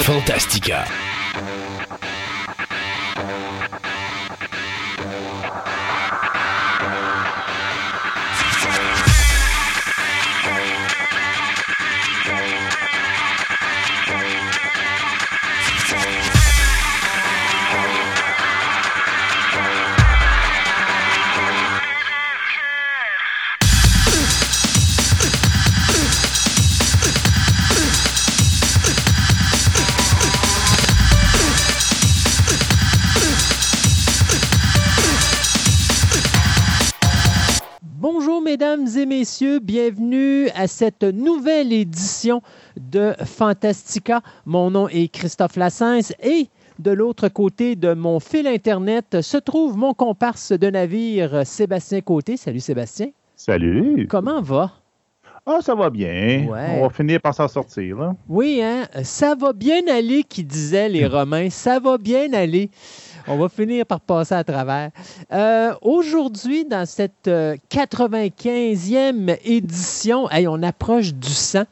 Fantastica. Messieurs, bienvenue à cette nouvelle édition de Fantastica. Mon nom est Christophe Lassens et de l'autre côté de mon fil Internet se trouve mon comparse de navire, Sébastien Côté. Salut Sébastien. Salut. Comment va? Ah, ça va bien. On va finir par s'en sortir. Oui, hein? Ça va bien aller, qui disaient les Romains. Ça va bien aller. On va finir par passer à travers. Euh, aujourd'hui, dans cette 95e euh, édition, on approche du 100.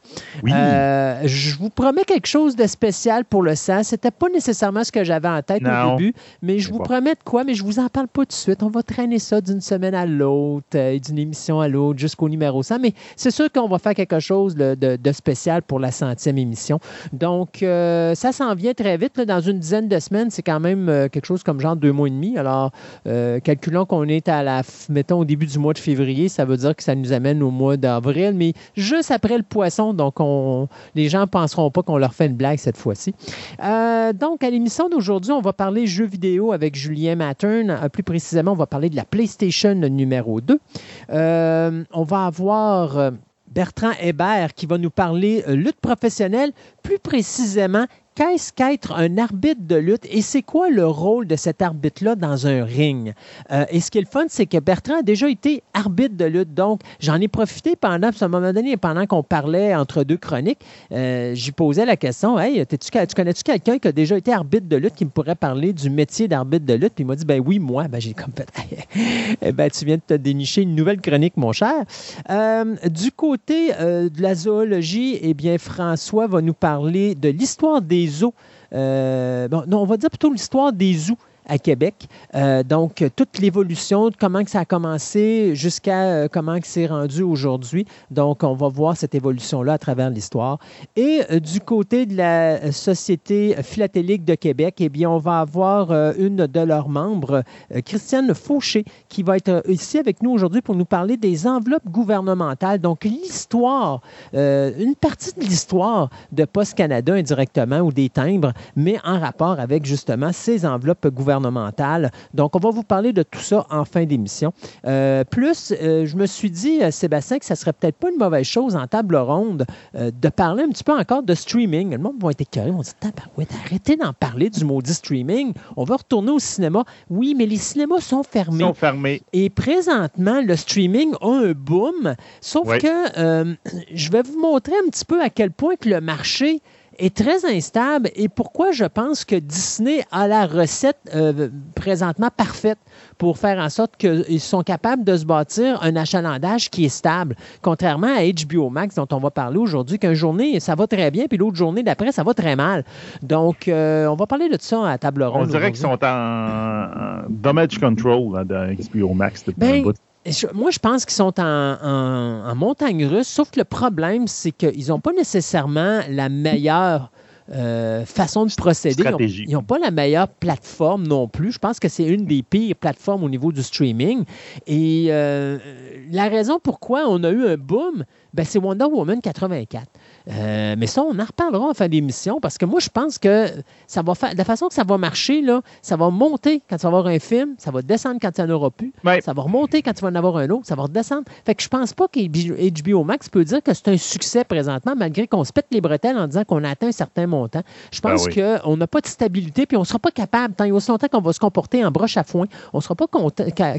Euh, je vous promets quelque chose de spécial pour le 100. C'était pas nécessairement ce que j'avais en tête au début, mais je vous promets de quoi, mais je vous en parle pas tout de suite. On va traîner ça d'une semaine à l'autre, et d'une émission à l'autre, jusqu'au numéro 100. Mais c'est sûr qu'on va faire quelque chose de, spécial pour la centième émission. Donc, ça s'en vient très vite. dans une dizaine de semaines, c'est quand même quelque chose comme genre deux mois et demi. Alors, euh, calculons qu'on est à la, mettons, au début du mois de février, ça veut dire que ça nous amène au mois d'avril, mais juste après le poisson, donc on, les gens ne penseront pas qu'on leur fait une blague cette fois-ci. Euh, donc, à l'émission d'aujourd'hui, on va parler jeux vidéo avec Julien Mattern. Euh, plus précisément, on va parler de la PlayStation numéro 2. on va avoir... Bertrand Hébert qui va nous parler lutte professionnelle, plus précisément qu'est-ce qu'être un arbitre de lutte et c'est quoi le rôle de cet arbitre-là dans un ring? Euh, et ce qui est le fun, c'est que Bertrand a déjà été arbitre de lutte. Donc, j'en ai profité pendant, à un moment donné, pendant qu'on parlait entre deux chroniques, euh, j'y posais la question Hey, tu connais-tu quelqu'un qui a déjà été arbitre de lutte qui me pourrait parler du métier d'arbitre de lutte? Puis il m'a dit Ben oui, moi. Ben, j'ai comme fait eh ben, tu viens de te dénicher une nouvelle chronique, mon cher. Euh, du côté de la zoologie, eh bien, François va nous parler de l'histoire des euh, on va dire plutôt l'histoire des zoos à Québec. Euh, donc, toute l'évolution, comment que ça a commencé jusqu'à euh, comment c'est rendu aujourd'hui. Donc, on va voir cette évolution-là à travers l'histoire. Et euh, du côté de la Société philatélique de Québec, eh bien, on va avoir une de leurs membres, Christiane Fauché, qui va être ici avec nous aujourd'hui pour nous parler des enveloppes gouvernementales. Donc, l'histoire, une partie de l'histoire de Post Canada indirectement ou des timbres, mais en rapport avec justement ces enveloppes gouvernementales donc, on va vous parler de tout ça en fin d'émission. Euh, plus, euh, je me suis dit, euh, Sébastien, que ça serait peut-être pas une mauvaise chose en table ronde de parler un petit peu encore de streaming. Le monde va être écœuré, on dit, arrêtez d'en parler du maudit streaming. On va retourner au cinéma. Oui, mais les cinémas sont fermés. Sont fermés. Et présentement, le streaming a un boom. Sauf que je vais vous montrer un petit peu à quel point que le marché est très instable et pourquoi je pense que Disney a la recette euh, présentement parfaite pour faire en sorte qu'ils sont capables de se bâtir un achalandage qui est stable, contrairement à HBO Max dont on va parler aujourd'hui, qu'une journée, ça va très bien, puis l'autre journée d'après, ça va très mal. Donc, euh, on va parler de ça à table ronde. On dirait qu'ils sont en, damage control de HBO Max depuis un bout moi, je pense qu'ils sont en, montagne russe, sauf que le problème, c'est qu'ils n'ont pas nécessairement la meilleure euh, façon de procéder. Ils n'ont pas la meilleure plateforme non plus. Je pense que c'est une des pires plateformes au niveau du streaming. Et euh, la raison pourquoi on a eu un boom, ben, c'est Wonder Woman 84. Euh, mais ça, on en reparlera en fin d'émission parce que moi, je pense que ça va faire, de la façon que ça va marcher, là, ça va monter quand tu vas avoir un film, ça va descendre quand il n'y en aura plus, ça va remonter quand tu vas en avoir un autre, ça va redescendre. Fait que je pense pas qu'HBO Max peut dire que c'est un succès présentement, malgré qu'on se pète les bretelles en disant qu'on a atteint un certain montant. Je pense ben qu'on n'a pas de stabilité, puis on ne sera pas capable, tant et aussi longtemps qu'on va se comporter en broche à foin, on ne sera pas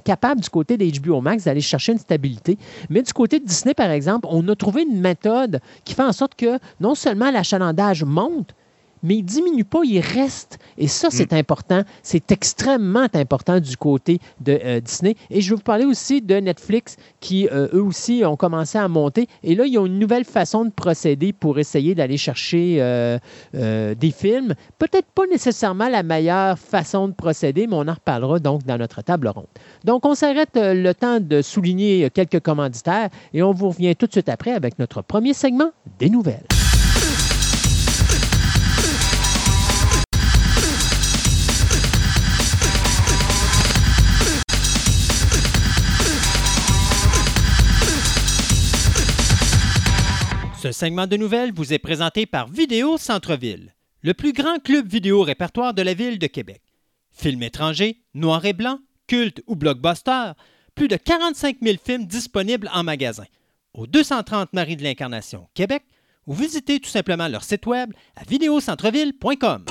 capable du côté d'HBO Max d'aller chercher une stabilité. Mais du côté de Disney, par exemple, on a trouvé une méthode qui fait en sorte que non seulement l'achalandage monte, mais il diminue pas, il reste. Et ça, c'est important. C'est extrêmement important du côté de euh, Disney. Et je vais vous parler aussi de Netflix qui, euh, eux aussi, ont commencé à monter. Et là, ils ont une nouvelle façon de procéder pour essayer d'aller chercher euh, des films. Peut-être pas nécessairement la meilleure façon de procéder, mais on en reparlera donc dans notre table ronde. Donc, on s'arrête le temps de souligner quelques commanditaires et on vous revient tout de suite après avec notre premier segment des nouvelles. Ce segment de nouvelles vous est présenté par Vidéo Centre-Ville, le plus grand club vidéo répertoire de la ville de Québec. Films étrangers, noir et blanc, culte ou blockbuster, plus de 45 000 films disponibles en magasin. Au 230 Marie de l'Incarnation, Québec, ou visitez tout simplement leur site web à vidéocentreville.com.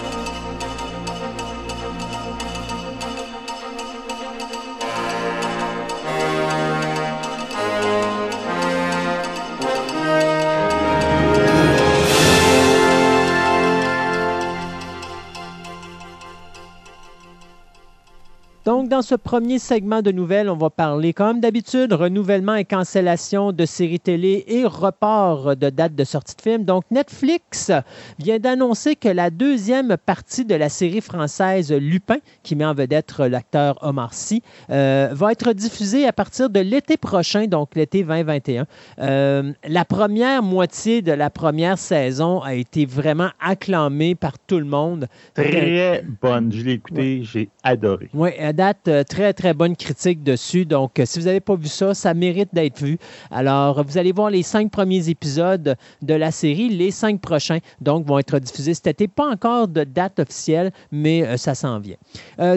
dans ce premier segment de nouvelles, on va parler, comme d'habitude, renouvellement et cancellation de séries télé et report de date de sortie de film. Donc, Netflix vient d'annoncer que la deuxième partie de la série française Lupin, qui met en vedette l'acteur Omar Sy, euh, va être diffusée à partir de l'été prochain, donc l'été 2021. Euh, la première moitié de la première saison a été vraiment acclamée par tout le monde. Très bonne. Je l'ai écoutée, j'ai adoré. Oui, date, euh, très, très bonne critique dessus. Donc, euh, si vous n'avez pas vu ça, ça mérite d'être vu. Alors, vous allez voir les cinq premiers épisodes de la série. Les cinq prochains, donc, vont être diffusés cet été. Pas encore de date officielle, mais euh, ça s'en vient.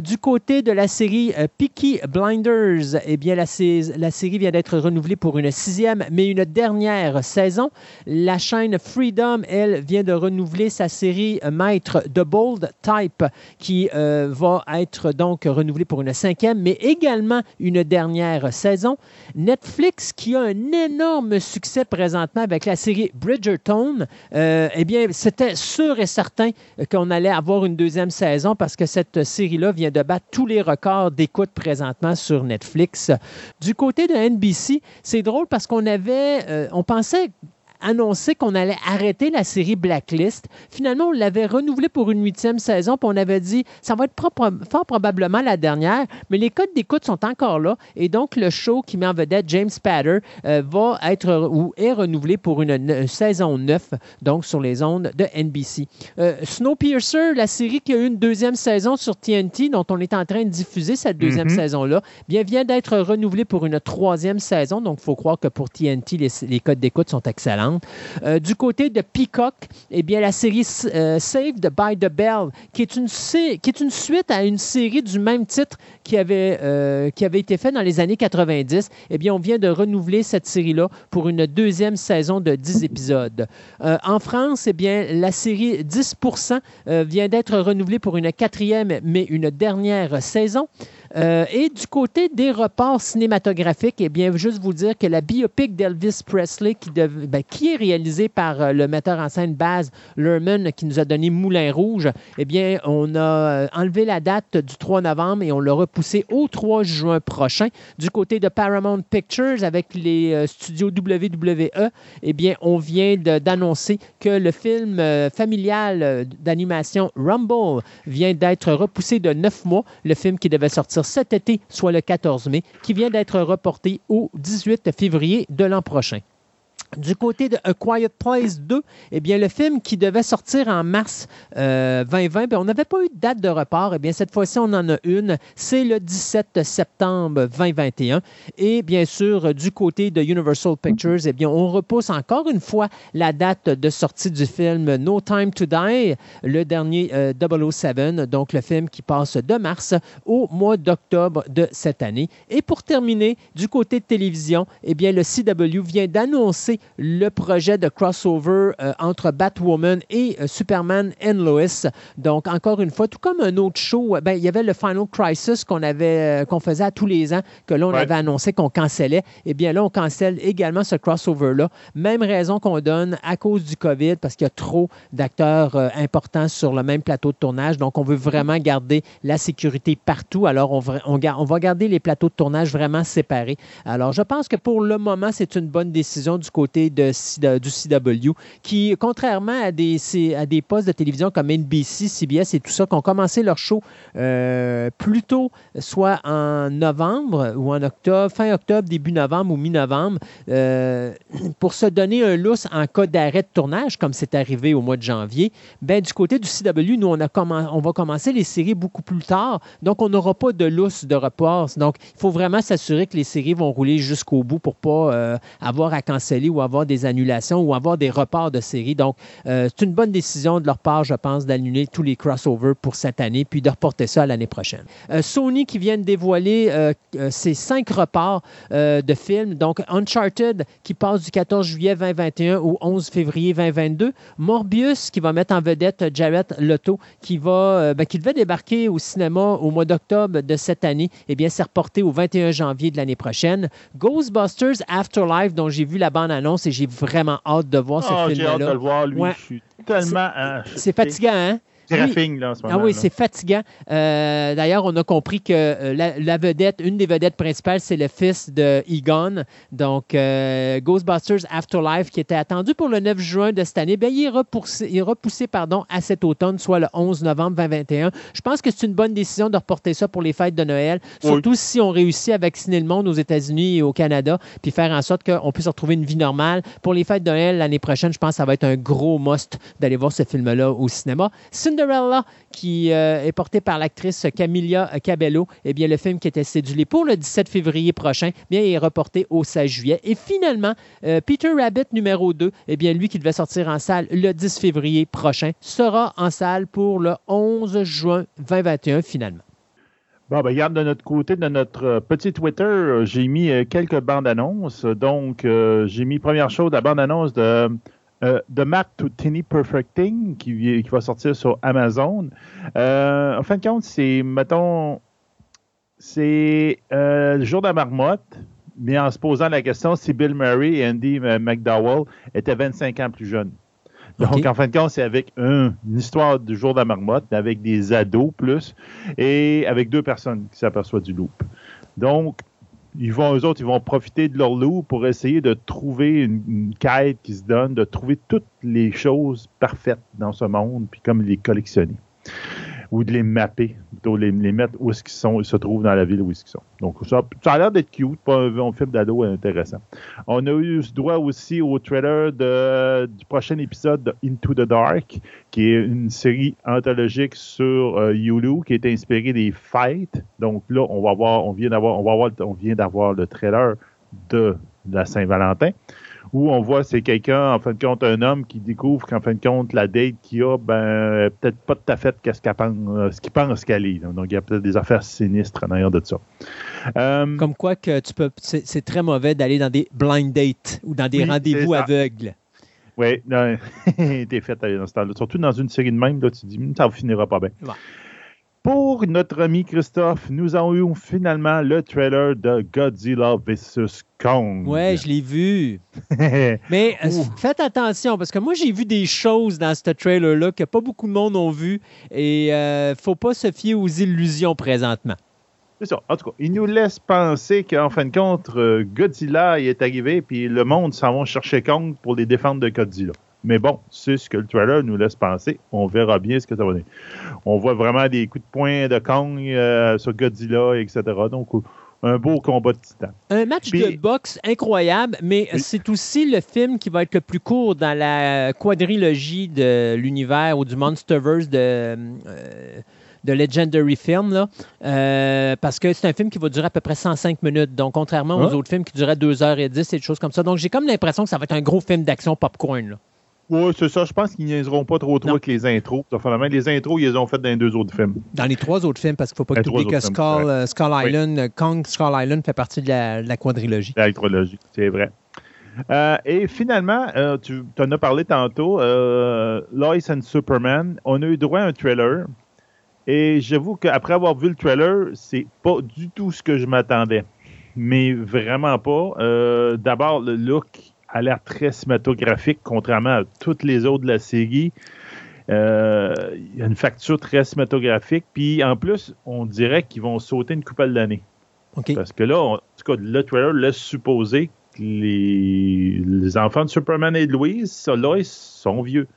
du côté de la série Peaky Blinders, eh bien, la, la série vient d'être renouvelée pour une sixième, mais une dernière saison. La chaîne Freedom, elle, vient de renouveler sa série Maître de Bold Type, qui va être donc renouvelée pour pour cinquième, mais également une dernière saison. Netflix, qui a un énorme succès présentement avec la série Bridgerton, euh, eh bien, c'était sûr et certain qu'on allait avoir une deuxième saison parce que cette série-là vient de battre tous les records d'écoute présentement sur Netflix. Du côté de NBC, c'est drôle parce qu'on avait, euh, on pensait annoncé qu'on allait arrêter la série Blacklist. Finalement, on l'avait renouvelée pour une huitième saison, puis on avait dit ça va être fort probablement la dernière, mais les codes d'écoute sont encore là. Et donc, le show qui met en vedette James Spader euh, va être ou est renouvelé pour une, saison 9, donc sur les ondes de NBC. Euh, Snowpiercer, la série qui a eu une deuxième saison sur TNT, dont on est en train de diffuser cette deuxième mm-hmm. saison-là, bien vient d'être renouvelée pour une troisième saison. Donc, il faut croire que pour TNT, les, les codes d'écoute sont excellents. Euh, du côté de Peacock, eh bien, la série euh, Saved by the Bell, qui est, une, qui est une suite à une série du même titre qui avait, euh, qui avait été faite dans les années 90, eh bien, on vient de renouveler cette série-là pour une deuxième saison de 10 épisodes. en France, eh bien, la série 10% vient d'être renouvelée pour une quatrième, mais une dernière saison. Euh, et du côté des reports cinématographiques, eh bien, juste vous dire que la biopic d'Elvis Presley, qui, ben, qui, est réalisée par euh, le metteur en scène Baz Luhrmann, qui nous a donné Moulin Rouge, eh bien, on a euh, enlevé la date du 3 novembre et on l'a repoussé au 3 juin prochain. Du côté de Paramount Pictures, avec les studios WWE, eh bien, on vient d'annoncer que le film familial d'animation Rumble vient d'être repoussé de neuf mois. Le film qui devait sortir cet été, soit le 14 mai, qui vient d'être reporté au 18 février de l'an prochain. Du côté de A Quiet Place 2, eh bien, le film qui devait sortir en mars 2020, euh, ben, on n'avait pas eu de date de report. Eh bien, cette fois-ci, on en a une. C'est le 17 septembre 2021. Et bien sûr, du côté de Universal Pictures, eh bien, on repousse encore une fois la date de sortie du film No Time to Die, le dernier 007, euh, donc le film qui passe de mars au mois d'octobre de cette année. Et pour terminer, du côté de télévision, eh bien, le CW vient d'annoncer le projet de crossover euh, entre Batwoman et euh, Superman and Lois. Donc, encore une fois, tout comme un autre show, ben, il y avait le Final Crisis qu'on avait, qu'on faisait à tous les ans, que là, on Ouais. avait annoncé qu'on cancellait. Eh bien, là, on cancelle également ce crossover-là. Même raison qu'on donne à cause du COVID, parce qu'il y a trop d'acteurs euh, importants sur le même plateau de tournage. Donc, on veut vraiment garder la sécurité partout. Alors, on va garder les plateaux de tournage vraiment séparés. Alors, je pense que pour le moment, c'est une bonne décision du côté du CW, qui, contrairement à des, à des postes de télévision comme NBC, CBS et tout ça, qui ont commencé leur show euh, plus tôt, soit en novembre ou en octobre, fin octobre, début novembre ou mi-novembre, euh, pour se donner un lousse en cas d'arrêt de tournage, comme c'est arrivé au mois de janvier, ben, du côté du CW, nous, on, a on va commencer les séries beaucoup plus tard. Donc, on n'aura pas de lousse de report. Donc, il faut vraiment s'assurer que les séries vont rouler jusqu'au bout pour pas euh, avoir à canceller ou avoir des annulations ou avoir des reports de séries. Donc, euh, c'est une bonne décision de leur part, je pense, d'annuler tous les crossovers pour cette année puis de reporter ça à l'année prochaine. Euh, Sony qui vient de dévoiler euh, ses cinq reports de films. Donc, Uncharted qui passe du 14 juillet 2021 au 11 février 2022. Morbius qui va mettre en vedette Jared Leto qui, va, ben, qui devait débarquer au cinéma au mois d'octobre de cette année. Eh bien, c'est reporté au 21 janvier de l'année prochaine. Ghostbusters Afterlife, dont j'ai vu la bande-annonce et j'ai vraiment hâte de voir Ah, ce j'ai hâte de film-là. le voir, lui. Ouais. Je suis tellement. C'est fatigant, hein? Là, en ce moment. Ah oui, c'est fatigant. Euh, D'ailleurs, on a compris que euh, la, la vedette, une des vedettes principales, c'est le fils de Egon. Donc, euh, Ghostbusters Afterlife, qui était attendu pour le 9 juin de cette année, bien, il est repoussé, il est repoussé, pardon, à cet automne, soit le 11 novembre 2021. Je pense que c'est une bonne décision de reporter ça pour les fêtes de Noël, Oui. surtout si on réussit à vacciner le monde aux États-Unis et au Canada, puis faire en sorte qu'on puisse retrouver une vie normale. Pour les fêtes de Noël l'année prochaine, je pense que ça va être un gros must d'aller voir ce film-là au cinéma. Cinderella, qui euh, est porté par l'actrice Camilla Cabello, eh bien, le film qui était cédulé pour le 17 février prochain, eh bien, est reporté au 16 juillet. Et finalement, euh, Peter Rabbit numéro 2, eh bien, lui qui devait sortir en salle le 10 février prochain, sera en salle pour le 11 juin 2021 finalement. Bon, ben, regarde, de notre côté, de notre euh, petit Twitter, j'ai mis quelques bandes annonces. Donc, j'ai mis première chose, la bande annonce de, euh, de Mac to Tiny Perfecting qui, va sortir sur Amazon. Euh, en fin de compte, c'est, mettons, c'est euh, le jour de la marmotte, mais en se posant la question si Bill Murray et Andy euh, McDowell étaient 25 ans plus jeunes. Donc, en fin de compte, c'est avec un- une histoire du jour de la marmotte, mais avec des ados plus, et avec deux personnes qui s'aperçoivent du loop. Donc, ils vont, eux autres, ils vont profiter de leur loop pour essayer de trouver une, une quête qui se donne, de trouver toutes les choses parfaites dans ce monde, puis comme les collectionner. Ou de les mapper, plutôt les, les mettre où est-ce qu'ils sont, ils se trouvent dans la ville où est-ce qu'ils sont. Donc, ça, a l'air d'être cute, pas un, film d'ado intéressant. On a eu droit aussi au trailer du prochain épisode de Into the Dark, qui est une série anthologique sur euh, qui est inspirée des fêtes. Donc là, on va voir, on vient d'avoir, on va voir, on vient d'avoir le trailer de la Saint-Valentin, où on voit c'est quelqu'un, en fin de compte, un homme qui découvre qu'en fin de compte, la date qu'il a, ben, peut-être pas tout à fait qu'est-ce pense, euh, ce qu'il pense qu'elle est. Donc, il y a peut-être des affaires sinistres en arrière de ça. Euh, Comme quoi que tu peux, c'est très mauvais d'aller dans des blind dates ou dans des Oui, rendez-vous aveugles. Oui, non, t'es fait aller dans ce temps-là. Surtout dans une série de même, là, tu te dis, Hum, ça finira pas bien. Pour notre ami Christophe, nous avons eu finalement le trailer de Godzilla vs. Kong. Ouais, je l'ai vu. Mais euh, Ouh. faites attention parce que moi j'ai vu des choses dans ce trailer-là que pas beaucoup de monde ont vu et euh, faut pas se fier aux illusions présentement. C'est ça. En tout cas, il nous laisse penser qu'en fin de compte, euh, Godzilla il est arrivé, puis le monde s'en va chercher Kong pour les défendre de Godzilla. Mais bon, c'est ce que le trailer nous laisse penser. On verra bien ce que ça va donner. On voit vraiment des coups de poing de Kong euh, sur Godzilla, etc. Donc, un beau combat de titan. Un match Puis- de boxe incroyable, mais Oui. c'est aussi le film qui va être le plus court dans la quadrilogie de l'univers ou du Monsterverse de, euh, de Legendary Film, là, Euh, parce que c'est un film qui va durer à peu près 105 minutes. Donc, contrairement aux Ah. autres films qui duraient 2h10 et des choses comme ça. Donc, j'ai comme l'impression que ça va être un gros film d'action popcorn. Là. Oui, c'est ça. Je pense qu'ils niaiseront pas trop trop Non. avec les intros. La. Les intros, ils les ont fait dans les deux autres films. Dans les trois autres films, parce qu'il ne faut pas que trois que Skull, euh, Skull. Island, euh, Kong Skull Island fait partie de la, de la quadrilogie. L'électrologie, c'est vrai. Euh, et finalement, euh, tu en as parlé tantôt, euh, Lois and Superman, on a eu droit à un trailer. Et j'avoue qu'après avoir vu le trailer, c'est pas du tout ce que je m'attendais. Mais vraiment pas. D'abord, le look a l'air très cinématographique, contrairement à toutes les autres de la série. Euh, Il y a une facture très cinématographique. Puis en plus, on dirait qu'ils vont sauter une couple d'années. OK. Parce que là, on- en tout cas, le trailer laisse supposer que les, les enfants de Superman et de Louise, là, ils sont vieux.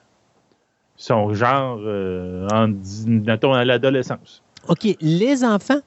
Ils sont genre euh, en, mettons, à l'adolescence. OK, les enfants.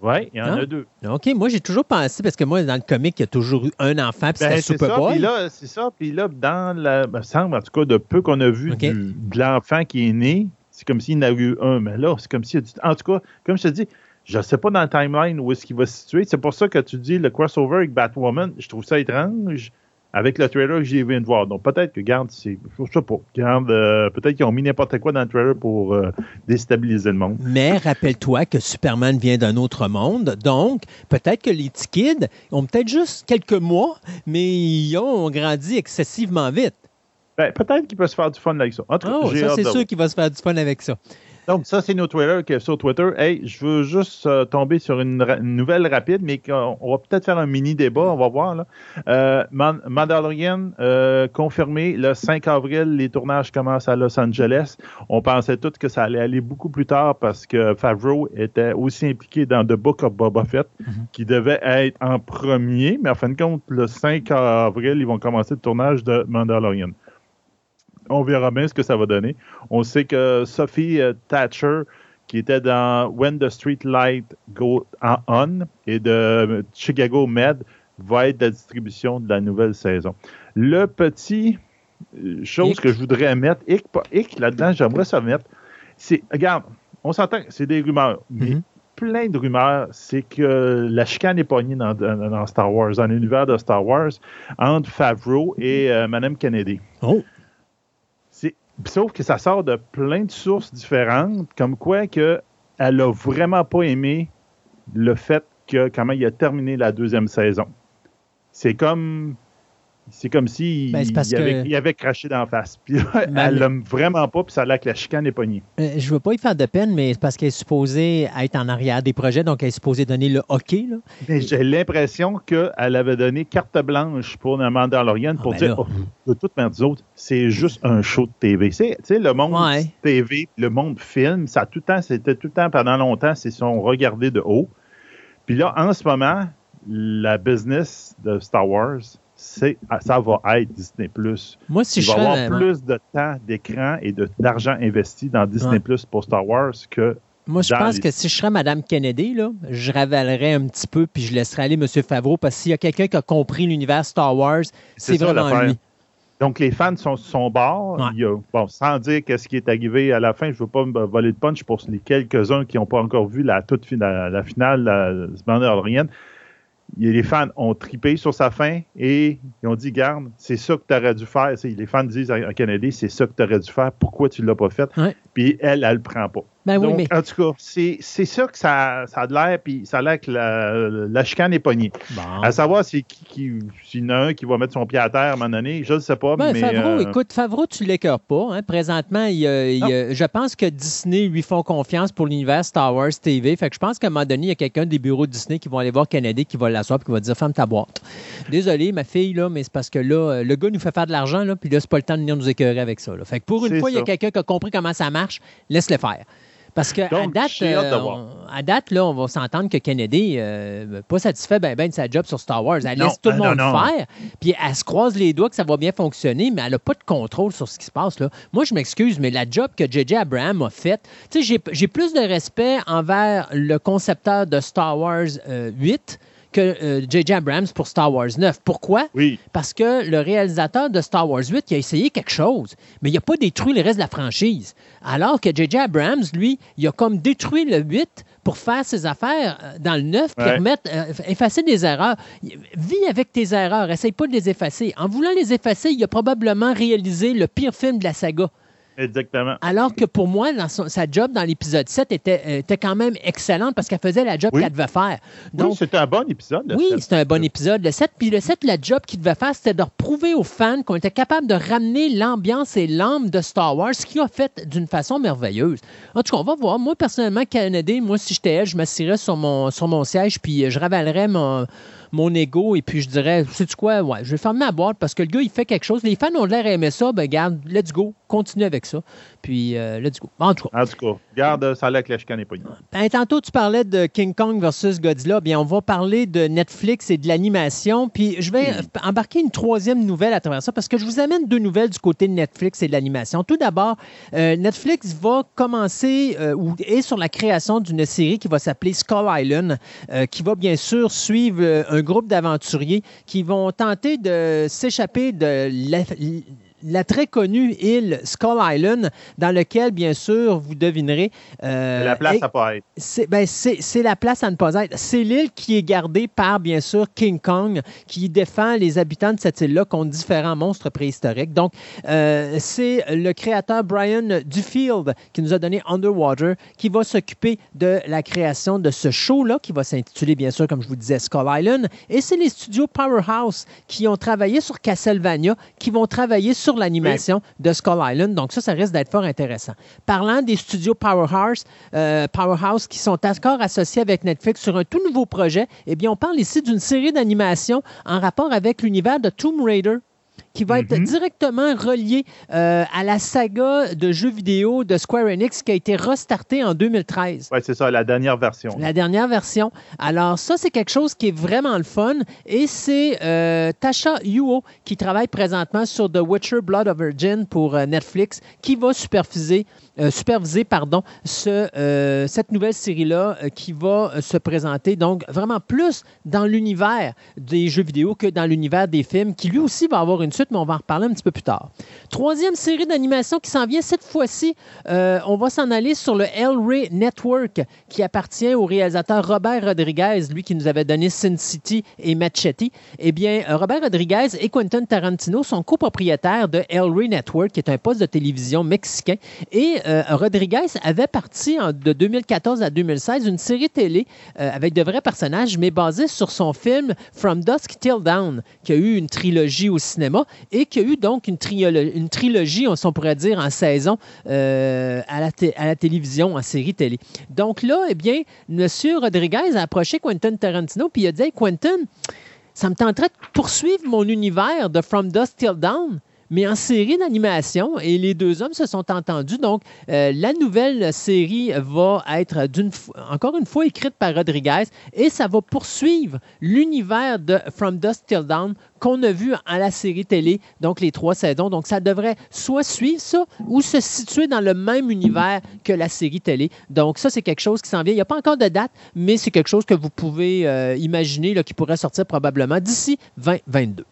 Oui, il y en a deux. OK, moi, j'ai toujours pensé, parce que moi, dans le comic, il y a toujours eu un enfant, puis Ben, c'est ça. Puis Superboy. là, c'est ça. Puis là, dans la. me semble, en tout cas, de peu qu'on a vu du- de l'enfant qui est né, c'est comme s'il y en a eu un. Mais là, c'est comme s'il y a du. En tout cas, comme je te dis, je ne sais pas dans le timeline où est-ce qu'il va se situer. C'est pour ça que tu dis le crossover avec Batwoman, je trouve ça étrange avec le trailer que j'ai viens de voir. Donc peut-être que, garde, c'est. Je sais pas. Garde, euh, peut-être qu'ils ont mis n'importe quoi dans le trailer pour euh, déstabiliser le monde. Mais rappelle-toi que Superman vient d'un autre monde, donc peut-être que les petits kids ont peut-être juste quelques mois, mais ils ont grandi excessivement vite. Ben, peut-être qu'il peut se faire du fun avec ça. En tout cas, Oh, j'ai ça, c'est sûr qu'il va se faire du fun avec ça. Donc, ça, c'est nos y a sur Twitter. Hey, je veux juste euh, tomber sur une, ra- une nouvelle rapide, mais on va peut-être faire un mini débat, on va voir. Là. Euh, Man- Mandalorian, euh, confirmé, le 5 avril, les tournages commencent à Los Angeles. On pensait tous que ça allait aller beaucoup plus tard parce que Favreau était aussi impliqué dans The Book of Boba Fett, qui devait être en premier, mais en fin de compte, le 5 avril, ils vont commencer le tournage de Mandalorian. On verra bien ce que ça va donner. On sait que Sophie euh, Thatcher, qui était dans When the Street Light Go On et de Chicago Med, va être la distribution de la nouvelle saison. Le petit euh, chose Hic. que je voudrais mettre, hic, là-dedans, j'aimerais ça mettre, c'est, regarde, on s'entend, c'est des rumeurs, mais Mhm. plein de rumeurs, c'est que la chicane est pognée dans, dans- dans Star Wars, dans l'univers de Star Wars, entre Favreau et euh, Madame Kennedy. Oh, Sauf que ça sort de plein de sources différentes, comme quoi elle a vraiment pas aimé le fait que comment il a terminé la deuxième saison. C'est comme c'est comme si Ben, parce il, avait, que- il avait craché d'en face. Puis là, Ben, elle l'aime vraiment pas, puis ça a l'air que la chicane est pognée. Euh, je ne veux pas y faire de peine, mais c'est parce qu'elle est supposée être en arrière des projets, donc elle est supposée donner le hockey. Là. Mais j'ai l'impression qu'elle avait donné carte blanche pour le Mandalorian pour ben dire oh, de toute manière, autres, c'est juste un show de TV. Tu sais, le monde Ouais. TV, le monde film, ça tout le temps, c'était tout le temps pendant longtemps, c'est sont regardés de haut. Puis là, en ce moment, la business de Star Wars, ah, ça va être Disney Moi, si Il je va y avoir plus de temps d'écran et de- d'argent investi dans Disney Ouais. pour Star Wars que moi, je pense les- que si je serais Mme Kennedy, là, je ravalerais un petit peu puis je laisserais aller M. Favreau parce que s'il y a quelqu'un qui a compris l'univers Star Wars, c'est ça, vraiment l'affaire. lui. Donc, les fans sont sur son bord. Ouais. Il y a- bon, sans dire qu'est-ce qui est arrivé à la fin, je ne veux pas me voler de punch pour les quelques-uns qui n'ont pas encore vu la, toute la, la finale la, de Mandalorian. Il y a- Les fans ont tripé sur sa fin et ils ont dit Garde, c'est ça que tu aurais dû faire. Les fans disent à Kennedy c'est ça que tu aurais dû faire. Pourquoi tu ne l'as pas fait? Puis elle, elle ne le prend pas. Ben oui, Donc, mais en tout cas, c'est c'est ça que ça, ça a de l'air, puis ça a l'air que la, la chicane est pognée. bon. À savoir, c'est qui, qui s'il y en a un qui va mettre son pied à terre à un moment donné, je ne sais pas, Ben, mais... Favreau, euh, écoute, Favreau, tu l'écœures pas. hein. Présentement, il y a- il y a- je pense que Disney lui font confiance pour l'univers Star Wars TV. Fait que je pense qu'à un moment donné, il y a quelqu'un des bureaux de Disney qui vont aller voir Kennedy, qui va l'asseoir et qui va dire Ferme ta boîte. Désolé, ma fille, là, mais c'est parce que là, euh, le gars nous fait faire de l'argent, là, puis là, c'est pas le temps de venir nous écœurer avec ça. là. Fait que pour une C'est fois, il y a quelqu'un qui a compris comment ça marche, laisse-le faire. Parce que à date, euh, on- à date, là, on va s'entendre que Kennedy, euh, pas satisfait ben, ben de sa job sur Star Wars. Elle Non, laisse tout le non, monde non. faire. Puis elle se croise les doigts que ça va bien fonctionner, mais elle n'a pas de contrôle sur ce qui se passe. Là. Moi, je m'excuse, mais la job que J.J. Abraham a faite, tu sais, j'ai- j'ai plus de respect envers le concepteur de Star Wars euh, 8 que euh, J.J. Abrams pour Star Wars 9. Pourquoi? Oui, Parce que le réalisateur de Star Wars 8, il a essayé quelque chose, mais il n'a pas détruit le reste de la franchise. Alors que J.J. Abrams, lui, il a comme détruit le 8 pour faire ses affaires euh, dans le 9 puis Ouais. remettre, euh, effacer des erreurs. Vis avec tes erreurs, essaye pas de les effacer. En voulant les effacer, il a probablement réalisé le pire film de la saga. Exactement. Alors que pour moi, dans son- sa job dans l'épisode 7 était, euh, était quand même excellente parce qu'elle faisait la job Oui. qu'elle devait faire. oui, c'était un bon épisode. le Oui, c'était un bon épisode. Le 7, puis le 7, la job qu'il devait faire, c'était de prouver aux fans qu'on était capable de ramener l'ambiance et l'âme de Star Wars, ce qu'il a fait d'une façon merveilleuse. En tout cas, on va voir. Moi, personnellement, Canadien, moi, si j'étais elle, je m'assirais sur mon, sur mon siège, puis je ravalerais mon, mon ego, et puis je dirais, sais-tu quoi, ouais, je vais fermer ma boîte parce que le gars, il fait quelque chose. Les fans ont l'air aimer ça, ben, garde, let's go, continue avec ça. Puis, euh, let's go. En tout cas, En tout cas, garde, ça a l'air que la chicane n'est pas une. ben, tantôt, tu parlais de King Kong versus Godzilla. Bien, on va parler de Netflix et de l'animation. Puis, je vais euh, embarquer une troisième nouvelle à travers ça parce que je vous amène deux nouvelles du côté de Netflix et de l'animation. Tout d'abord, euh, Netflix va commencer euh, ou est sur la création d'une série qui va s'appeler Skull Island, euh, qui va bien sûr suivre euh, un groupe d'aventuriers qui vont tenter de s'échapper de la, très connue île Skull Island, dans lequel, bien sûr, vous devinerez. euh, la place à pas être. c'est ben, c'est la place à ne pas être. C'est l'île qui est gardée par, bien sûr, King Kong, qui défend les habitants de cette île-là contre différents monstres préhistoriques. Donc, euh, c'est le créateur Brian Dufield qui nous a donné Underwater, qui va s'occuper de la création de ce show-là, qui va s'intituler, bien sûr, comme je vous disais, Skull Island. Et c'est les studios Powerhouse qui ont travaillé sur Castlevania, qui vont travailler sur l'animation de Skull Island. Donc, ça, ça risque d'être fort intéressant. Parlant des studios Powerhouse, euh, Powerhouse qui sont encore associés avec Netflix sur un tout nouveau projet, eh bien, on parle ici d'une série d'animation en rapport avec l'univers de Tomb Raider qui va être Mhm. directement relié euh, à la saga de jeux vidéo de Square Enix qui a été restartée en 2013. Oui, c'est ça, la dernière version. La dernière version. Alors, ça, c'est quelque chose qui est vraiment le fun. Et c'est euh, Tasha Yuo qui travaille présentement sur The Witcher Blood of Virgin pour euh, Netflix qui va superviser, superviser pardon, ce, cette nouvelle série-là qui va se présenter. Donc, vraiment plus dans l'univers des jeux vidéo que dans l'univers des films, qui lui aussi va avoir une mais on va en reparler un petit peu plus tard. Troisième série d'animation qui s'en vient cette fois-ci, euh, on va s'en aller sur le El Rey Network qui appartient au réalisateur Robert Rodriguez, lui qui nous avait donné Sin City et Machete. Eh bien, euh, Robert Rodriguez et Quentin Tarantino sont copropriétaires de El Rey Network, qui est un poste de télévision mexicain. Et euh, Rodriguez avait parti de 2014 à 2016 une série télé avec de vrais personnages, mais basée sur son film From Dusk Till Dawn, qui a eu une trilogie au cinéma et qui a eu donc une, trilogie, on pourrait dire, en saison euh, à, la télévision, en série télé. Donc là, eh bien, M. Rodriguez a approché Quentin Tarantino puis il a dit Quentin, ça me tenterait de poursuivre mon univers de From Dusk Till Dawn, mais en série d'animation. Et les deux hommes se sont entendus. Donc, euh, la nouvelle série va être d'une encore une fois écrite par Rodriguez et ça va poursuivre l'univers de From Dusk Till Dawn qu'on a vu à la série télé, donc les trois saisons. Donc, ça devrait soit suivre ça ou se situer dans le même univers que la série télé. Donc, ça, c'est quelque chose qui s'en vient. Il n'y a pas encore de date, mais c'est quelque chose que vous pouvez euh, imaginer qui pourrait sortir probablement d'ici 2022.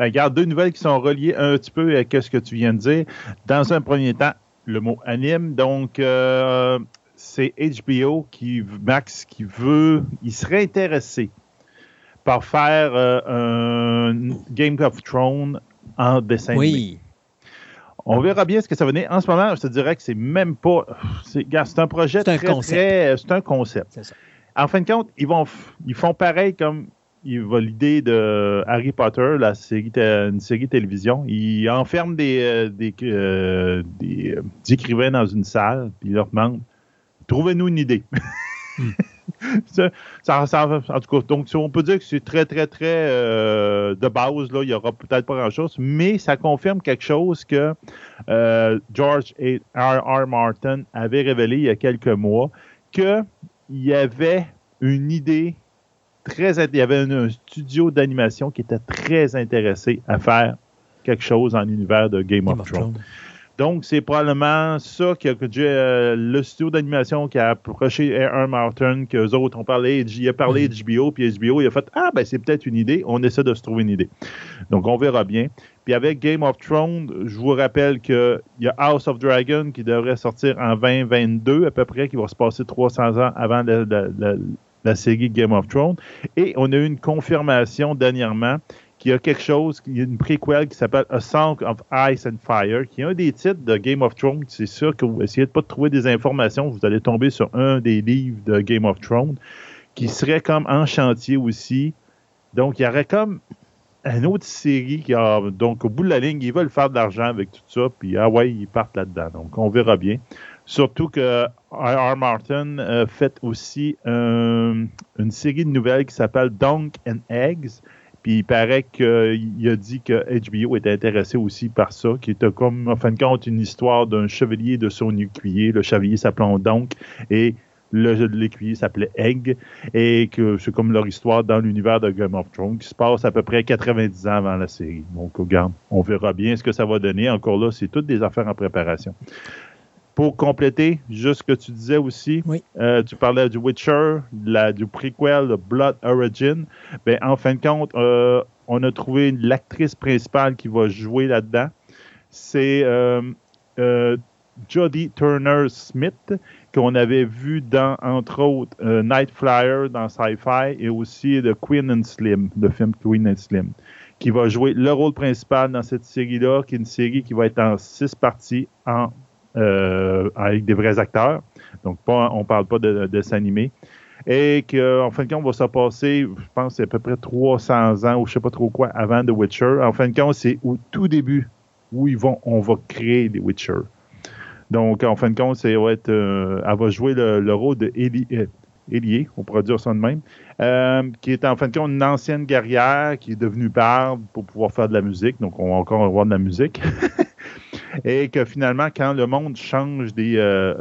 Ben, regarde, deux nouvelles qui sont reliées un petit peu à ce que tu viens de dire. Dans un premier temps, le mot anime. Donc, euh, c'est HBO qui, Max, qui veut, il serait intéressé par faire euh, un Game of Thrones en dessin animé. Oui. On verra bien ce que ça va donner. En ce moment, je te dirais que c'est même pas. C'est regarde, c'est un projet C'est un très, concept. très- C'est un concept. C'est ça. En fin de compte, ils, vont, ils font pareil comme il va l'idée de Harry Potter, la série, une série télévision. Ils enferment des, euh, des, euh, des, euh, des écrivains dans une salle, puis ils leur demandent Trouvez-nous une idée. Ça- ça- ça- en tout cas, donc on peut dire que c'est très, très, très euh, de base. Là, il n'y aura peut-être pas grand-chose, mais ça confirme quelque chose que euh, George R. R. Martin avait révélé il y a quelques mois, qu'il y avait une idée très... Il y avait un, un studio d'animation qui était très intéressé à faire quelque chose en l'univers de Game, of, Thrones. Donc, c'est probablement ça que euh, le studio d'animation qui a approché R. Martin, qu'eux autres ont parlé, il a parlé Mhm. d'HBO, puis HBO, il a fait Ah, ben c'est peut-être une idée, on essaie de se trouver une idée. Donc, on verra bien. Puis avec Game of Thrones, je vous rappelle qu'il y a House of Dragon qui devrait sortir en 2022, à peu près, qui va se passer 300 ans avant la, la- la- la série Game of Thrones. Et on a eu une confirmation dernièrement qu'il y a quelque chose, il y a une préquelle qui s'appelle A Song of Ice and Fire, qui est un des titres de Game of Thrones. C'est sûr que vous essayez de pas de trouver des informations, vous allez tomber sur un des livres de Game of Thrones, qui serait comme en chantier aussi. Donc, il y aurait comme une autre série qui a, donc, au bout de la ligne, ils veulent faire de l'argent avec tout ça, puis ah ouais, ils partent là-dedans. Donc, on verra bien. Surtout que R. Martin fait aussi euh, une série de nouvelles qui s'appelle Dunk and Eggs. Puis il paraît qu'il a dit que HBO était intéressé aussi par ça, qui était comme, en fin de compte, une histoire d'un chevalier de son écuyer. Le chevalier s'appelait donc et l'écuyer s'appelait Egg, et que c'est comme leur histoire dans l'univers de Game of Thrones, qui se passe à peu près 90 ans avant la série. Donc, regarde, on verra bien ce que ça va donner. Encore là, c'est toutes des affaires en préparation pour compléter, juste ce que tu disais aussi, euh, tu parlais du Witcher, la, du prequel, de Blood Origin. Ben, en fin de compte, euh, on a trouvé l'actrice principale qui va jouer là-dedans. C'est euh, Jodie Turner Smith, qu'on avait vu dans, entre autres, Night Flyer dans Sci-Fi et aussi de Queen and Slim, le film Queen and Slim, qui va jouer le rôle principal dans cette série-là, qui est une série qui va être en six parties en avec des vrais acteurs. Donc, pas, on parle pas de, de s'animer. Et qu'en fin de compte, on va se passer, je pense, à peu près 300 ans ou je sais pas trop quoi avant The Witcher. En fin de compte, c'est au tout début où ils vont, on va créer des Witcher. Donc, en fin de compte, c'est, être, euh, elle va jouer le, rôle de euh, on pourrait dire ça de même, qui est en fin de compte une ancienne guerrière qui est devenue barde pour pouvoir faire de la musique. Donc, on va encore avoir de la musique. et que finalement, quand le monde change des, euh,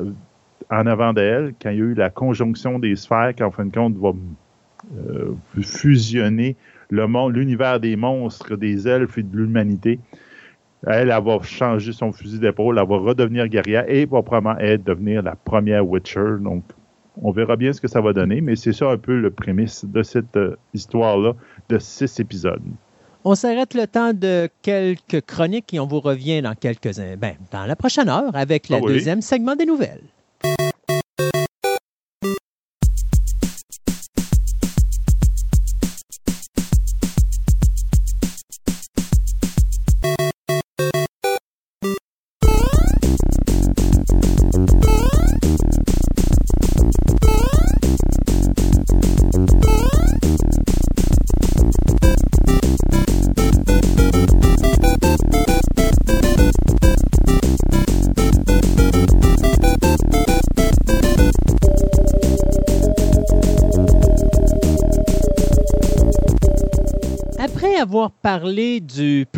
en avant d'elle, quand il y a eu la conjonction des sphères, qui en fin de compte va euh, fusionner le monde, l'univers des monstres, des elfes et de l'humanité, elle, elle, va changer son fusil d'épaule, elle va redevenir guerrière et va probablement elle devenir la première Witcher. Donc, on verra bien ce que ça va donner, mais c'est ça un peu le prémisse de cette euh, histoire-là de six épisodes. On s'arrête le temps de quelques chroniques et on vous revient dans quelques ben, dans la prochaine heure avec le ah deuxième segment des nouvelles.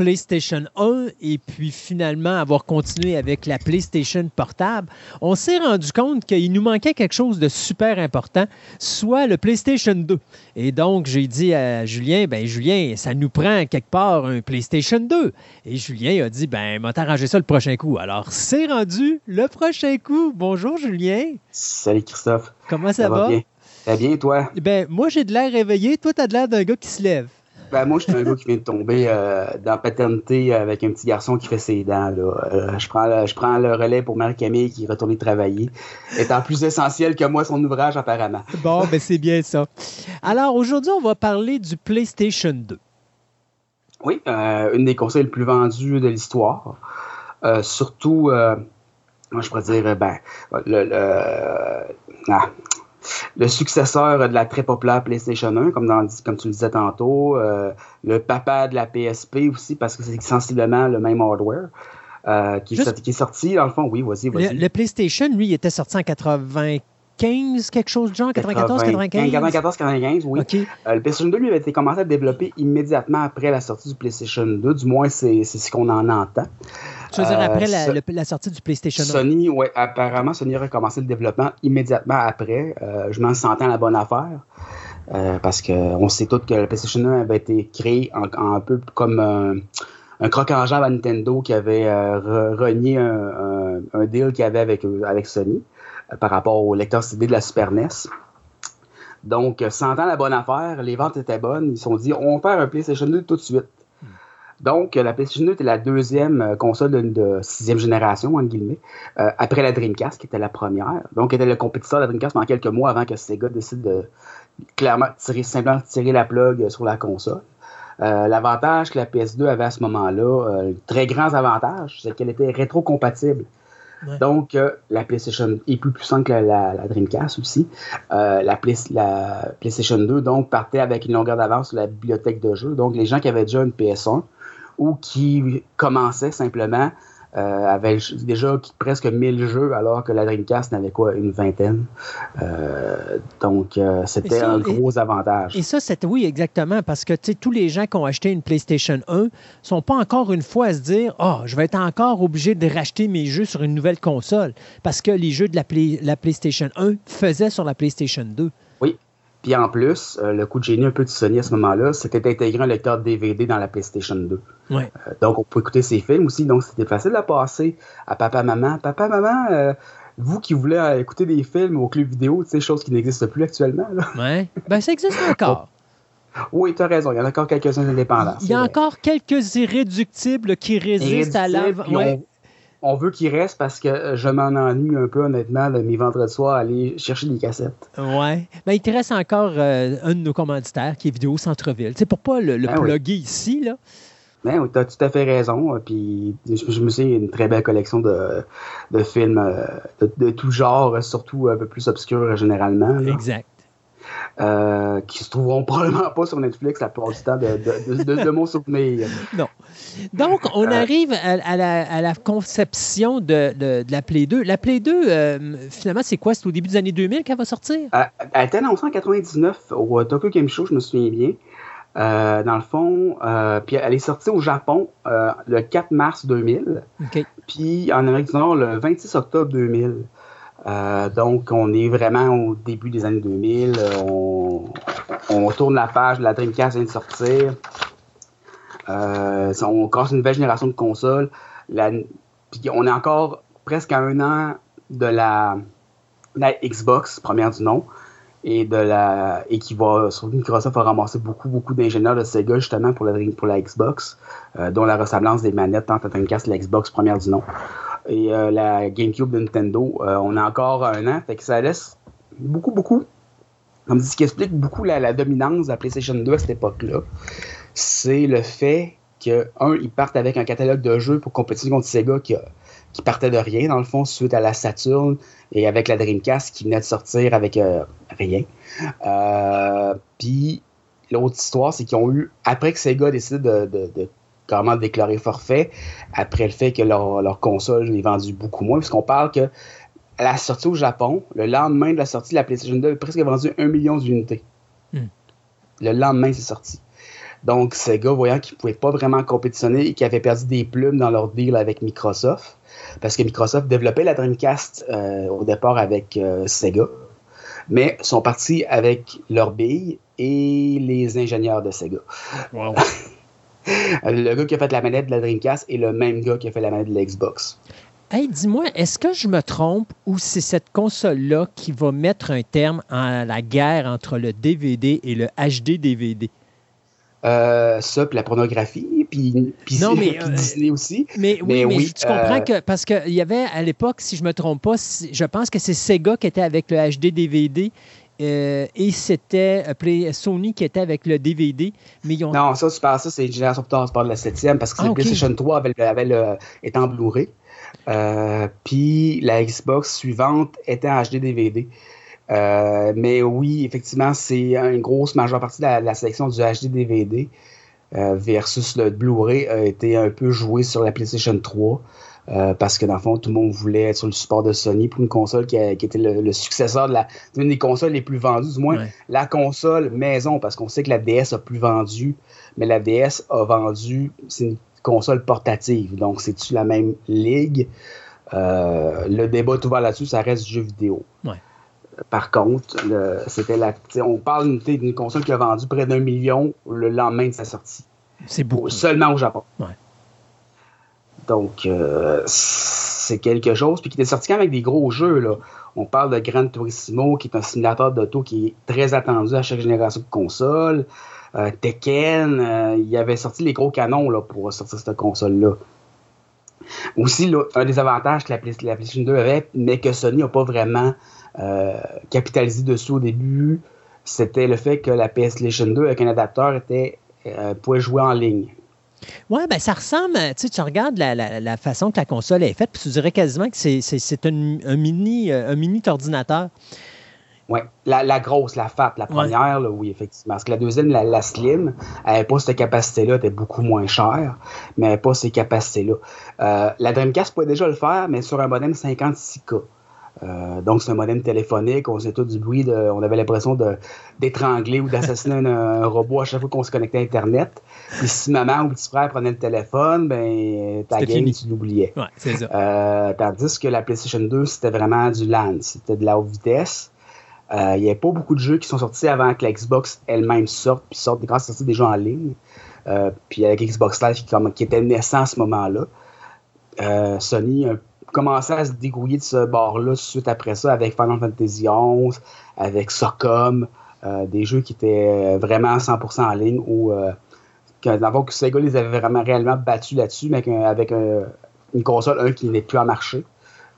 PlayStation 1 et puis finalement avoir continué avec la PlayStation portable, on s'est rendu compte qu'il nous manquait quelque chose de super important, soit le PlayStation 2. Et donc, j'ai dit à Julien, ben Julien, ça nous prend quelque part un PlayStation 2. Et Julien a dit, ben, m'a arrangé ça le prochain coup. Alors, c'est rendu le prochain coup. Bonjour, Julien. Salut, Christophe. Comment ça, va? Bien? Ça va bien, toi? Ben, moi, j'ai de l'air réveillé. Toi, tu as de l'air d'un gars qui se lève. Ben, moi, je suis un gars qui vient de tomber euh, dans la paternité avec un petit garçon qui fait ses dents. Là. Euh, je, prends le, je prends le relais pour Marie-Camille qui est retournée travailler, étant plus essentiel que moi son ouvrage, apparemment. Bon, ben c'est bien ça. Alors, aujourd'hui, on va parler du PlayStation 2. Oui, euh, une des consoles les plus vendues de l'histoire. surtout, moi, je pourrais dire, ben, le, le ah, le successeur de la très populaire PlayStation 1, comme, dans, comme tu le disais tantôt, euh, le papa de la PSP aussi, parce que c'est sensiblement le même hardware. Euh, qui, est sorti, dans le fond, oui, vas-y, vas-y. Le, PlayStation, lui, il était sorti en 95, quelque chose de genre, 94, 95? 94, 95, oui. Euh, le PlayStation 2, lui, avait été commencé à développer immédiatement après la sortie du PlayStation 2, du moins, c'est ce qu'on en entend. Tu veux dire après euh, la, sortie du PlayStation 1? Sony, oui, apparemment, Sony a recommencé le développement immédiatement après. Euh, je m'en sentais la bonne affaire. Parce qu'on sait tous que le PlayStation 1 avait été créé un peu comme un croc en jambe à Nintendo qui avait renié un, deal qu'il avait avec, avec Sony par rapport au lecteur CD de la Super NES. Donc, sentant la bonne affaire, les ventes étaient bonnes. Ils se sont dit, on va faire un PlayStation 2 tout de suite. Donc, la PlayStation 2 était la deuxième euh, console de, sixième génération, entre guillemets, euh, après la Dreamcast, qui était la première. Donc, elle était le compétiteur de la Dreamcast pendant quelques mois avant que Sega décide de clairement tirer, simplement tirer la plug sur la console. L'avantage que la PS2 avait à ce moment-là, très grands avantages, c'est qu'elle était rétro-compatible. Donc, la PlayStation est plus puissante que la, Dreamcast aussi. la, la, PlayStation 2, donc, partait avec une longueur d'avance sur la bibliothèque de jeux. Donc, les gens qui avaient déjà une PS1 ou qui commençaient simplement euh, avait déjà presque 1000 jeux, alors que la Dreamcast n'avait quoi, une vingtaine. Euh, donc, euh, c'était un gros avantage. Et ça, c'était oui, exactement, parce que tous les gens qui ont acheté une PlayStation 1 sont pas encore une fois à se dire oh, je vais être encore obligé de racheter mes jeux sur une nouvelle console, parce que les jeux de la, la PlayStation 1 faisaient sur la PlayStation 2. Puis en plus, euh, le coup de génie un peu de Sony à ce moment-là, c'était d'intégrer un lecteur DVD dans la PlayStation 2. Euh, donc, on pouvait écouter ses films aussi. Donc, c'était facile à passer à papa, maman. Papa, maman, euh, vous qui voulez écouter des films au club vidéo, tu sais, choses qui n'existent plus actuellement. Oui, ben ça existe encore. Oui, tu as raison. Il y en a encore quelques-uns indépendants. Il y a encore quelques irréductibles qui résistent à la on veut qu'il reste parce que euh, je m'en ennuie un peu, honnêtement, de mes vendredis soirs, aller chercher des cassettes. Ouais. Mais il te reste encore euh, un de nos commanditaires qui est Vidéo Centre-Ville. C'est pour pas le, le ben ici, là. Ben oui, tu as tout à fait raison. Puis je, me suis une très belle collection de, films euh, de, de, tout genre, surtout un peu plus obscurs généralement. Exact. Euh, qui se trouveront probablement pas sur Netflix la plupart du temps de, mon souvenir. Non. Donc, on euh, arrive à, la, conception de, la Play 2. La Play 2, euh, finalement, c'est quoi? C'est au début des années 2000 qu'elle va sortir? elle était annoncée en 99 au Tokyo Game Show, je me souviens bien. dans le fond, puis elle est sortie au Japon le 4 mars 2000. Puis en Amérique du Nord le 26 octobre 2000. Euh, donc, on est vraiment au début des années 2000. On, tourne la page, la Dreamcast vient de sortir. Euh, on casse une nouvelle génération de consoles. puis on est encore presque à un an de la, Xbox, première du nom, et de la et qui va sur Microsoft va ramasser beaucoup beaucoup d'ingénieurs de Sega justement pour la pour la Xbox, euh, dont la ressemblance des manettes la Dreamcast la Xbox première du nom et euh, la GameCube de Nintendo. Euh, on a encore un an, fait que ça laisse beaucoup, beaucoup, comme dit, ce qui explique beaucoup la, dominance de la PlayStation 2 à cette époque-là, c'est le fait que, un, ils partent avec un catalogue de jeux pour compétir contre Sega qui, qui partait de rien, dans le fond, suite à la Saturn et avec la Dreamcast qui venait de sortir avec euh, rien. Puis, l'autre histoire, c'est qu'ils ont eu, après que Sega a décidé de carrément déclaré forfait après le fait que leur, console est vendue beaucoup moins, puisqu'on parle que à la sortie au Japon, le lendemain de la sortie de la PlayStation 2, a presque vendu un million d'unités. Hmm. Le lendemain, c'est sorti. Donc, Sega, voyant qu'ils ne pouvaient pas vraiment compétitionner et qu'ils avaient perdu des plumes dans leur deal avec Microsoft, parce que Microsoft développait la Dreamcast euh, au départ avec euh, Sega, mais sont partis avec leurs billes et les ingénieurs de Sega. Wow. le gars qui a fait la manette de la Dreamcast est le même gars qui a fait la manette de l'Xbox. Hey, dis-moi, est-ce que je me trompe ou c'est cette console-là qui va mettre un terme à la guerre entre le DVD et le HD DVD? Euh, ça, puis la pornographie, puis, non, mais, euh, Disney aussi. Mais, oui, mais, tu comprends euh, que, parce qu'il y avait à l'époque, si je ne me trompe pas, je pense que c'est Sega qui était avec le HD DVD euh, et c'était Sony qui était avec le DVD. Mais Non, ça, tu parles, ça, c'est une génération plus tard, tu parles de la septième, parce que ah, la PlayStation 3 avait, avait le, était en Blu-ray. Euh, puis la Xbox suivante était en HD DVD. mais oui, effectivement, c'est une grosse majeure partie de la, sélection du HD DVD versus le Blu-ray a été un peu joué sur la PlayStation 3. Euh, parce que dans le fond, tout le monde voulait être sur le support de Sony pour une console qui, était le, successeur de la d'une des consoles les plus vendues, du moins la console maison, parce qu'on sait que la DS a plus vendu, mais la DS a vendu, c'est une console portative, donc c'est-tu la même ligue? Euh, le débat tout ouvert là-dessus, ça reste du jeu vidéo. Par contre, c'était la, on parle d'une console qui a vendu près d'un million le lendemain de sa sortie. C'est beau. Seulement au Japon. Donc, euh, c'est quelque chose. Puis qui était sorti quand même avec des gros jeux. Là. On parle de Gran Turismo, qui est un simulateur d'auto qui est très attendu à chaque génération de console. Euh, Tekken, euh, il avait sorti les gros canons là, pour sortir cette console-là. Aussi, un des avantages que la, PlayStation 2 avait, mais que Sony n'a pas vraiment capitalisé dessus au début, c'était le fait que la PlayStation 2 avec un adapteur était euh, pouvaient jouer en ligne. Oui, ben ça ressemble, tu sais, tu regardes la, la, la, façon que la console est faite, puis tu dirais quasiment que c'est un, mini, un mini ordinateur. Oui, la, la, grosse, la FAT, la première, là, oui, effectivement. Parce que la deuxième, la, la Slim, elle n'avait pas cette capacité-là, elle était beaucoup moins chère, mais elle n'avait pas ces capacités-là. Euh, la Dreamcast pouvait déjà le faire, mais sur un modem 56K. Euh, donc, c'est un modem téléphonique. On faisait tout du bruit. De, on avait l'impression d'étrangler ou d'assassiner un, un, robot à chaque fois qu'on se connectait à Internet. Puis si maman ou petit frère prenait le téléphone, ben ta game, fini. tu l'oubliais. Ouais, c'est ça. Euh, tandis que la PlayStation 2, c'était vraiment du LAN. C'était de la haute vitesse. Euh, il n'y a pas beaucoup de jeux qui sont sortis avant que la Xbox elle-même sorte, puis sorte quand c'est sorti des jeux en ligne. Puis avec Xbox Live qui, qui, était naissant à ce moment-là, Sony a commencé à se dégrouiller de ce bord-là suite après ça avec Final Fantasy XI, avec Socom, euh, des jeux qui étaient vraiment 100% en ligne ou d'abord que Sega les avait vraiment réellement battus là-dessus, mais avec un, une console, un qui n'est plus en marché.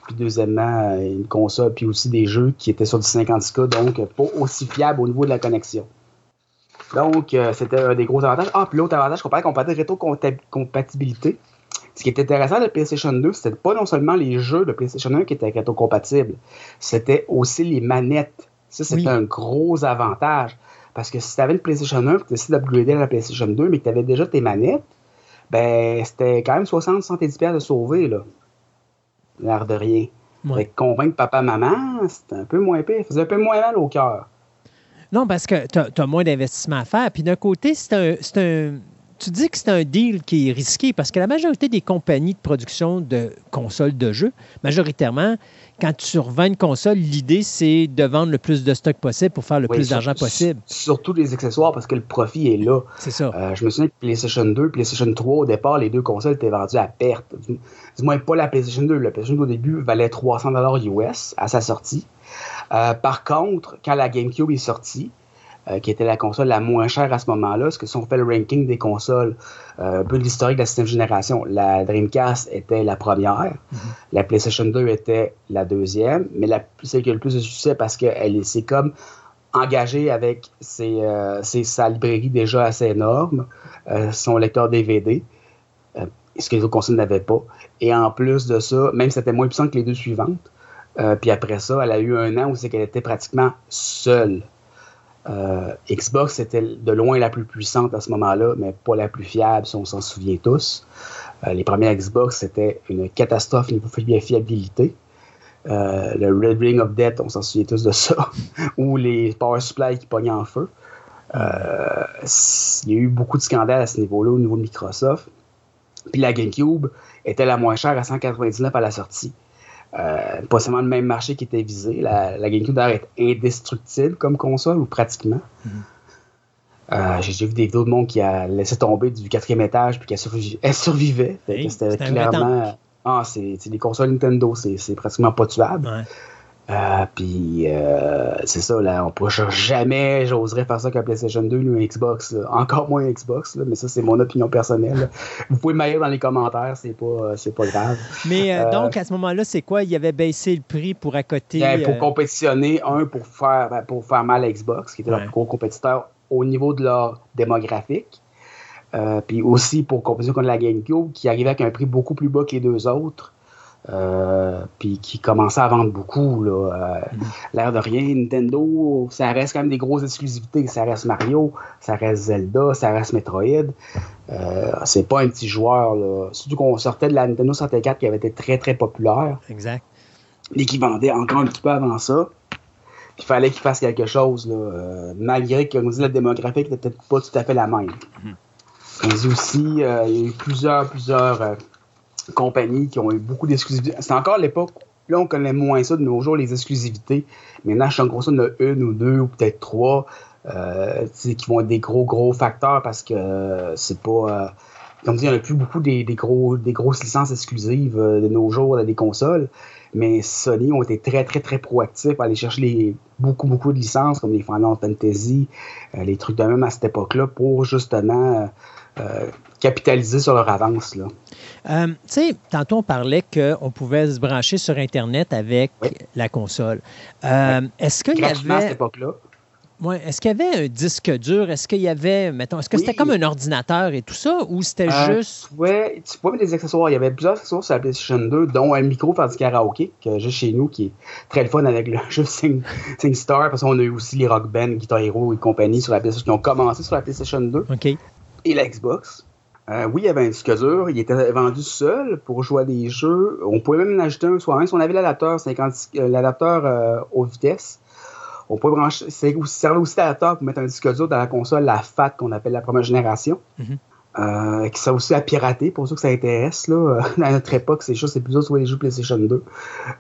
Puis deuxièmement, une console, puis aussi des jeux qui étaient sur du 56K, donc pas aussi fiable au niveau de la connexion. Donc, euh, c'était un des gros avantages. Ah, puis l'autre avantage qu'on parlait, qu'on parlait de rétrocompatibilité. Ce qui était intéressant de la PlayStation 2, c'était pas non seulement les jeux de PlayStation 1 qui étaient rétrocompatibles, c'était aussi les manettes. Ça, c'était oui. un gros avantage. Parce que si tu avais une PlayStation 1 et tu décides d'upgrader à la PlayStation 2, mais que tu avais déjà tes manettes, ben, c'était quand même 60-70$ de sauver, là l'air de rien. Ouais. Fait que convaincre papa-maman, c'était un peu moins pire. Ça faisait un peu moins mal au cœur. Non, parce que tu as, moins d'investissement à faire. Puis d'un côté, c'est un, un, Tu dis que c'est un deal qui est risqué parce que la majorité des compagnies de production de consoles de jeux, majoritairement, quand tu revends une console, l'idée, c'est de vendre le plus de stock possible pour faire le oui, plus d'argent possible. Surtout les accessoires, parce que le profit est là. C'est ça. Euh, je me souviens que PlayStation 2, PlayStation 3, au départ, les deux consoles étaient vendues à perte. Du, du moins, pas la PlayStation 2. La PlayStation 2, au début, valait 300 US à sa sortie. Euh, par contre, quand la GameCube est sortie, euh, qui était la console la moins chère à ce moment-là, parce que si on fait le ranking des consoles, euh, un peu de l'historique de la sixième génération, la Dreamcast était la première, mm -hmm. la PlayStation 2 était la deuxième, mais la, celle qui a le plus de succès parce qu'elle s'est comme engagée avec ses, euh, ses, sa librairie déjà assez énorme, son lecteur DVD, ce que les autres consoles n'avaient pas. Et en plus de ça, même si c'était moins puissant que les deux suivantes, puis après ça, elle a eu un an où c'est qu'elle était pratiquement seule. Euh, Xbox était de loin la plus puissante à ce moment-là, mais pas la plus fiable, si on s'en souvient tous. Euh, les premières Xbox, c'était une catastrophe niveau fiabilité. Euh, le Red Ring of Death, on s'en souvient tous de ça, ou les Power Supply qui pognaient en feu. Il y a eu beaucoup de scandales à ce niveau-là, au niveau de Microsoft. Puis la GameCube était la moins chère à 199 à la sortie. Euh, pas seulement le même marché qui était visé. La, la GameCube est indestructible comme console, ou pratiquement. Mm -hmm. euh, J'ai vu des vidéos de monde qui a laissé tomber du quatrième étage puis qu'elle survivait. Elle survivait. Hey, C'était clairement. Ah, c'est des consoles Nintendo, c'est pratiquement pas tuable. Ouais. Euh, puis euh, c'est ça, là, on pourrait jamais, j'oserais faire ça qu'un PlayStation 2 ou un Xbox, là. encore moins un Xbox, là, mais ça c'est mon opinion personnelle. Vous pouvez m'ailler dans les commentaires, c'est pas, c'est pas grave. Mais euh, donc à ce moment-là, c'est quoi? Il avait baissé le prix pour à côté ben, Pour compétitionner, un pour faire, ben, pour faire mal à Xbox, qui était ouais. leur plus gros compétiteur au niveau de leur démographique. Euh, puis aussi pour compétition contre la GameCube, qui arrivait avec un prix beaucoup plus bas que les deux autres. Euh, puis qui commençait à vendre beaucoup. Là. Euh, mm. L'air de rien, Nintendo, ça reste quand même des grosses exclusivités. Ça reste Mario, ça reste Zelda, ça reste Metroid. Euh, c'est pas un petit joueur. Là. Surtout qu'on sortait de la Nintendo 64 qui avait été très très populaire. Exact. Et qui vendait encore un petit peu avant ça. Il fallait qu'il fasse quelque chose, là, euh, malgré que dit, la démographie n'était peut-être pas tout à fait la même. Mm. On dit aussi, il y a eu plusieurs, plusieurs compagnies qui ont eu beaucoup d'exclusivités. C'est encore l'époque, là on connaît moins ça de nos jours, les exclusivités. Maintenant, je suis en y en a une ou deux ou peut-être trois euh, qui vont être des gros, gros facteurs parce que euh, c'est pas. Euh, comme dit, il n'y en a plus beaucoup des, des, gros, des grosses licences exclusives euh, de nos jours dans des consoles. Mais Sony ont été très, très, très proactifs à aller chercher les, beaucoup, beaucoup de licences comme les Final Fantasy, euh, les trucs de même à cette époque-là pour justement capitaliser sur leur avance. Là. Euh, tu sais, tantôt on parlait qu'on pouvait se brancher sur Internet avec oui. la console. Euh, oui. Est-ce qu'il y avait. à cette époque-là? Ouais. Est-ce qu'il y avait un disque dur? Est-ce qu'il y avait, mettons, est-ce que c'était comme un ordinateur et tout ça? Ou c'était Euh, juste. Tu pouvais, tu pouvais mettre des accessoires. Il y avait plusieurs accessoires sur la PlayStation 2, dont un micro pour du karaoké, que j'ai chez nous, qui est très le fun avec le jeu Sing, SingStar, parce qu'on a eu aussi les Rock Band, Guitar Hero et compagnie sur la PlayStation, qui ont commencé sur la PlayStation 2 OK. et la Xbox. Euh, oui, il y avait un disque dur. Il était vendu seul pour jouer à des jeux. On pouvait même en acheter un soi-même. Si on avait l'adapteur 50, euh, l'adapteur euh, aux vitesses, on pouvait brancher. C'est aussi, servait aussi d'adapteur pour mettre un disque dur dans la console, la FAT qu'on appelle la première génération. Mhm. Euh, qui sert aussi à pirater pour ceux que ça intéresse. Là. Dans notre époque, c'est chose, c'est plus sur les jeux PlayStation 2.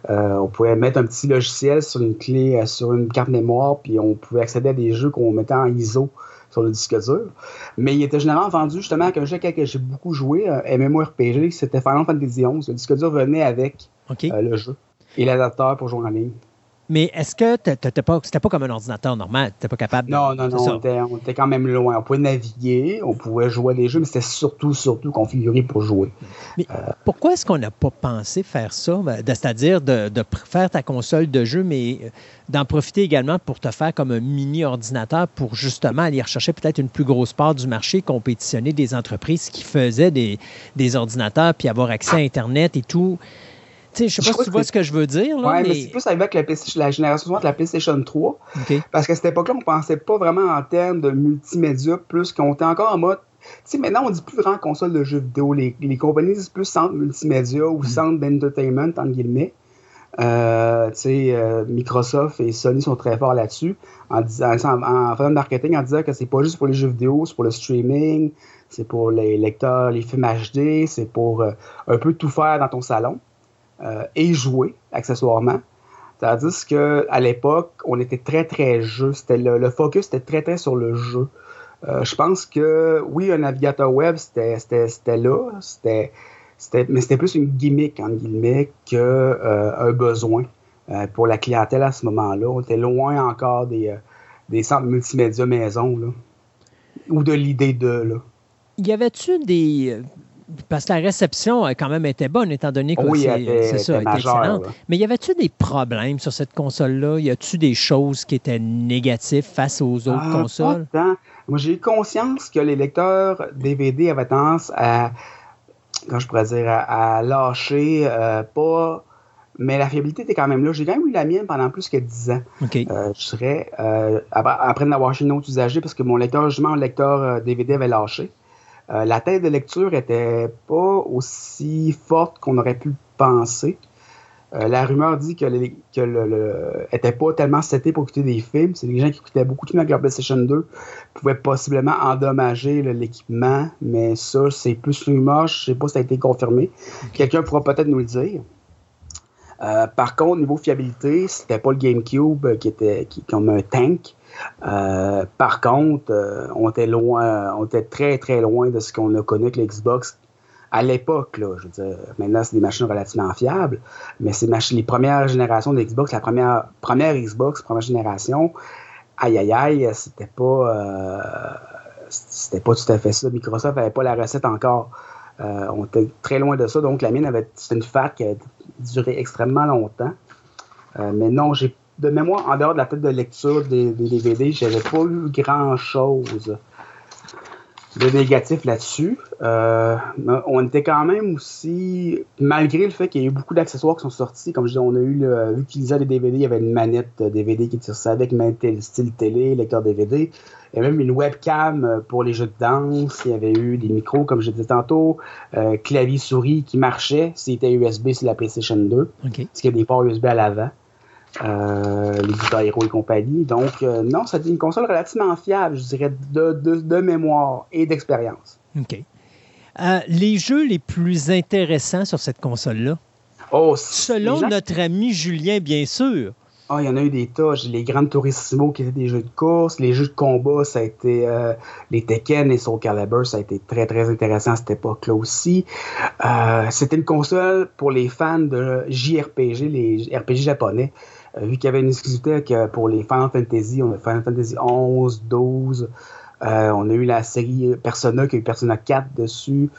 Euh, on pouvait mettre un petit logiciel sur une clé, sur une carte mémoire, puis on pouvait accéder à des jeux qu'on mettait en ISO sur le disque dur. Mais il était généralement vendu justement avec un jeu auquel j'ai beaucoup joué, un MMORPG, c'était Final Fantasy XI. Le disque dur venait avec euh, le jeu et l'adapteur pour jouer en ligne. Mais est-ce que c'était pas comme un ordinateur normal? T'étais pas capable de. Non, non, non, on était, on était quand même loin. On pouvait naviguer, on pouvait jouer à des jeux, mais c'était surtout, surtout configuré pour jouer. Pourquoi est-ce qu'on n'a pas pensé faire ça? Ben, C'est-à-dire de, faire ta console de jeu, mais euh, d'en profiter également pour te faire comme un mini ordinateur pour justement aller rechercher peut-être une plus grosse part du marché, compétitionner des entreprises qui faisaient des, des ordinateurs puis avoir accès à Internet et tout. Sais, je sais pas si tu vois ce que je veux dire. Là, Ouais, mais, mais... c'est plus avec la, la génération suivante, la PlayStation 3. OK. Parce qu'à cette époque-là, on pensait pas vraiment en termes de multimédia, plus qu'on était encore en mode. Tu sais, maintenant, on dit plus vraiment console de jeux vidéo. Les, les compagnies disent plus centre multimédia ou centre d'entertainment, entre guillemets. Euh, tu sais, euh, Microsoft et Sony sont très forts là-dessus, en, disant, en, en faisant le marketing, en disant que c'est pas juste pour les jeux vidéo, c'est pour le streaming, c'est pour les lecteurs, les films HD, c'est pour euh, un peu tout faire dans ton salon euh, et jouer accessoirement. Tandis qu'à l'époque, on était très, très jeu. C'était le, focus était très, très sur le jeu. Euh, je pense que, oui, un navigateur web, c'était là. Mais c'était plus une gimmick, entre guillemets, qu'un un besoin euh, pour la clientèle à ce moment-là. On était loin encore des, euh, des centres multimédia maison, là. Ou de l'idée de, là. Y avait-tu des. Parce que la réception a quand même été bonne, étant donné que Oui, c'est ça, était elle était majeure, excellente. là. Mais y avait-tu des problèmes sur cette console-là? Y a-tu des choses qui étaient négatives face aux autres Ah, consoles? pas. Moi, j'ai eu conscience que les lecteurs DVD avaient tendance à, quand je pourrais dire, à, à lâcher, euh, pas. Mais la fiabilité était quand même là. J'ai quand même eu la mienne pendant plus que 10 ans. Euh, je dirais, euh, après, après acheté une autre usagée, parce que mon lecteur, justement, le lecteur DVD avait lâché. Euh, la tête de lecture était pas aussi forte qu'on aurait pu penser. Euh, la rumeur dit que, les, que le, le- était pas tellement seté pour écouter des films. C'est des gens qui écoutaient beaucoup de films avec leur PlayStation 2 pouvaient possiblement endommager l'équipement, mais ça, c'est plus une rumeur. Je sais pas si ça a été confirmé. Quelqu'un pourra peut-être nous le dire. Euh, par contre, niveau fiabilité, c'était pas le GameCube qui était qui, comme un tank. Euh, par contre, euh, on était très très loin de ce qu'on a connu avec l'Xbox à l'époque. Je veux dire, maintenant c'est des machines relativement fiables, mais ces machines, les premières générations d'Xbox, la première Xbox, première génération, aïe aïe aïe, c'était pas euh, c'était pas tout à fait ça. Microsoft avait pas la recette encore. On était très loin de ça, donc la mienne avait c'était une fac qui a duré extrêmement longtemps. Mais non, j'ai de mémoire, en dehors de la tête de lecture des, des DVD, j'avais pas eu grand chose de négatif là-dessus. Euh, on était quand même aussi, malgré le fait qu'il y a eu beaucoup d'accessoires qui sont sortis, comme je dis, on a eu, le, vu qu'ils les DVD, il y avait une manette DVD qui était avec une manette style télé, lecteur DVD. Il y avait même une webcam pour les jeux de danse. Il y avait eu des micros, comme je disais tantôt, euh, clavier souris qui marchait. C'était USB sur la PlayStation 2, OK. parce qu'il y a des ports USB à l'avant. Euh, les Guitar Hero et compagnie. Donc, euh, non, c'était une console relativement fiable, je dirais, de, de, de mémoire et d'expérience. OK. Euh, les jeux les plus intéressants sur cette console-là, Oh, selon gens- notre ami Julien, bien sûr. Ah, il y en a eu des tas. Les Grandes Turismo qui étaient des jeux de course. Les jeux de combat, ça a été euh, les Tekken et Soul Calibur, ça a été très très intéressant à cette époque-là aussi. Euh, C'était une console pour les fans de JRPG, les RPG japonais. Euh, vu qu'il y avait une exclusivité pour les Final Fantasy, on a Final Fantasy 11, 12. Euh, on a eu la série Persona qui a eu Persona 4 dessus.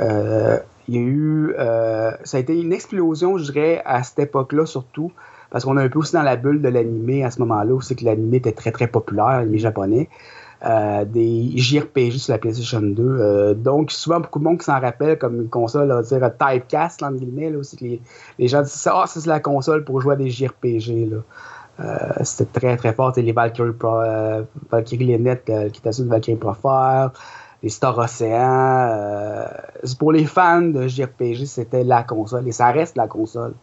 Euh, il y a eu, euh, ça a été une explosion, je dirais, à cette époque-là surtout, parce qu'on est un peu aussi dans la bulle de l'animé à ce moment-là, où c'est que l'animé était très très populaire, l'animé japonais. Euh, des JRPG sur la PlayStation 2. Euh, donc, souvent, beaucoup de monde qui s'en rappelle comme une console, dire typecast, entre guillemets, là, aussi que les, gens disent Ah, c'est la console pour jouer à des JRPG. Là. Euh, c'était très très fort. Les Valkyrie, Pro, euh, Valkyrie Lynette, euh, qui était sur Valkyrie Profile, les Star Ocean. pour les fans de JRPG, c'était la console et ça reste la console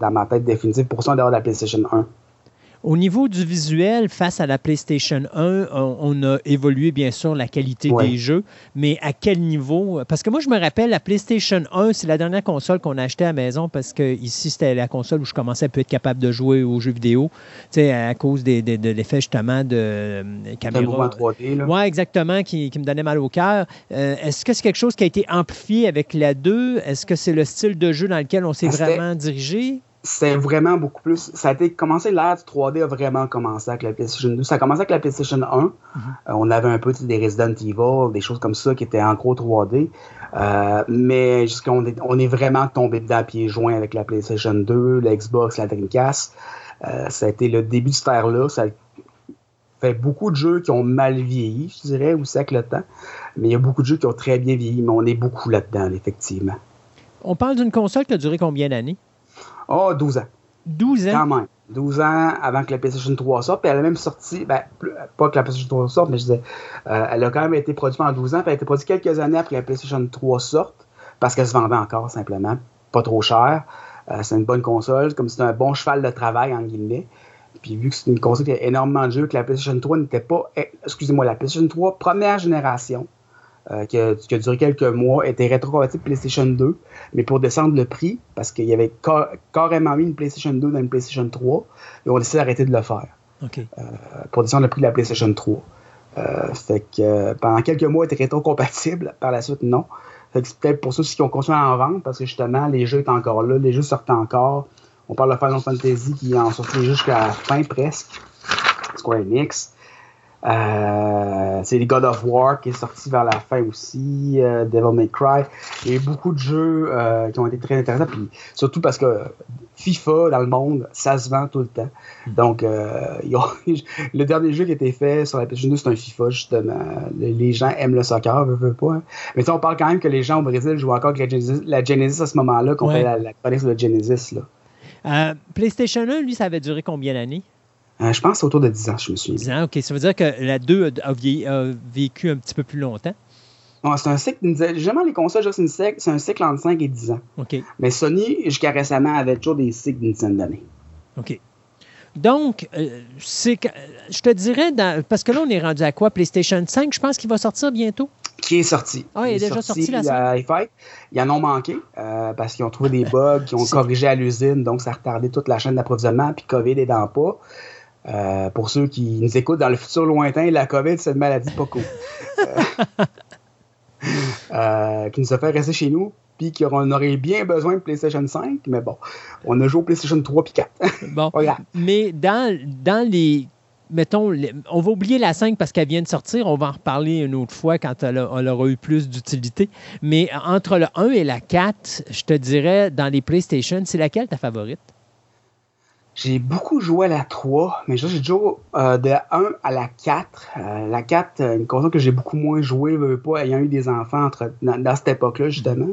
dans ma tête définitive. Pour ça, on de la PlayStation 1. Au niveau du visuel, face à la PlayStation 1, on, a évolué bien sûr la qualité des jeux, mais à quel niveau? Parce que moi, je me rappelle, la PlayStation 1, c'est la dernière console qu'on a achetée à la maison parce que ici, c'était la console où je commençais à être capable de jouer aux jeux vidéo, à cause de l'effet justement de euh, caméra. 3D, Oui, exactement, qui, me donnait mal au cœur. Euh, est-ce que c'est quelque chose qui a été amplifié avec la 2? Est-ce que c'est le style de jeu dans lequel on s'est ah, vraiment dirigé? C'est vraiment beaucoup plus. Ça a été commencé, l'ère du 3D a vraiment commencé avec la PlayStation 2. Ça a commencé avec la PlayStation 1. Mm-hmm. Euh, on avait un peu des Resident Evil, des choses comme ça qui étaient en gros 3D. Euh, mais jusqu'on est, on est vraiment tombé dedans à pieds joints avec la PlayStation 2, la Xbox, la Dreamcast. Euh, ça a été le début de cette ère-là. Ça a fait beaucoup de jeux qui ont mal vieilli, je dirais, aussi avec le temps. Mais il y a beaucoup de jeux qui ont très bien vieilli, mais on est beaucoup là-dedans, effectivement. On parle d'une console qui a duré combien d'années? Oh, 12 ans. 12 ans? Quand même. 12 ans avant que la PlayStation 3 sorte. Puis elle a même sorti, ben, pas que la PlayStation 3 sorte, mais je disais, euh, elle a quand même été produite en 12 ans. Puis elle a été produite quelques années après que la PlayStation 3 sorte, parce qu'elle se vendait encore simplement, pas trop cher. Euh, c'est une bonne console, comme c'est un bon cheval de travail, en guillemets. Puis vu que c'est une console qui a énormément de jeux, que la PlayStation 3 n'était pas, eh, excusez-moi, la PlayStation 3 première génération, euh, qui, a, duré quelques mois, était rétrocompatible PlayStation 2, mais pour descendre le prix, parce qu'il y avait carrément mis une PlayStation 2 dans une PlayStation 3, et on a décidé d'arrêter de le faire. Euh, pour descendre le prix de la PlayStation 3. Euh, fait que pendant quelques mois, elle était rétrocompatible, par la suite, non. Fait que c'est peut-être pour ceux qui ont continué à en vendre, parce que justement, les jeux étaient encore là, les jeux sortent encore. On parle de Final Fantasy qui en sortait jusqu'à la fin presque. Square Enix. Euh, c'est God of War qui est sorti vers la fin aussi, euh, Devil May Cry. Il y a eu beaucoup de jeux euh, qui ont été très intéressants, puis surtout parce que FIFA dans le monde, ça se vend tout le temps. Donc, le dernier jeu qui a été fait sur la PlayStation 2, c'est un FIFA, justement. Les gens aiment le soccer, veut, veut pas. Hein. Mais on parle quand même que les gens au Brésil jouent encore avec la Genesis, à ce moment-là, qu'on fait la, la chronique sur Genesis. Là. PlayStation 1, lui, ça avait duré combien d'années? Euh, je pense autour de 10 ans, je me suis 10 ans, OK. Ça veut dire que la 2 a, vécu un petit peu plus longtemps? c'est un cycle, généralement les consoles, c'est un cycle entre 5 et 10 ans. OK. Mais Sony, jusqu'à récemment, avait toujours des cycles d'une dizaine d'années. OK. Donc, euh, c'est je te dirais, parce que là, on est rendu à quoi? PlayStation 5, je pense qu'il va sortir bientôt? Qui est sorti. Ah, il, est, déjà sorti, la il Ils en ont manqué euh, parce qu'ils ont trouvé des bugs, qu'ils ont corrigé à l'usine, donc ça a retardé toute la chaîne d'approvisionnement, puis COVID est dans pas. Euh, pour ceux qui nous écoutent dans le futur lointain, la COVID, c'est une maladie pas cool. Euh, euh, qui nous a fait rester chez nous, puis qu'on aurait bien besoin de PlayStation 5, mais bon, on a joué au PlayStation 3 puis 4. bon, mais dans, dans les mettons, on va oublier la 5 parce qu'elle vient de sortir. On va en reparler une autre fois quand elle, elle aura eu plus d'utilité. Mais entre le 1 et la 4, je te dirais, dans les PlayStation, c'est laquelle ta favorite? J'ai beaucoup joué à la 3, mais j'ai joué euh, de la 1 à la 4. Euh, la 4, euh, une console que j'ai beaucoup moins joué, pas, ayant eu des enfants dans, cette époque-là, justement.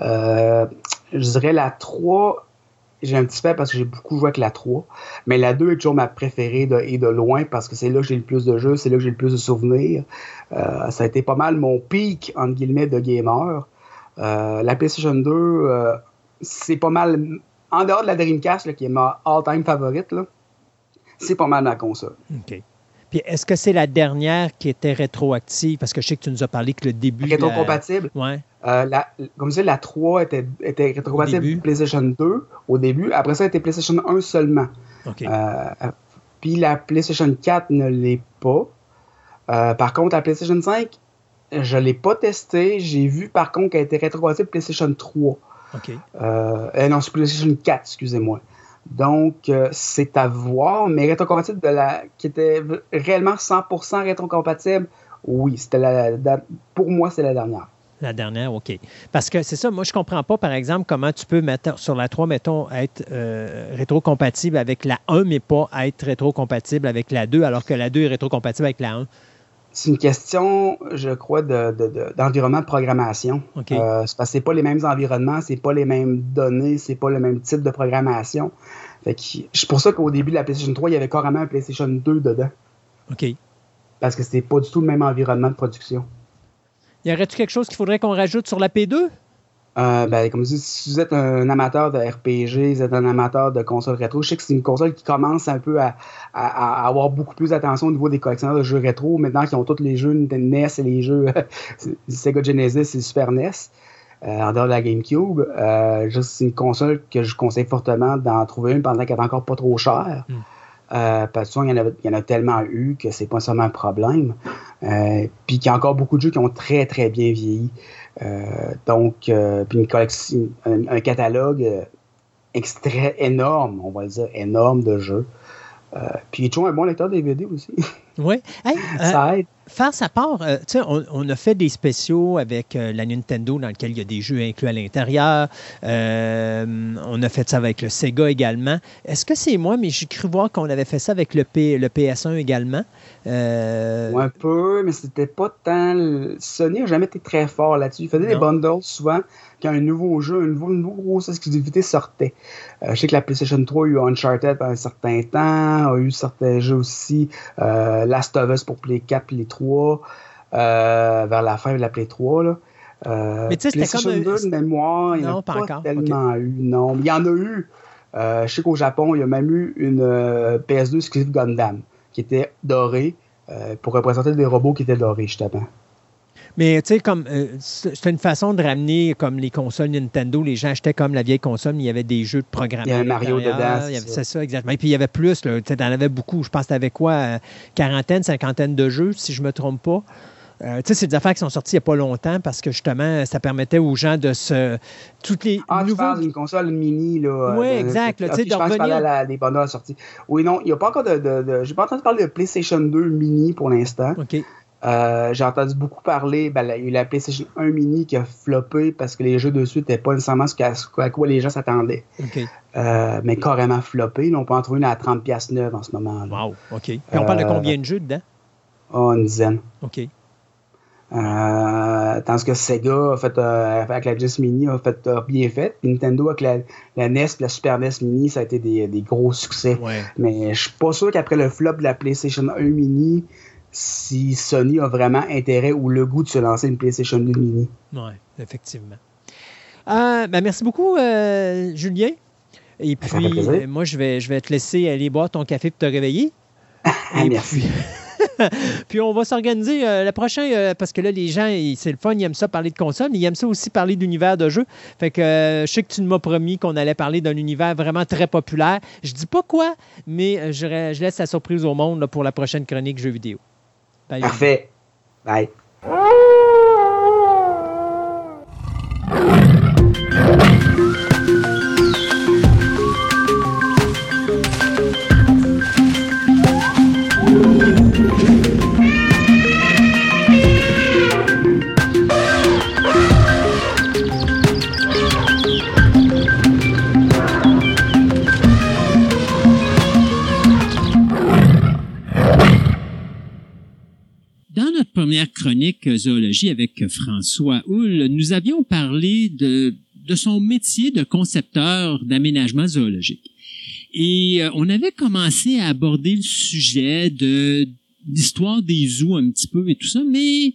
je dirais la 3, j'ai un petit peu parce que j'ai beaucoup joué avec la 3. Mais la 2 est toujours ma préférée et de loin parce que c'est là que j'ai le plus de jeux, c'est là que j'ai le plus de souvenirs. ça a été pas mal mon pic, entre guillemets, de gamer. la PlayStation 2, c'est pas mal en dehors de la Dreamcast, qui est ma all-time favorite, c'est pas mal ma console. OK. Puis est-ce que c'est la dernière qui était rétroactive? Parce que je sais que tu nous as parlé que le début. Rétrocompatible? La... Ouais. Euh, la, comme je disais, la 3 était, était rétrocompatible PlayStation 2 au début. Après ça, elle était PlayStation 1 seulement. OK. Euh, puis la PlayStation 4 ne l'est pas. Euh, par contre, la PlayStation 5, je ne l'ai pas testé. J'ai vu par contre qu'elle était rétrocompatible PlayStation 3. OK. Euh, non, c'est PlayStation 4, excusez-moi. Donc, euh, c'est à voir, mais rétrocompatible de la, qui était réellement 100% rétrocompatible, oui, c'était la, pour moi, c'est la dernière. La dernière, OK. Parce que c'est ça, moi, je ne comprends pas, par exemple, comment tu peux mettre sur la 3, mettons, être euh, rétrocompatible avec la 1, mais pas être rétrocompatible avec la 2, alors que la 2 est rétrocompatible avec la 1. C'est une question, je crois, d'environnement de, de, programmation. OK. Euh, c'est parce que c'est pas les mêmes environnements, c'est pas les mêmes données, c'est pas le même type de programmation. C'est pour ça qu'au début de la PlayStation 3, il y avait carrément un PlayStation 2 dedans. OK. Parce que c'était pas du tout le même environnement de production. Y aurait-tu quelque chose qu'il faudrait qu'on rajoute sur la P2? Euh, ben, comme je dis, si vous êtes un amateur de RPG, vous êtes un amateur de console rétro, je sais que c'est une console qui commence un peu à, à, avoir beaucoup plus d'attention au niveau des collectionneurs de jeux rétro, maintenant qu'ils ont tous les jeux Nintendo NES et les jeux Sega Genesis et Super NES, euh, en dehors de la GameCube. Euh, c'est une console que je conseille fortement d'en trouver une pendant qu'elle est encore pas trop chère. Mm. Euh, parce qu'il y, en a, il y en a tellement eu que c'est pas seulement un problème. Euh, puis qu'il y a encore beaucoup de jeux qui ont très très bien vieilli. Euh, donc, euh, puis une collection, un, un catalogue extrait énorme, on va le dire, énorme de jeux. Euh, puis il est toujours un bon lecteur DVD aussi. Oui. Hey, ça aide. Faire sa part, euh, tu sais, on, on, a fait des spéciaux avec euh, la Nintendo dans lequel il y a des jeux inclus à l'intérieur. Euh, on a fait ça avec le Sega également. Est-ce que c'est moi, mais j'ai cru voir qu'on avait fait ça avec le, P, le PS1 également. Euh... Ouais, un peu, mais c'était pas tant. Sony n'a jamais été très fort là-dessus. Il faisait des bundles souvent quand un nouveau jeu, une nouveau, nouveau grosse exclusivité sortait. Je sais que la PlayStation 3 a eu Uncharted pendant un certain temps, a eu certains jeux aussi, Last of Us pour Play 4 et les 3, euh, vers la fin de la Play 3. Là. Euh, mais tu sais, c'était comme. 2 de mémoire, il n'y en a pas, pas tellement okay. eu, non. Il y en a eu. Euh, je sais qu'au Japon, il y a même eu une euh, PS2 exclusive Gundam qui était dorée pour représenter des robots qui étaient dorés, justement. Mais tu sais, comme euh, c'est une façon de ramener comme les consoles Nintendo, les gens achetaient comme la vieille console, mais il y avait des jeux de programme. Il y avait Mario dedans. C'est ça. exactement. Et puis il y avait plus, tu sais, en avais beaucoup. Je pense que tu avais quoi, quarantaine, cinquantaine de jeux, si je ne me trompe pas. Euh, tu sais, c'est des affaires qui sont sorties il n'y a pas longtemps parce que justement, ça permettait aux gens de se. Toutes les ah, nouveaux... tu parles d'une console mini, là. Oui, exact. Là, okay, je pense que tu la, des bundles sorties. Oui, non, il n'y a pas encore de. de, de... J'ai pas entendu parler de PlayStation 2 mini pour l'instant. OK. Euh, j'ai entendu beaucoup parler, ben, il y a eu la PlayStation 1 mini qui a floppé parce que les jeux dessus n'étaient pas nécessairement ce à, quoi les gens s'attendaient. Okay. Euh, mais carrément floppé. Là, on peut en trouver une à 30$ pièces neuve en ce moment. Là. Wow, OK. Et on parle de combien de jeux dedans? Oh, une dizaine. OK. Euh, tandis que Sega a fait euh, avec la Genesis Mini a fait bien fait. Puis Nintendo avec la, la NES et la Super NES Mini, ça a été des, des gros succès. Ouais. Mais je suis pas sûr qu'après le flop de la PlayStation 1 Mini, si Sony a vraiment intérêt ou le goût de se lancer une PlayStation 2 Mini. Oui, effectivement. Euh, ben merci beaucoup, euh, Julien. Et puis, euh, moi, je vais, je vais te laisser aller boire ton café pour te réveiller. Et merci. Puis... puis on va s'organiser euh, le prochain, euh, parce que là, les gens, c'est le fun, ils aiment ça parler de console, mais ils aiment ça aussi parler d'univers de jeu. Fait que euh, je sais que tu m'as promis qu'on allait parler d'un univers vraiment très populaire. Je dis pas quoi, mais je, je laisse la surprise au monde là, pour la prochaine chronique jeux vidéo. Parfait. Bye. Première chronique zoologie avec François Houle, nous avions parlé de, de son métier de concepteur d'aménagement zoologique. Et euh, on avait commencé à aborder le sujet de l'histoire des zoos un petit peu et tout ça, mais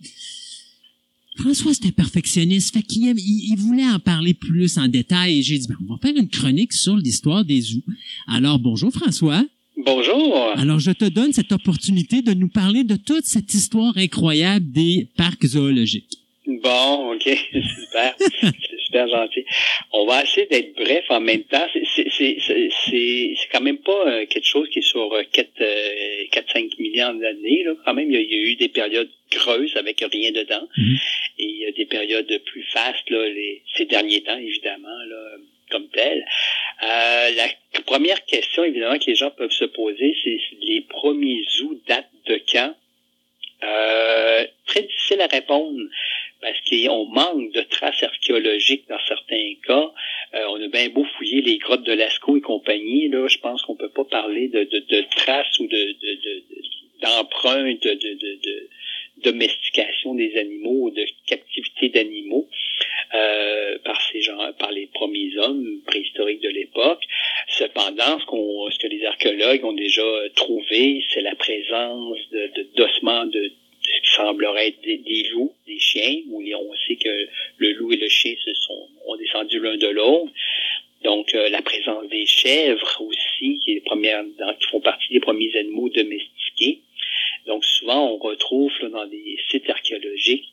François, c'était perfectionniste, fait qu'il il, il voulait en parler plus en détail. J'ai dit, ben, on va faire une chronique sur l'histoire des zoos. Alors, bonjour François. Bonjour. Alors, je te donne cette opportunité de nous parler de toute cette histoire incroyable des parcs zoologiques. Bon, OK, super. c'est super gentil. On va essayer d'être bref en même temps. C'est quand même pas quelque chose qui est sur 4-5 euh, millions d'années. Quand même, il y, a, il y, a, eu des périodes creuses avec rien dedans. Mm -hmm. Et il y a des périodes plus fastes là, les, ces derniers temps, évidemment. Là, comme tel. Euh, la première question, évidemment, que les gens peuvent se poser, c'est les premiers zoos datent de quand? Euh, très difficile à répondre parce qu'on manque de traces archéologiques dans certains cas. Euh, on a bien beau fouiller les grottes de Lascaux et compagnie, là, je pense qu'on peut pas parler de, de, de traces ou de, d'empreintes de, de, domestication des animaux, de captivité d'animaux euh, par ces gens, par les premiers hommes préhistoriques de l'époque. Cependant, ce, qu'on, ce que les archéologues ont déjà trouvé, c'est la présence de, d'ossements de, ce qui semblerait être des, loups, des chiens, où on sait que le loup et le chien se sont ont descendu l'un de l'autre. Donc, euh, la présence des chèvres aussi, qui, est premières, qui font partie des premiers animaux domestiqués. Donc, souvent, on retrouve dans des sites archéologiques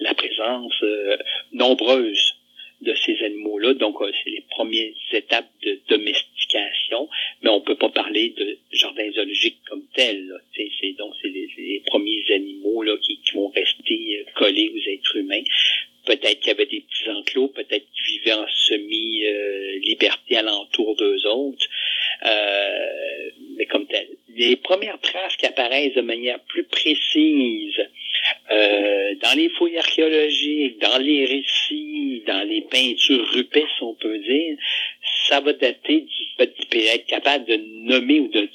la présence euh, nombreuse de ces animaux-là. Donc, euh, c'est les premières étapes de domestication, mais on peut pas parler de jardin zoologique comme tel. C'est, donc, c'est les, premiers animaux là, qui, vont rester euh, collés aux êtres humains. Peut-être qu'il y avait des petits enclos, peut-être qu'ils vivaient en semi-liberté alentour d'eux autres, mais comme tel. Les premières traces qui apparaissent de manière plus précise euh, dans les fouilles archéologiques, dans les récits, dans les peintures rupestres, on peut dire, ça va dater du être capable de nommer ou de,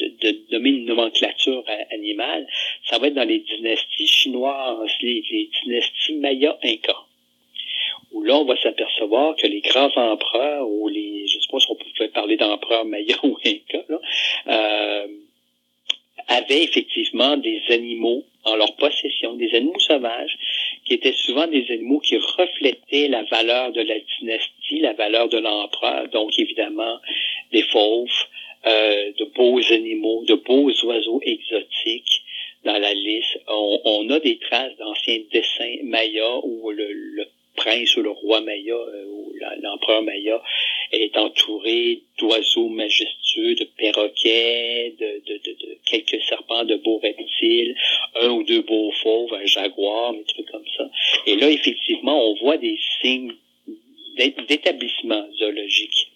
nommer une nomenclature animale. Ça va être dans les dynasties chinoises, les, dynasties Maya Inca. Où là, on va s'apercevoir que les grands empereurs, ou les, je sais pas si on pouvait parler d'empereurs Maya ou Inca, là, euh, avaient effectivement des animaux en leur possession, des animaux sauvages, qui étaient souvent des animaux qui reflétaient la valeur de la dynastie, la valeur de l'empereur, donc évidemment des fauves, euh, de beaux animaux, de beaux oiseaux exotiques dans la liste. On, a des traces d'anciens dessins mayas où le, le prince ou le roi Maya euh, ou l'empereur Maya est entouré d'oiseaux majestueux, de perroquets, de, de, de, quelques serpents, de beaux reptiles, un ou deux beaux fauves, un jaguar, des trucs comme ça. Et là, effectivement, on voit des signes d'établissement zoologique.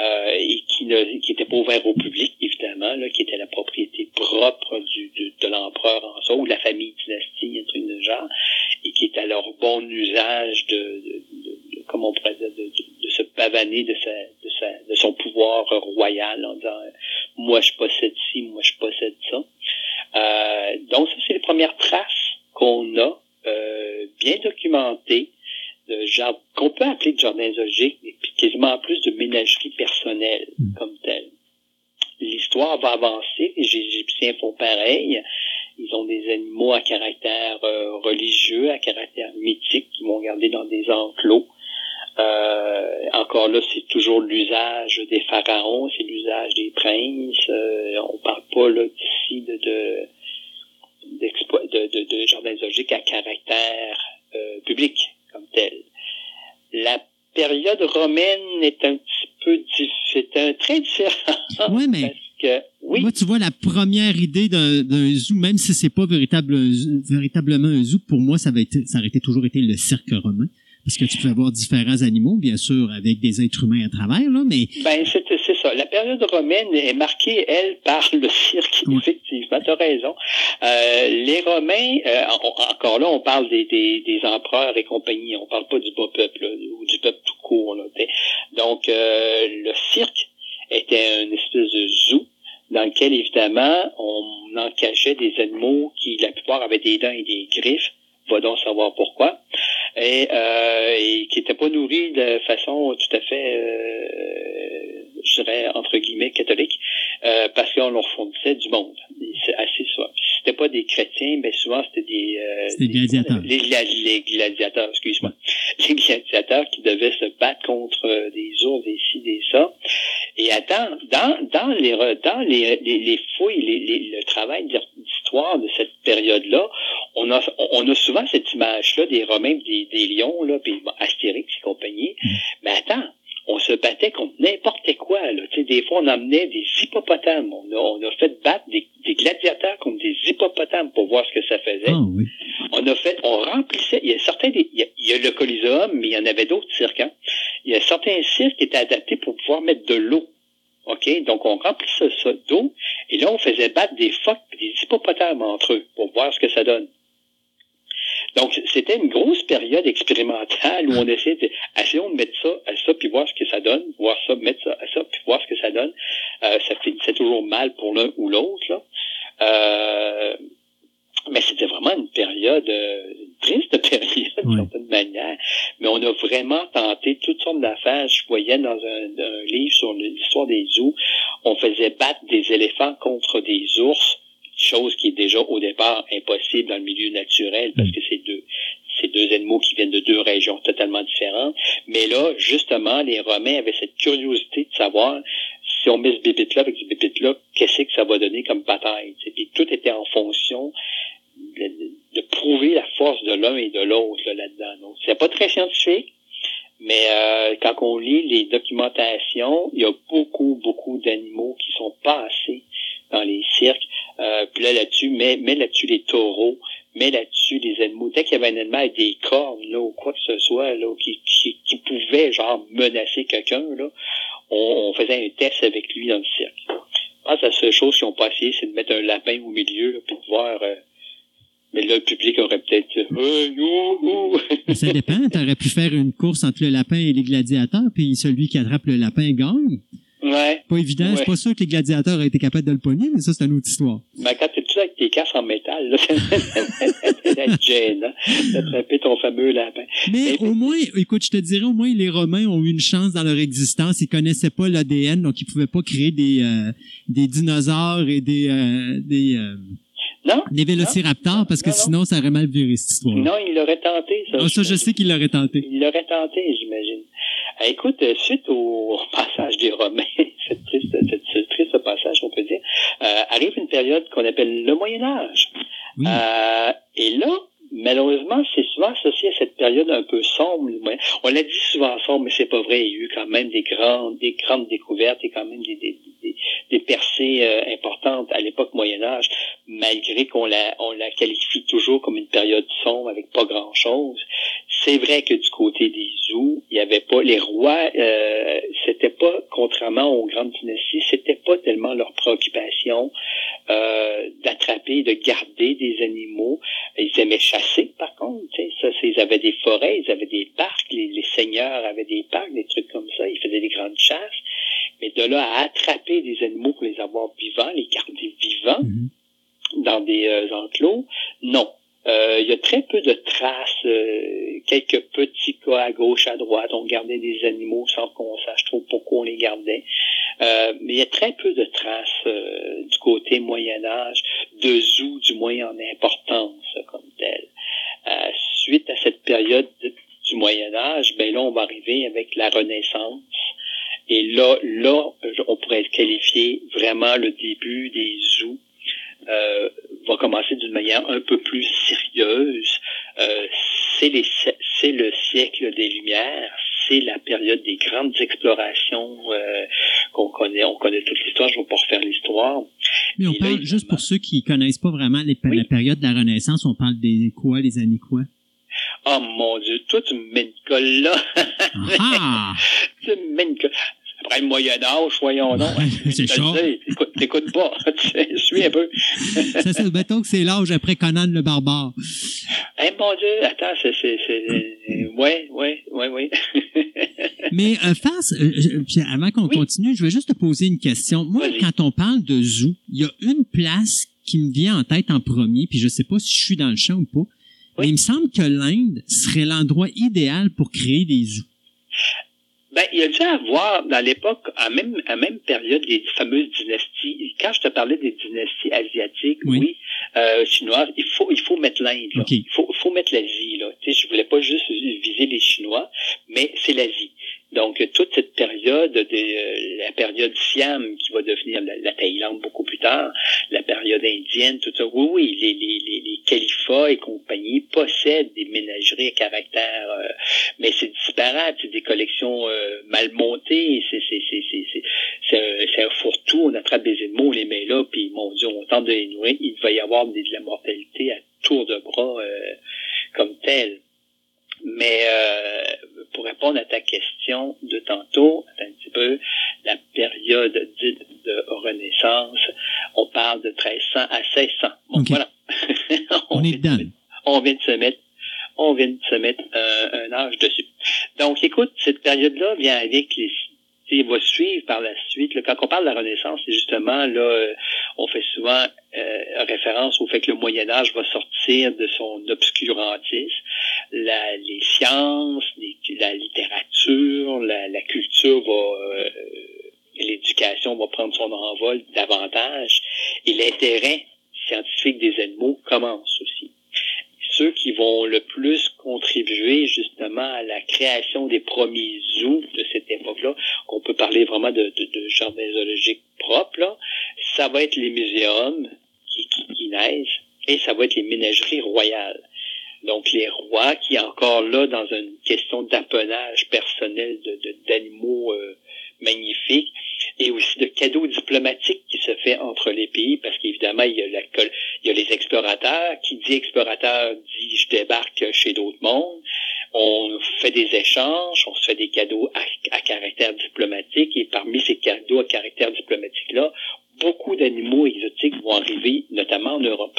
Euh, et qui n'était pas ouvert au public, évidemment, là, qui était la propriété propre du, de, de l'empereur en soi, ou de la famille dynastie, un truc de genre, et qui est alors bon usage de, de, de, comment on de, se pavaner de, sa, de, sa, de son pouvoir royal en disant moi je possède ci, moi je possède ça. Euh, donc ça c'est les premières traces qu'on a euh, bien documentées de genre qu'on peut appeler de jardin zoologique, mais quasiment plus de ménagerie personnelle hmm. comme telle. L'histoire va avancer, les Égyptiens font pareil. Ils ont des animaux à caractère euh, religieux, à caractère mythique, qui vont garder dans des enclos. Euh, encore là, c'est toujours l'usage des pharaons, c'est l'usage des princes. Euh, on parle pas là d'ici de de, de, de, de jardin zoologique à caractère euh, public comme. La période romaine est un petit peu c'est un très différent. Oui, mais oui. Moi, tu vois, la première idée d'un zoo, même si c'est pas véritable, véritablement un zoo, pour moi, ça, va être, ça aurait toujours été le cirque romain parce que tu peux avoir différents animaux, bien sûr, avec des êtres humains à travers, là, mais... Ben, c'est ça. La période romaine est marquée, elle, par le cirque, effectivement, tu as raison. Euh, les Romains, euh, encore là, on parle des, des, des, empereurs et compagnie, on parle pas du bas peuple, ou du peuple tout court. Là, Donc, euh, le cirque était une espèce de zoo dans lequel, évidemment, on encachait des animaux qui, la plupart, avaient des dents et des griffes, va donc savoir pourquoi, et, euh, et qui n'étaient pas nourris de façon tout à fait, euh, je dirais, entre guillemets, catholique, euh, parce qu'on leur fournissait du monde. C'est assez. Si c'était pas des chrétiens, mais souvent c'était des... Euh, c'était des gladiateurs. Les, les, gladiateurs, excuse-moi. Les gladiateurs qui devaient se battre contre des ours, des ci, des ça. Et attends, dans, dans les dans les, les, les fouilles, les, le travail de cette période-là, on a, on a souvent cette image-là des Romains, des, des lions, là, puis Astérix et compagnie. Mm. Mais attends, on se battait contre n'importe quoi. Là. Tu sais, des fois, on emmenait des hippopotames. On a, on a fait battre des, des, gladiateurs contre des hippopotames pour voir ce que ça faisait. Ah, oui. On a fait, on remplissait. Il y a certains, des, il, y a, le Coliseum, mais il y en avait d'autres cirques. Hein. Il y a certains cirques qui étaient adaptés pour pouvoir mettre de l'eau. OK? Donc, on remplissait ça d'eau, et là, on faisait battre des phoques et des hippopotames entre eux pour voir ce que ça donne. Donc, c'était une grosse période expérimentale où on essayait de, essayons de mettre ça à ça, puis voir ce que ça donne, voir ça, mettre ça à ça, puis voir ce que ça donne. Euh, ça finissait toujours mal pour l'un ou l'autre, là. Euh, mais c'était vraiment une période, euh, une triste période d'une certaine manière. Mais on a vraiment tenté toutes sortes d'affaires. Je voyais dans un, un livre sur l'histoire des zoos, on faisait battre des éléphants contre des ours chose qui est déjà au départ impossible dans le milieu naturel parce que c'est deux, c'est deux animaux qui viennent de deux régions totalement différentes. Mais là, justement, les Romains avaient cette curiosité de savoir si on met ce bébite-là avec ce bébite-là, qu'est-ce que ça va donner comme bataille. Et tout était en fonction de, prouver la force de l'un et de l'autre là-dedans. Donc, c'est pas très scientifique, mais euh, quand on lit les documentations, il y a beaucoup, beaucoup d'animaux qui sont passés dans les cirques. Euh, puis là, là-dessus, mets, là-dessus les taureaux, mets là-dessus les animaux. Dès qu'il y avait un animal avec des cornes, là, ou quoi que ce soit, là, qui, qui, qui pouvait, genre, menacer quelqu'un, là, on, on, faisait un test avec lui dans le cirque. Je pense que la seule chose qu'ils ont pas essayé, c'est de mettre un lapin au milieu, là, de voir... Euh, mais là, le public aurait peut-être euh, Ça dépend. T'aurais pu faire une course entre le lapin et les gladiateurs, puis celui qui attrape le lapin gagne. Ouais. Pas évident. C'est pas sûr que les gladiateurs auraient été capables de le pogner, mais ça, c'est une autre histoire. Mais quand t'es tout avec tes casques en métal, là, c'est gênant d'attraper ton fameux lapin. Mais, au moins, écoute, je te dirais, au moins, les Romains ont eu une chance dans leur existence. Ils connaissaient pas l'ADN, donc ils pouvaient pas créer des, euh, des dinosaures et des, euh, des, euh, non. Des vélociraptors, parce que sinon, ça aurait mal viré, cette histoire. Non, il l'aurait tenté, ça. Ah, ça, je sais qu'il l'aurait tenté. Il l'aurait tenté, j'imagine. Eh, écoute, euh, suite au passage des Romains, cette triste, cette, triste passage, on peut dire, euh, arrive une période qu'on appelle le Moyen Âge. Oui. Euh, et là, malheureusement, c'est souvent associé à cette période un peu sombre. On l'a dit souvent sombre, mais c'est pas vrai. Il y a eu quand même des grandes, des grandes découvertes et quand même des, percées euh, importantes à l'époque Moyen Âge, malgré qu'on la, qualifie toujours comme une période sombre avec pas grand chose. C'est vrai que du côté des zoos, il y avait pas les rois, euh, c'était pas contrairement aux grandes dynasties, c'était pas tellement leur préoccupation euh, d'attraper, de garder des animaux. Ils aimaient chasser, par contre. Ça, ils avaient des forêts, ils avaient des parcs, les, les, seigneurs avaient des parcs, des trucs comme ça. Ils faisaient des grandes chasses. Mais de là à attraper des animaux pour les avoir vivants, les garder vivants mm-hmm. dans des euh, enclos, non. Euh, il y a très peu de traces, euh, quelques petits cas à gauche, à droite. On gardait des animaux sans qu'on sache trop pourquoi on les gardait. Euh, mais il y a très peu de traces du côté Moyen Âge, de zoos du moins en importance comme tel. Suite à cette période du Moyen Âge, ben là on va arriver avec la Renaissance. Et là, là, on pourrait qualifier vraiment le début des zoos euh, va commencer d'une manière un peu plus sérieuse. Euh, c'est le siècle des Lumières, c'est la période des grandes explorations euh, qu'on connaît. On connaît toute l'histoire, je ne vais pas refaire l'histoire. Mais on parle, juste pour ceux qui connaissent pas vraiment les, la période de la Renaissance, on parle des quoi, les années quoi? Oh mon Dieu, toi tu me mets une colle là. Ah! tu me mets une colle après le Moyen Âge, voyons donc. c'est chaud. T'écoutes pas. tu suis un peu. ça, c'est, mettons que c'est l'âge après Conan le barbare. Eh mon Dieu, attends, c'est, c'est, c'est, ouais, ouais, ouais, ouais. Mais euh, face, euh, avant qu'on continue, je vais juste te poser une question. Moi, quand on parle de zoo, il y a une place qui me vient en tête en premier, puis je sais pas si je suis dans le champ ou pas. Mais il me semble que l'Inde serait l'endroit idéal pour créer des zoos. Ben, il y a dû avoir, dans l'époque, à même, à même période, les fameuses dynasties. Quand je te parlais des dynasties asiatiques, oui, euh, chinoises, il faut, il faut mettre l'Inde, Il faut, faut mettre l'Asie, là. Tu sais, je voulais pas juste viser les Chinois, mais c'est l'Asie. Donc, toute cette période, de, euh, la période Siam, qui va devenir la, Thaïlande beaucoup plus tard, la période indienne, tout ça, oui, oui, les, les, les, les califats et compagnie possèdent des ménageries à caractère, euh, mais c'est disparate, c'est des collections euh, mal montées, c'est un, un fourre-tout, on attrape des animaux, on les met là, puis mon Dieu, on tente de les nourrir, il va y avoir de la mortalité à tour de bras comme tel. Mais euh, pour répondre à ta question de tantôt, un petit peu, la période dite de Renaissance, on parle de 1300 à 1600. Bon, voilà. on, est dedans. On vient de se mettre on vient de se mettre un âge dessus. Donc, écoute, cette période-là vient avec les il va suivre par la suite. quand on parle de la Renaissance, c'est justement là, euh, on fait souvent euh, référence au fait que le Moyen Âge va sortir de son obscurantisme. La, les sciences, la littérature, la, culture va, euh, l'éducation va prendre son envol davantage, et l'intérêt scientifique des animaux commence aussi ceux qui vont le plus contribuer justement à la création des premiers zoos de cette époque-là, qu'on peut parler vraiment de, de, de jardins zoologiques propres, ça va être les muséums qui, qui, naissent et ça va être les ménageries royales. Donc les rois qui encore là dans une question d'apponnage personnel d'animaux de, euh, magnifiques et aussi de cadeaux diplomatiques qui se fait entre les pays parce qu'évidemment il y a la, il y a les explorateurs. Qui dit explorateur dit je débarque chez d'autres mondes. On fait des échanges on se fait des cadeaux à, caractère diplomatique. Et parmi ces cadeaux à caractère diplomatique là beaucoup d'animaux exotiques vont arriver notamment en Europe.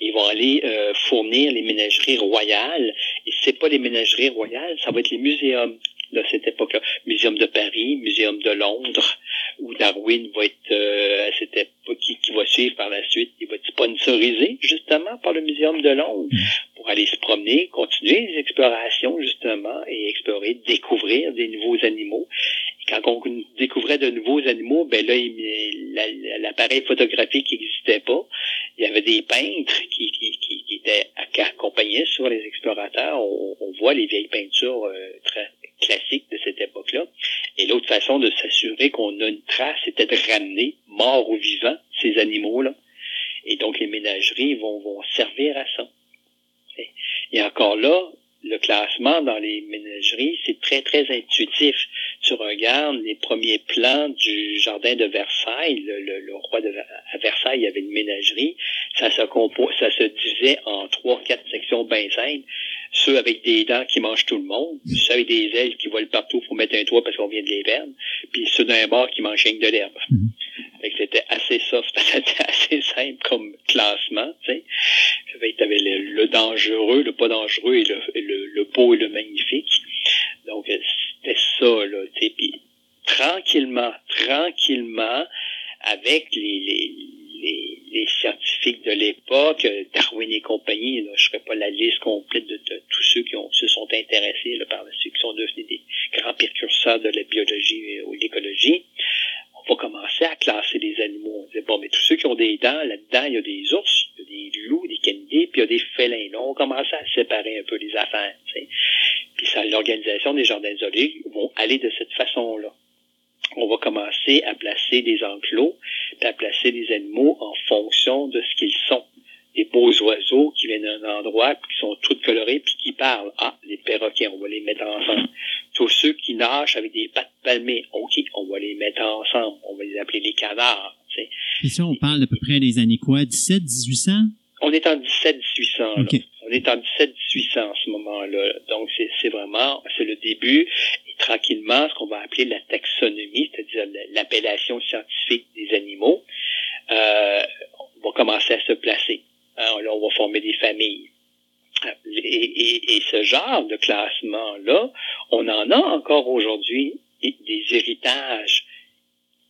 Ils vont aller euh, fournir les ménageries royales. Et c'est pas les ménageries royales, ça va être les muséums de cette époque-là. Muséum de Paris, Muséum de Londres, où Darwin va être euh, à cette époque qui, va suivre par la suite, il va être sponsorisé justement par le Muséum de Londres mm. pour aller se promener, continuer les explorations justement et explorer, découvrir des nouveaux animaux. Et quand on découvrait de nouveaux animaux, ben là, l'appareil photographique n'existait pas. Il y avait des peintres qui, qui, qui, étaient accompagnés sur les explorateurs. On, voit les vieilles peintures euh, très classique de cette époque-là. Et l'autre façon de s'assurer qu'on a une trace, c'était de ramener, morts ou vivants, ces animaux-là. Et donc, les ménageries vont, vont servir à ça. Et encore là, le classement dans les ménageries, c'est très, très intuitif. Tu regardes les premiers plans du jardin de Versailles, le, roi de à Versailles, il y avait une ménagerie, ça se, ça se divisait en trois, quatre sections bien ceux avec des dents qui mangent tout le monde, ceux avec des ailes qui volent partout pour mettre un toit parce qu'on vient de les perdre, puis ceux d'un bord qui mangent rien de l'herbe. Mhm. C'était assez soft, c'était assez simple comme classement. Tu sais. avais le, le, dangereux, le pas dangereux et le, le, le beau et le magnifique. Donc c'était ça, là. Tu sais. Puis tranquillement, tranquillement, avec les, les les, scientifiques de l'époque, euh, Darwin et compagnie, je ne ferai pas la liste complète de, tous ceux qui se sont intéressés par la qui sont devenus des grands précurseurs de la biologie ou l'écologie. On va commencer à classer les animaux. On dit, bon, mais tous ceux qui ont des dents, là-dedans, il y a des ours, il y a des loups, des canidés, puis il y a des félins. Là, on commence à séparer un peu les affaires. Puis ça, l'organisation des jardins zoologiques vont aller de cette façon-là on va commencer à placer des enclos, à placer des animaux en fonction de ce qu'ils sont. Des beaux oiseaux qui viennent d'un endroit, puis qui sont tous colorés, puis qui parlent. Ah, les perroquets, on va les mettre ensemble. Tous ceux qui nagent avec des pattes palmées, OK, on va les mettre ensemble. On va les appeler les canards. Et ça, on parle d'à peu près des années quoi? 17, 1800? On est en 17, 1800. On est en 17, 1800 en ce moment-là. Donc, c'est vraiment, c'est le début tranquillement ce qu'on va appeler la taxonomie, c'est-à-dire l'appellation scientifique des animaux, euh, va commencer à se placer. Alors, là, on va former des familles. Et, et, ce genre de classement-là, on en a encore aujourd'hui des héritages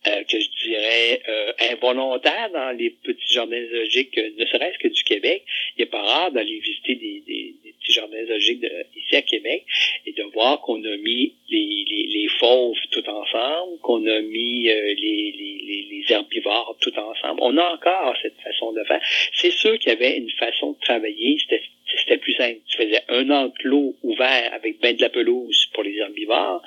euh, que je dirais euh, involontaires dans les petits jardins zoologiques, ne serait-ce que du Québec. Il n'est pas rare d'aller visiter des, petits jardins zoologiques ici à Québec et de voir qu'on a mis les, fauves tout ensemble, qu'on a mis euh, les, herbivores tout ensemble. On a encore cette façon de faire. C'est sûr qu'il y avait une façon de travailler, c'était c'était plus simple. Tu faisais un enclos ouvert avec ben de la pelouse pour les herbivores,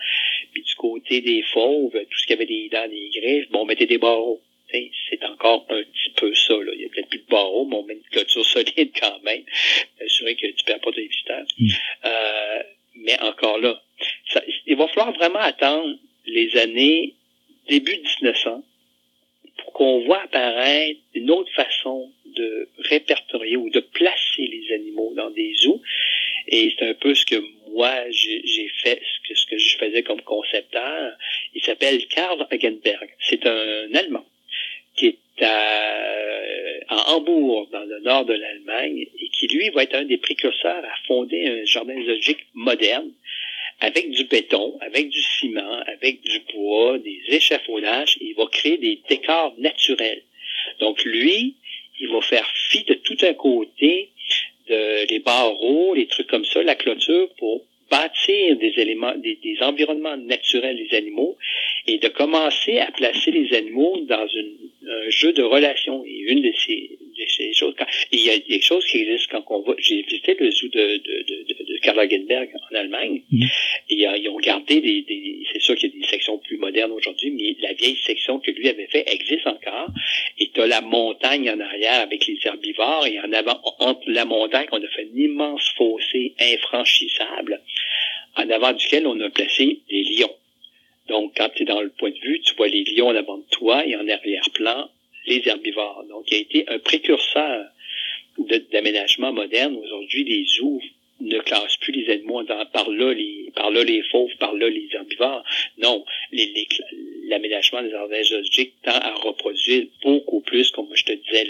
puis du côté des fauves, tout ce qui avait des dents, des griffes, bon, on mettait des barreaux. C'est encore un petit peu ça. Là. Il y a peut-être plus de barreaux, mais on met une clôture solide quand même, assurer que tu perds pas tes visiteurs. Mm. Euh, mais encore là, ça, il va falloir vraiment attendre les années début 1900 pour qu'on voit apparaître une autre façon de répertorier ou de placer les animaux dans des zoos. Et c'est un peu ce que moi j'ai fait, ce que, ce que je faisais comme concepteur. Il s'appelle Karl Hagenberg. C'est un Allemand qui est à, en Hambourg, dans le nord de l'Allemagne, et qui, lui, va être un des précurseurs à fonder un jardin zoologique moderne, avec du béton, avec du ciment, avec du bois, des échafaudages, il va créer des décors naturels. Donc, lui, il va faire fi de tout un côté, de les barreaux, les trucs comme ça, la clôture, pour bâtir des éléments, des, environnements naturels des animaux et de commencer à placer les animaux dans un jeu de relations. Et une de ces, choses, il y a des choses qui existent quand on va, j'ai visité le zoo de, de, de, de Karl Lagerberg en Allemagne, et euh, ils ont gardé des, des c'est sûr qu'il y a des sections plus modernes aujourd'hui, mais la vieille section que lui avait fait existe encore, et tu as la montagne en arrière avec les herbivores, et en avant, entre la montagne, on a fait un immense fossé infranchissable, en avant duquel on a placé des lions. Donc, quand tu es dans le point de vue, tu vois les lions en avant de toi et en arrière-plan, les herbivores. Donc, il a été un précurseur d'aménagement moderne. Aujourd'hui, les zoos ne classent plus les animaux par là les par là les fauves, par là les herbivores. Non, l'aménagement des jardins zoologiques tend à reproduire beaucoup plus, comme je te disais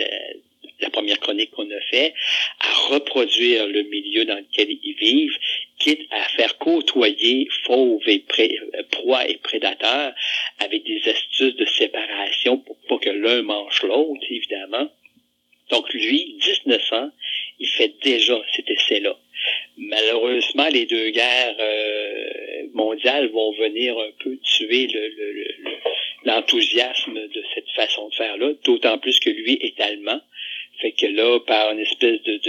la, première chronique qu'on a fait, à reproduire le milieu dans lequel ils vivent, quitte à faire côtoyer fauves et proies et prédateurs avec des astuces de séparation pour pas que l'un mange l'autre, évidemment. Donc lui, 1900, il fait déjà cet essai-là. Malheureusement, les deux guerres euh, mondiales vont venir un peu tuer l'enthousiasme le, de cette façon de faire-là, d'autant plus que lui est allemand. Fait que là, par une espèce de,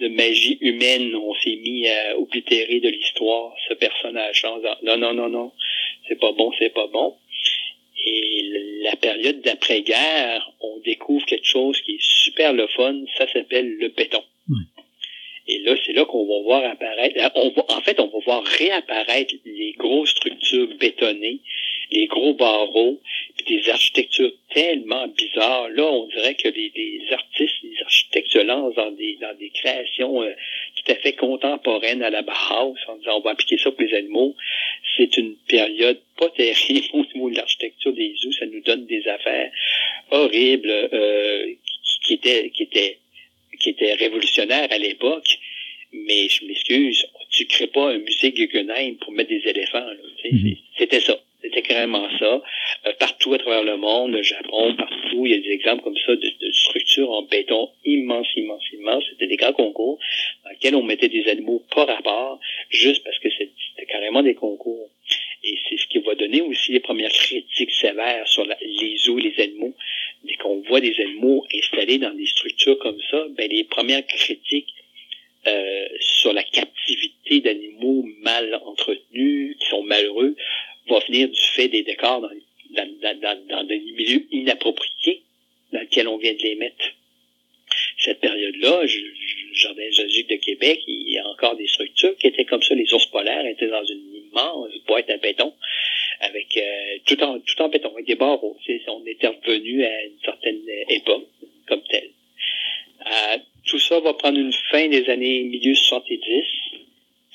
de, magie humaine, on s'est mis à oblitérer de l'histoire ce personnage-là non, non, non, non, c'est pas bon, c'est pas bon. Et la période d'après-guerre, on découvre quelque chose qui est super le fun, ça s'appelle le béton. Et là, c'est là qu'on va voir apparaître, on va, en fait, on va voir réapparaître les grosses structures bétonnées, les gros barreaux, puis des architectures tellement bizarres. Là, on dirait que les, artistes, les architectes se lancent dans des, dans des créations euh, tout à fait contemporaines à la Bauhaus, en disant on va appliquer ça pour les animaux. C'est une période pas terrible au niveau de l'architecture des zoos. Ça nous donne des affaires horribles euh, qui, étaient qui étaient qui était révolutionnaire à l'époque, mais je m'excuse, tu crées pas un musée Guggenheim pour mettre des éléphants. Mhm. C'était ça. C'était carrément ça. Euh, partout à travers le monde, le Japon, partout, il y a des exemples comme ça de, structures en béton immenses, immenses, immenses. C'était des grands concours dans lesquels on mettait des animaux par rapport, juste parce que c'était carrément des concours. Et c'est ce qui va donner aussi les premières critiques sévères sur les zoos, les animaux. Dès qu'on voit des animaux installés dans des structures comme ça, ben, les premières critiques euh, sur la captivité d'animaux mal entretenus, qui sont malheureux, vont venir du fait des décors dans, dans, des milieux inappropriés dans lesquels on vient de les mettre. Cette période-là, Jardin zoologique de Québec, il y a encore des structures qui étaient comme ça. Les ours polaires étaient dans une immense boîte à béton, avec euh, tout en tout en béton, avec des barreaux. On était revenu à une certaine époque comme telle. Euh, tout ça va prendre une fin des années milieu 70,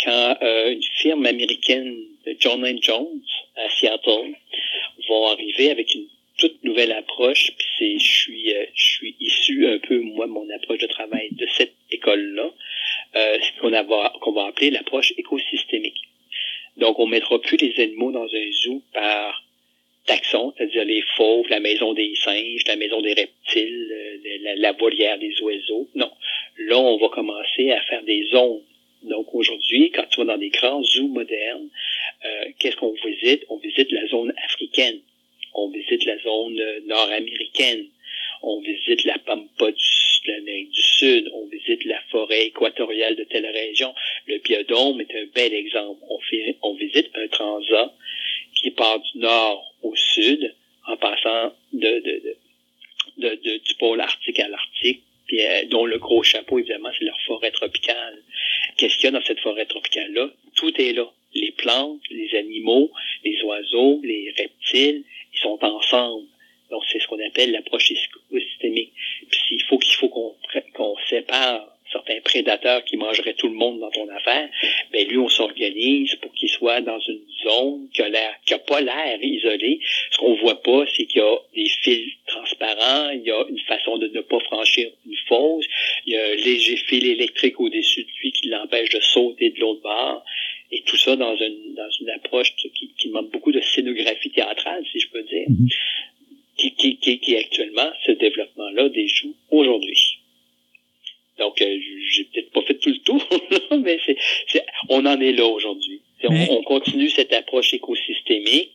quand euh, une firme américaine, John Jones, Seattle, va arriver avec une toute nouvelle approche. Puis c'est, je suis, je suis issu un peu moi mon approche de travail de cette école-là, euh, qu'on, qu'on va appeler l'approche écosystémique. Donc, on mettra plus les animaux dans un zoo par taxon, c'est-à-dire les fauves, la maison des singes, la maison des reptiles, euh, la, volière des oiseaux. Non. Là, on va commencer à faire des zones. Donc aujourd'hui, quand tu vas dans des grands zoos modernes, euh, qu'est-ce qu'on visite? On visite la zone africaine. On visite la zone euh, nord-américaine. On visite la pampa de l'Amérique du Sud, on visite la forêt équatoriale de telle région. Le biodôme est un bel exemple. On, visite un transat qui part du nord au sud en passant de, de, de, de du pôle arctique à l'Arctique, euh, dont le gros chapeau, évidemment, c'est leur forêt tropicale. Qu'est-ce qu'il y a dans cette forêt tropicale-là? Tout est là. Les plantes, les animaux, les oiseaux, les reptiles, ils sont ensemble. Donc, c'est ce qu'on appelle l'approche écosystémique. Puis, il faut qu'il faut qu'on qu'on sépare qui mangeraient tout le monde dans ton affaire, ben lui, on s'organise pour qu'il soit dans une zone qui a l'air, qui a pas l'air isolé. Ce qu'on voit pas, c'est qu'il y a des fils transparents transparent, il y a une façon de ne pas franchir une fosse, il y a un léger fil électrique au-dessus de lui qui l'empêche de sauter de l'autre bord, et tout ça dans une, dans une approche qui, qui demande beaucoup de scénographie théâtrale, si je peux dire, Mhm. qui, qui, qui, qui actuellement, ce développement-là déjoue aujourd'hui. Donc, euh, j'ai peut-être pas fait tout le tour, là, mais c'est, c'est- on en est là aujourd'hui. On, continue cette approche écosystémique.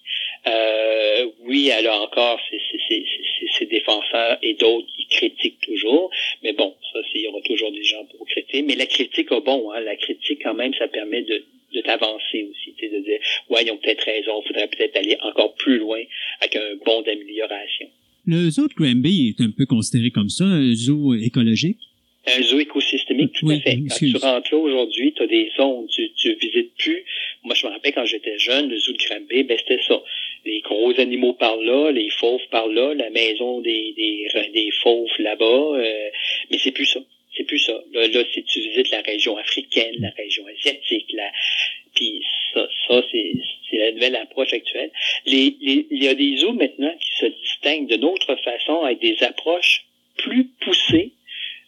Euh, oui, elle a encore ses, ses, ses, ses- ses défenseurs et d'autres qui critiquent toujours. Mais bon, ça, il y aura toujours des gens pour critiquer. Mais la critique a bon, hein, la critique quand même, ça permet de, de t'avancer aussi, de dire, ouais, ils ont peut-être raison, il faudrait peut-être aller encore plus loin avec un bond d'amélioration. Le zoo de Granby est un peu considéré comme ça, un zoo écologique? Un zoo écosystémique, tout Oui, à fait. Quand tu rentres là aujourd'hui, tu as des zones, tu, tu visites plus. Moi, je me rappelle quand j'étais jeune, le zoo de Granby, ben c'était ça. Les gros animaux par là, les fauves par là, la maison des, des, des fauves là-bas, euh, mais c'est plus ça. C'est plus ça. Là, là, si tu visites la région africaine, la région asiatique, la, puis ça, ça c'est, c'est la nouvelle approche actuelle. Les, les- il y a des zoos maintenant qui se distinguent d'une autre façon avec des approches plus poussées,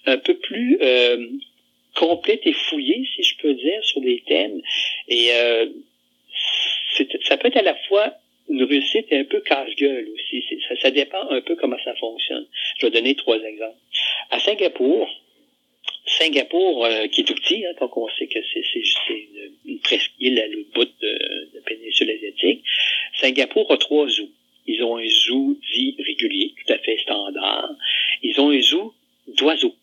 un peu plus euh, complètes et fouillées, si je peux dire, sur des thèmes. Et euh, ça peut être à la fois une réussite et un peu casse-gueule aussi. Ça, ça dépend un peu comment ça fonctionne. Je vais donner trois exemples. À Singapour, Singapour, euh, qui est tout petit, hein, on sait que c'est une, une presqu'île à l'autre bout de, de la péninsule asiatique, Singapour a trois zoos. Ils ont un zoo dit régulier, tout à fait standard. Ils ont un zoo d'oiseaux,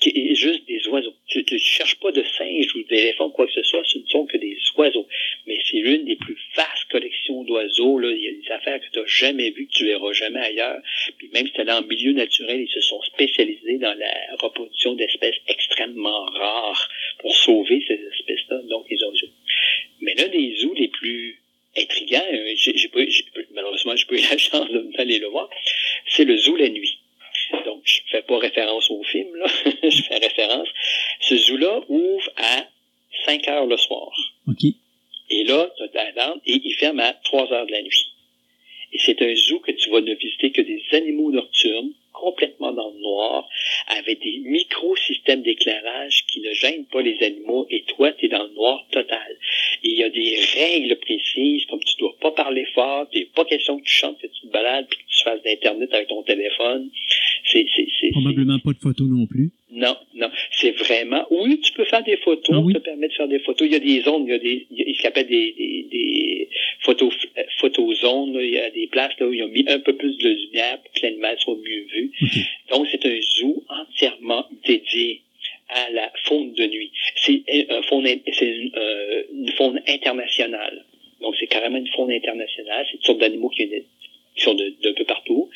qui est juste des oiseaux. Tu ne cherches pas de singes ou d'éléphants, quoi que ce soit, ce ne sont que des oiseaux. Mais c'est l'une des plus vastes collections d'oiseaux. Il y a des affaires que tu n'as jamais vues, que tu verras jamais ailleurs. Puis même si tu allé en milieu naturel, ils se sont spécialisés dans la reproduction d'espèces extrêmement rares pour sauver ces espèces-là, donc les oiseaux. Mais l'un des zoos les plus intrigants, euh, j'ai, j'ai j'ai- malheureusement, je n'ai pas eu la chance d'aller le voir, c'est le zoo la nuit. Donc, je fais pas référence au film, là. je fais référence. Ce zoo-là ouvre à 5 heures le soir. OK. Et là, tu as et il ferme à 3 heures de la nuit. Et c'est un zoo que tu vas ne visiter que des animaux nocturnes, complètement dans le noir, avec des micro-systèmes d'éclairage qui ne gênent pas les animaux, et toi, tu es dans le noir total. Et il y a des règles précises, comme tu dois pas parler fort, il pas question que tu chantes, que tu te balades, puis que tu fasses d'Internet avec ton téléphone. C'est, c'est, c'est, c'est- Probablement pas de photos non plus. Non, non. C'est vraiment. Oui, tu peux faire des photos, Ah oui? ça te permet de faire des photos. Il y a des zones, il y a des. Il y a ce qu'on appelle des, des, des photos, euh, photozones. Il y a des places là où ils ont mis un peu plus de lumière pour que l'animal soit mieux vu. Donc, c'est un zoo entièrement dédié à la faune de nuit. C'est un faune, c'est une, euh, une faune internationale. Donc, c'est carrément une faune internationale. C'est une sorte d'animaux qui, qui sont de- d'un peu partout,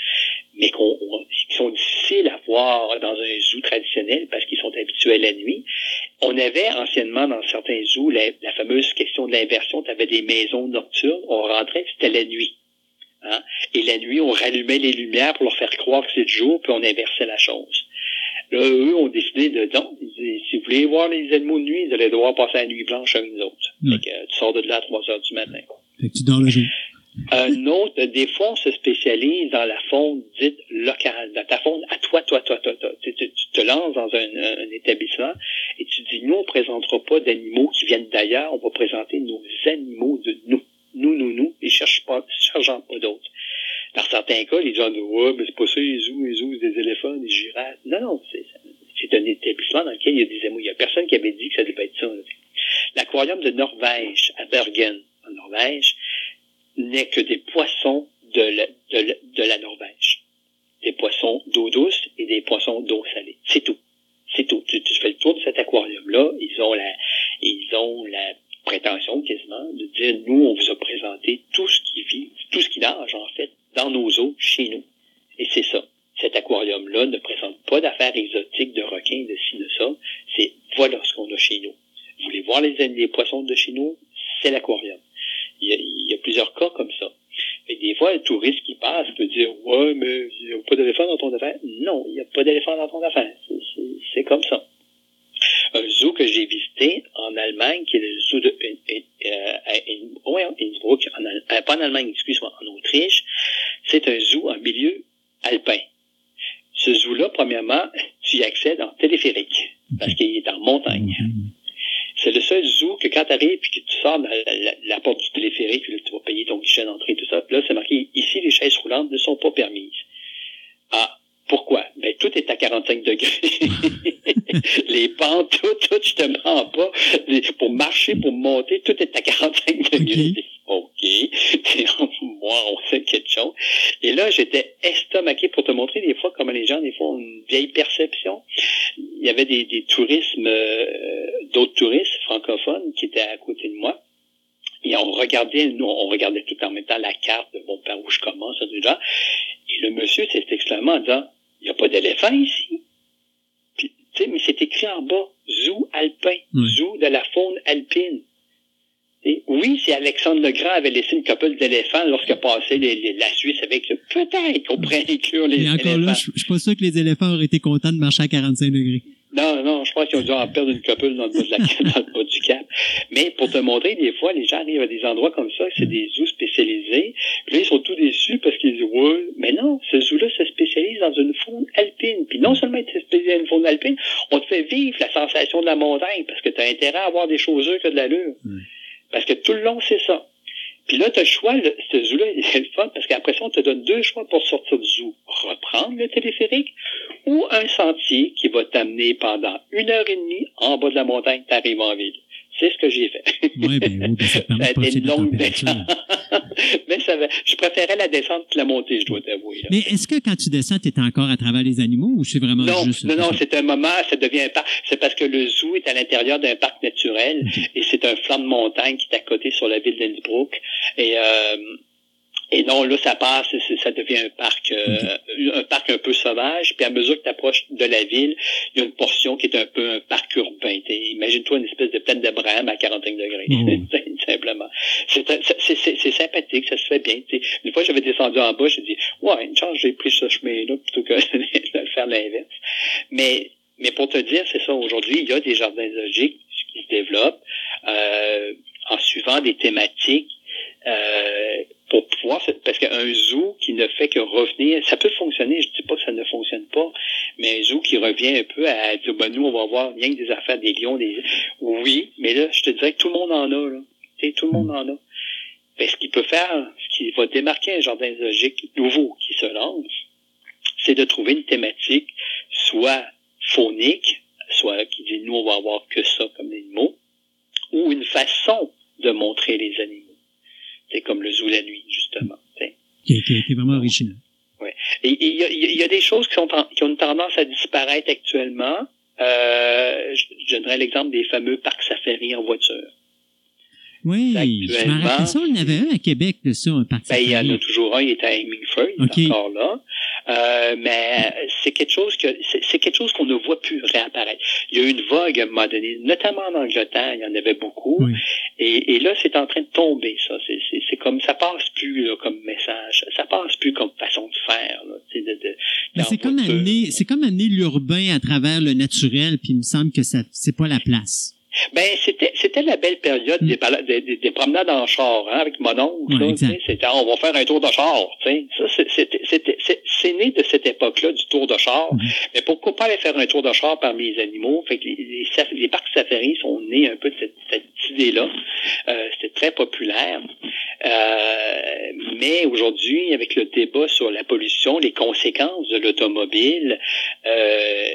mais qu'on, on- qui sont difficiles à voir dans un zoo traditionnel parce qu'ils sont habitués à la nuit. On avait anciennement dans certains zoos la, la fameuse question de l'inversion. Tu avais des maisons nocturnes, on rentrait, c'était la nuit. Hein? Et la nuit, on rallumait les lumières pour leur faire croire que c'est le jour, puis on inversait la chose. Là, eux ont décidé de non. Si vous voulez voir les animaux de nuit, vous allez devoir passer la nuit blanche avec nous autres. Ouais. Fait que, tu sors de là à 3 heures du matin. Fait que tu dors le jour. Un autre, des fois, se spécialise dans la faune dite locale, dans ta faune à toi, toi, toi, toi, toi. Tu, te lances dans un, établissement et tu dis, nous, on présentera pas d'animaux qui viennent d'ailleurs, on va présenter nos animaux de nous. Nous, nous, nous, et cherche pas, cherchant pas d'autres. Dans certains cas, les gens disent, ouais, mais c'est pas ça, les zoos, les zoos, des éléphants, des girafes. Non, non, c'est, c'est un établissement dans lequel il y a des animaux. Il y a personne qui avait dit que ça devait être ça. L'aquarium de Norvège, à Bergen, en Norvège, n'est que des poissons de la, Norvège. Des poissons d'eau douce et des poissons d'eau salée. C'est tout. C'est tout. Tu, tu fais le tour de cet aquarium-là, ils ont la, ils ont la prétention quasiment de dire, nous, on vous a présenté tout ce qui vit, tout ce qui nage, en fait, dans nos eaux, chez nous. Et c'est ça. Cet aquarium-là ne présente pas d'affaires exotiques de requins, de ci, de ça. C'est, voilà ce qu'on a chez nous. Vous voulez voir les, les poissons de chez nous? C'est l'aquarium. Il y, a, il y a plusieurs cas comme ça. Et des fois, le touriste passe peut dire Ouais, mais il n'y a pas d'éléphant dans ton affaire. Non, il n'y a pas d'éléphant dans ton affaire. C'est- c'est- C'est comme ça. Un zoo que j'ai visité en Allemagne, qui est le zoo de euh, euh, à In- ouais, Innsbruck, en Al- euh, pas en Allemagne, excuse-moi, en Autriche, c'est un zoo en milieu alpin. Ce zoo-là, premièrement, tu y accèdes en téléphérique, parce qu'il est en montagne. C'est le seul zoo que quand tu arrives et que tu sors de la, porte du téléphérique, puis tu vas payer ton guichet d'entrée, tout ça, là, c'est marqué ici, les chaises roulantes ne sont pas permises. Ah, pourquoi? Ben, tout est à 45 degrés. les pentes, tout, tout, je te mens pas. Pour tout est à 45 degrés. OK. Moi, on sait quelque chose. Et là, j'étais estomaqué pour te montrer des fois comment les gens, des fois, ont une vieille perception. Il y avait des, des tourismes, euh, d'autres touristes francophones qui étaient à côté de moi. Et on regardait, nous, on regardait tout en même temps la carte de bon, par où je commence, déjà. Et le monsieur s'est exclamé en disant, il n'y a pas d'éléphant ici. Puis, tu sais, mais c'est écrit en bas, zoo alpin, zoo de la faune alpine. Et oui, si Alexandre Legrand avait laissé une couple d'éléphants lorsqu'il passait les, la Suisse avec peut-être qu'on pourrait inclure les éléphants. Et encore là, je, je suis pas sûr que les éléphants auraient été contents de marcher à 45 degrés. Non, non, je pense qu'ils ont dû en perdre une couple dans le, bas de la, dans le bas du cap. Mais pour te montrer, des fois, les gens arrivent à des endroits comme ça, c'est des zoos spécialisés. Puis là, ils sont tout déçus parce qu'ils disent, ouais, mais non, ce zoo-là se spécialise dans une faune alpine. Puis non seulement tu spécialisé dans une faune alpine, on te fait vivre la sensation de la montagne parce que tu as intérêt à avoir des choses ont de l'allure. Parce que tout le long, c'est ça. Puis là, tu as le choix, le, ce zoo-là, c'est le fun, parce qu'après ça, on te donne deux choix pour sortir du zoo. Reprendre le téléphérique ou un sentier qui va t'amener pendant une heure et demie en bas de la montagne, tu arrives en ville. C'est ce que j'ai fait. Oui, ben oui, ben ça permet de passer une longue descente. Mais ça va, je préférais la descente que la montée, je dois t'avouer. Mais est-ce que quand tu descends, tu es encore à travers les animaux ou c'est vraiment non, juste... Non, non, c'est un moment, ça devient un parc. C'est parce que le zoo est à l'intérieur d'un parc naturel et c'est un flanc de montagne qui est à côté sur la ville d'Innsbruck. Et... Euh, et non, là, ça passe, ça devient un parc, euh, un parc un peu sauvage. Puis à mesure que tu approches de la ville, il y a une portion qui est un peu un parc urbain. Imagine-toi une espèce de plaine d'Abraham à 45 degrés, simplement. C'est sympathique, ça se fait bien. Une fois, j'avais descendu en bas, j'ai dit, ouais, une chance, j'ai pris ce chemin-là plutôt que de faire l'inverse. Mais mais pour te dire, c'est ça, aujourd'hui, il y a des jardins zoologiques qui se développent euh, en suivant des thématiques euh, pour pouvoir, parce qu'un zoo qui ne fait que revenir, ça peut fonctionner, je dis pas que ça ne fonctionne pas, mais un zoo qui revient un peu à dire, ben, nous, on va voir rien que des affaires des lions, des, oui, mais là, je te dirais que tout le monde en a, là. tout le monde en a. Mais ce qu'il peut faire, ce qui va démarquer un jardin zoologique nouveau qui se lance, c'est de trouver une thématique, soit phonique, soit qui dit, nous, on va avoir que ça comme animaux, ou une façon de montrer les animaux. C'est comme le zoo la nuit, justement. Qui, est vraiment original. Oui. Et il y, a des choses qui, sont qui ont une tendance à disparaître actuellement. Euh, je, donnerais l'exemple des fameux parcs safari en voiture. Oui, je me rappelle ça, on avait un à Québec de ça, un parc ben, Il y en a toujours un, il est à Hemingford, il est encore là. Euh, mais c'est quelque chose que c'est quelque chose qu'on ne voit plus réapparaître. Il y a eu une vague à un moment donné, notamment en Angleterre, il y en avait beaucoup. Et, et, là, c'est en train de tomber, ça. C'est comme ça passe plus là, comme message, ça passe plus comme façon de faire. Là, de, de, c'est comme amener, c'est comme amener l'urbain à travers le naturel, puis il me semble que ça, c'est pas la place. Ben, c'était, c'était la belle période des, des, des, promenades en char, hein, avec mon oncle. c'était, on va faire un tour de char. sais Ça, c'était, c'était, c'est, né de cette époque-là, du tour de char. Mais pourquoi pas aller faire un tour de char parmi les animaux? Fait que les, les, parcs safari sont nés un peu de cette, cette idée-là. Euh, c'était très populaire. Euh, mais aujourd'hui, avec le débat sur la pollution, les conséquences de l'automobile, euh,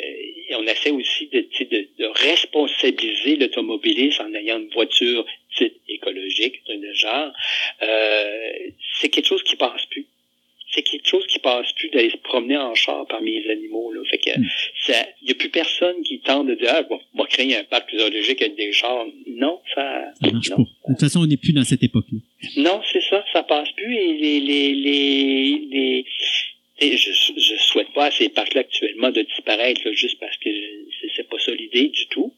on essaie aussi de, de, de responsabiliser l'automobiliste en ayant une voiture dite écologique, de genre. Euh, c'est quelque chose qui passe plus c'est quelque chose qui passe plus d'aller se promener en char parmi les animaux. Là. Fait que il hmm. n'y a plus personne qui tente de dire ah, bon, on va créer un parc zoologique avec des chars. Non, ça. ça marche pas. De toute façon, on n'est plus dans cette époque-là. Non, c'est ça, ça passe plus. Et les, les, les, les et je, je souhaite pas à ces parcs-là actuellement de disparaître là, juste parce que c'est pas ça l'idée du tout.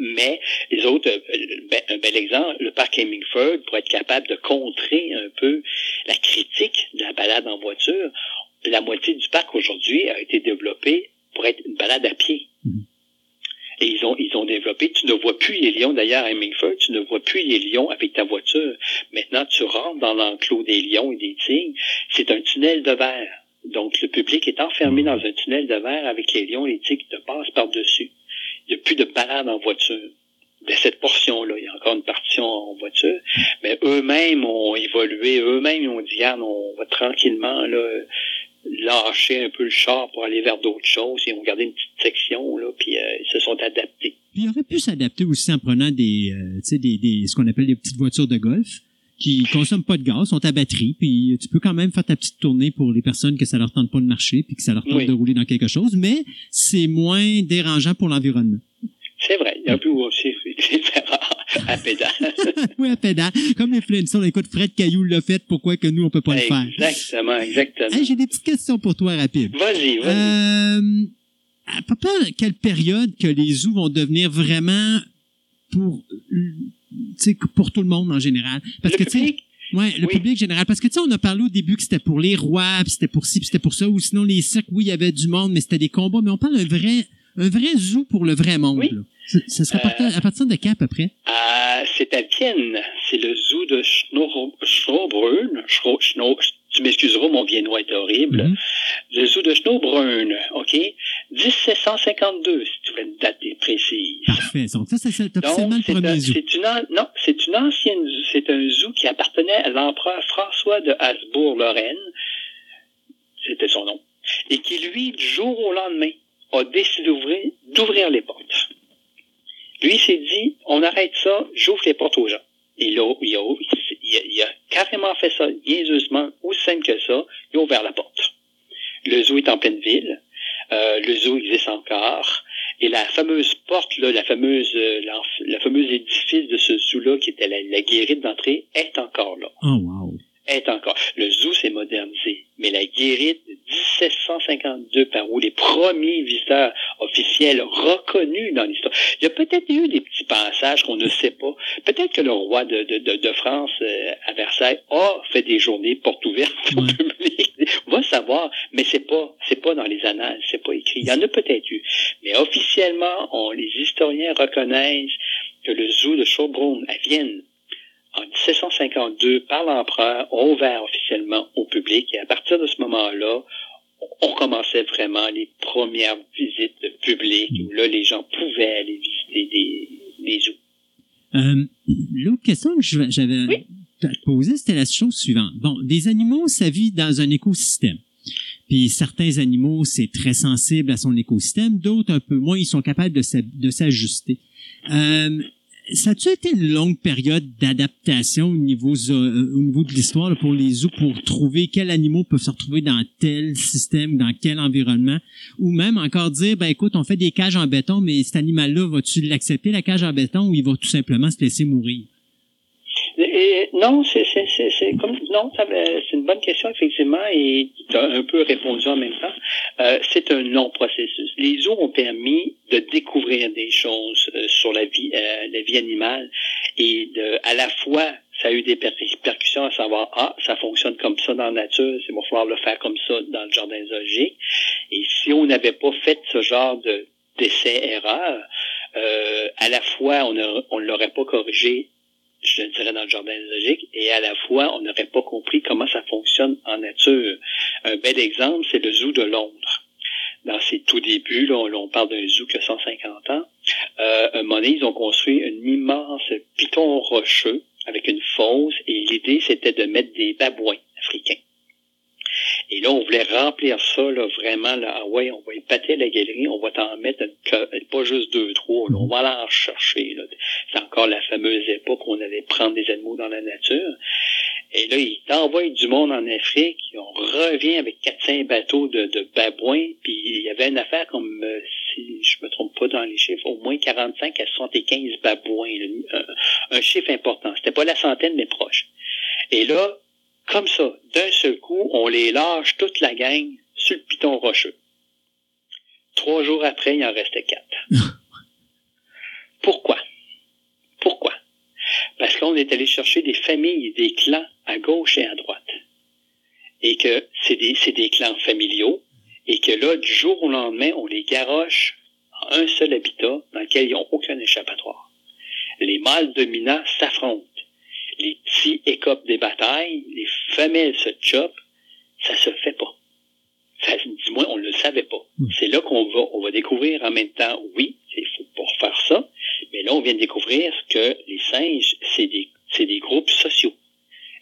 Mais les autres, euh, ben, un bel exemple, le parc Hemingford, pour être capable de contrer un peu la critique de la balade en voiture, la moitié du parc aujourd'hui a été développé pour être une balade à pied. Mm-hmm. Et ils ont, ils ont développé, tu ne vois plus les lions d'ailleurs à Hemingford, tu ne vois plus les lions avec ta voiture. Maintenant, tu rentres dans l'enclos des lions et des tigres, c'est un tunnel de verre Donc, le public est enfermé dans un tunnel de verre avec les lions et les tigres qui te passent par-dessus. Il n'y a plus de balade en voiture. De cette portion-là, il y a encore une partie en voiture, mais eux-mêmes ont évolué, eux-mêmes ont dit, regarde, on va tranquillement là, lâcher un peu le char pour aller vers d'autres choses. Ils ont gardé une petite section, là, puis euh, ils se sont adaptés. Puis il aurait pu s'adapter aussi en prenant des, euh, des, des, ce qu'on appelle des petites voitures de golf qui consomment pas de gaz, sont à batterie, puis tu peux quand même faire ta petite tournée pour les personnes que ça leur tente pas de marcher, puis que ça leur tente Oui. de rouler dans quelque chose, mais c'est moins dérangeant pour l'environnement. C'est vrai, il y a un peu aussi à pédale. oui, à pédale. Comme les Flintstones, écoute, Fred Caillou l'a fait, pourquoi que nous, on peut pas le faire? Exactement, exactement. Hey, J'ai des petites questions pour toi rapides. Vas-y, vas-y. Euh, à peu près quelle période que les zoos vont devenir vraiment pour, pour tout le monde en général? Parce le que, tu sais, public, Ouais, le Oui. public général. Parce que, tu sais, on a parlé au début que c'était pour les rois, puis c'était pour ci, puis c'était pour ça, ou sinon les cirques, oui, il y avait du monde, mais c'était des combats. Mais on parle d'un vrai, un vrai zoo pour le vrai monde. Oui. là. Ce serait à partir- Euh, à partir de quand, à peu près? à- c'est à Vienne. C'est le zoo de Schno- Schnobrunn. Schro- Schno- tu m'excuseras, mon viennois est horrible. Mhm. Le zoo de Schnobrunn, OK? 1752, si tu veux une date précise. Parfait. Donc, ça, c'est- officiellement le premier un, zoo. c'est une, an- non, c'est une ancienne, c'est un zoo qui appartenait à l'empereur François de Habsbourg-Lorraine. C'était son nom. Et qui, lui, du jour au lendemain, a décidé d'ouvrir, les portes. Lui, il s'est dit, on arrête ça, j'ouvre les portes aux gens. Et là, il a, il a- il a carrément fait ça, niaiseusement, aussi simple que ça, il a ouvert la porte. Le zoo est en pleine ville. Euh, le zoo existe encore. Et la fameuse porte, là, la fameuse, euh, l'enf- le fameux édifice de ce zoo-là, qui était la, la guérite d'entrée, est encore là. Oh, wow. Est encore. Le zoo s'est modernisé. Mais la guérite de 1752, par où les premiers visiteurs officiels reconnus dans l'histoire. Il y a peut-être eu des petits passages qu'on ne sait pas. Peut-être que le roi de, de, de, de France euh, à Versailles a fait des journées portes ouvertes au public. On va savoir, mais c'est pas, c'est pas dans les annales, c'est pas écrit. Il y en a peut-être eu. Mais officiellement, on, les historiens reconnaissent que le zoo de Schaubrunn à Vienne, en 1752, par l'empereur, ouvert officiellement au public. Et à partir de ce moment-là, on commençait vraiment les premières visites publiques où là, les gens pouvaient aller visiter des, des zoos. Euh, L'autre question que j'avais Oui. poser, c'était la chose suivante. Bon, des animaux, ça vit dans un écosystème. Puis certains animaux, c'est très sensible à son écosystème, d'autres un peu moins, ils sont capables de s'ajuster. Euh, ça a-tu été une longue période d'adaptation au niveau euh, au niveau de l'histoire pour les zoos pour trouver quels animaux peuvent se retrouver dans tel système, dans quel environnement, ou même encore dire ben écoute, on fait des cages en béton, mais cet animal-là, vas-tu l'accepter la cage en béton ou il va tout simplement se laisser mourir? Non, c'est comme non, euh, c'est une bonne question effectivement et tu un peu répondu en même temps. Euh, c'est un long processus. Les zoos ont permis de découvrir des choses euh, sur la vie, la vie animale et de, à la fois ça a eu des per- répercussions à savoir ah ça fonctionne comme ça dans la nature, c'est va falloir le faire comme ça dans le jardin zoologique. Et si on n'avait pas fait ce genre de d'essais erreurs, à la fois on ne on l'aurait pas corrigé je dirais dans le jardin zoologique, et à la fois, on n'aurait pas compris comment ça fonctionne en nature. Un bel exemple, c'est le zoo de Londres. Dans ses tout débuts, là, on, parle d'un zoo qui a 150 ans. Euh, un moment ils ont construit un immense piton rocheux avec une fosse, et l'idée, c'était de mettre des babouins africains. Et là, on voulait remplir ça, là, vraiment, là, ah ouais, on va épater la galerie, on va t'en mettre une pas juste deux, trois, là, on va aller en chercher. C'est encore la fameuse époque où on allait prendre des animaux dans la nature. Et là, ils t'envoient du monde en Afrique, on revient avec 400 bateaux de, babouins, puis il y avait une affaire comme, euh, si je me trompe pas dans les chiffres, au moins 45 à 75 babouins, un, un chiffre important. C'était pas la centaine, mais proche. Et là, comme ça, d'un seul coup, on les lâche toute la gang sur le piton rocheux. Trois jours après, il en restait quatre. Pourquoi? Pourquoi? Parce qu'on est allé chercher des familles, des clans à gauche et à droite. Et que c'est des, clans familiaux. Et que là, du jour au lendemain, on les garoche en un seul habitat dans lequel ils n'ont aucun échappatoire. Les mâles dominants s'affrontent. Les petits écopent des batailles. Les femelles se chopent. Ça se fait pas. du moins, on ne le savait pas. Hmm. C'est là qu'on va, on va découvrir en même temps, oui, il faut pour faire ça, mais là, on vient de découvrir que les singes, c'est des, c'est des groupes sociaux.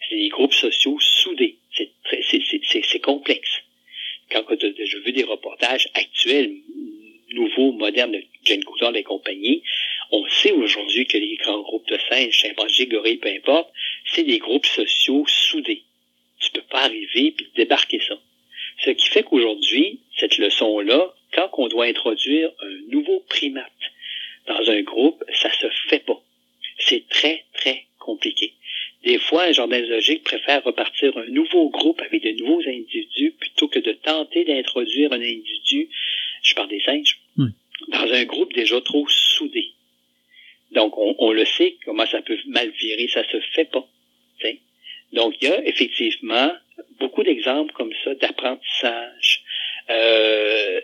C'est des groupes sociaux soudés. C'est très, c'est, c'est, c'est, c'est complexe. Quand déjà vu des reportages actuels, nouveaux, modernes de Jane Goodall et compagnie, on sait aujourd'hui que les grands groupes de singes, chimpanzés, gorilles, peu importe, c'est des groupes sociaux soudés. Tu peux pas arriver puis débarquer ça. Ce qui fait qu'aujourd'hui, cette leçon-là, quand on doit introduire un nouveau primate dans un groupe, ça se fait pas. C'est très, très compliqué. Des fois, un jardin zoologique préfère repartir un nouveau groupe avec de nouveaux individus plutôt que de tenter d'introduire un individu, je parle des singes, Oui. dans un groupe déjà trop soudé. On, le sait comment ça peut mal virer, ça se fait pas. t'sais. Donc, il y a effectivement beaucoup d'exemples comme ça d'apprentissage, euh,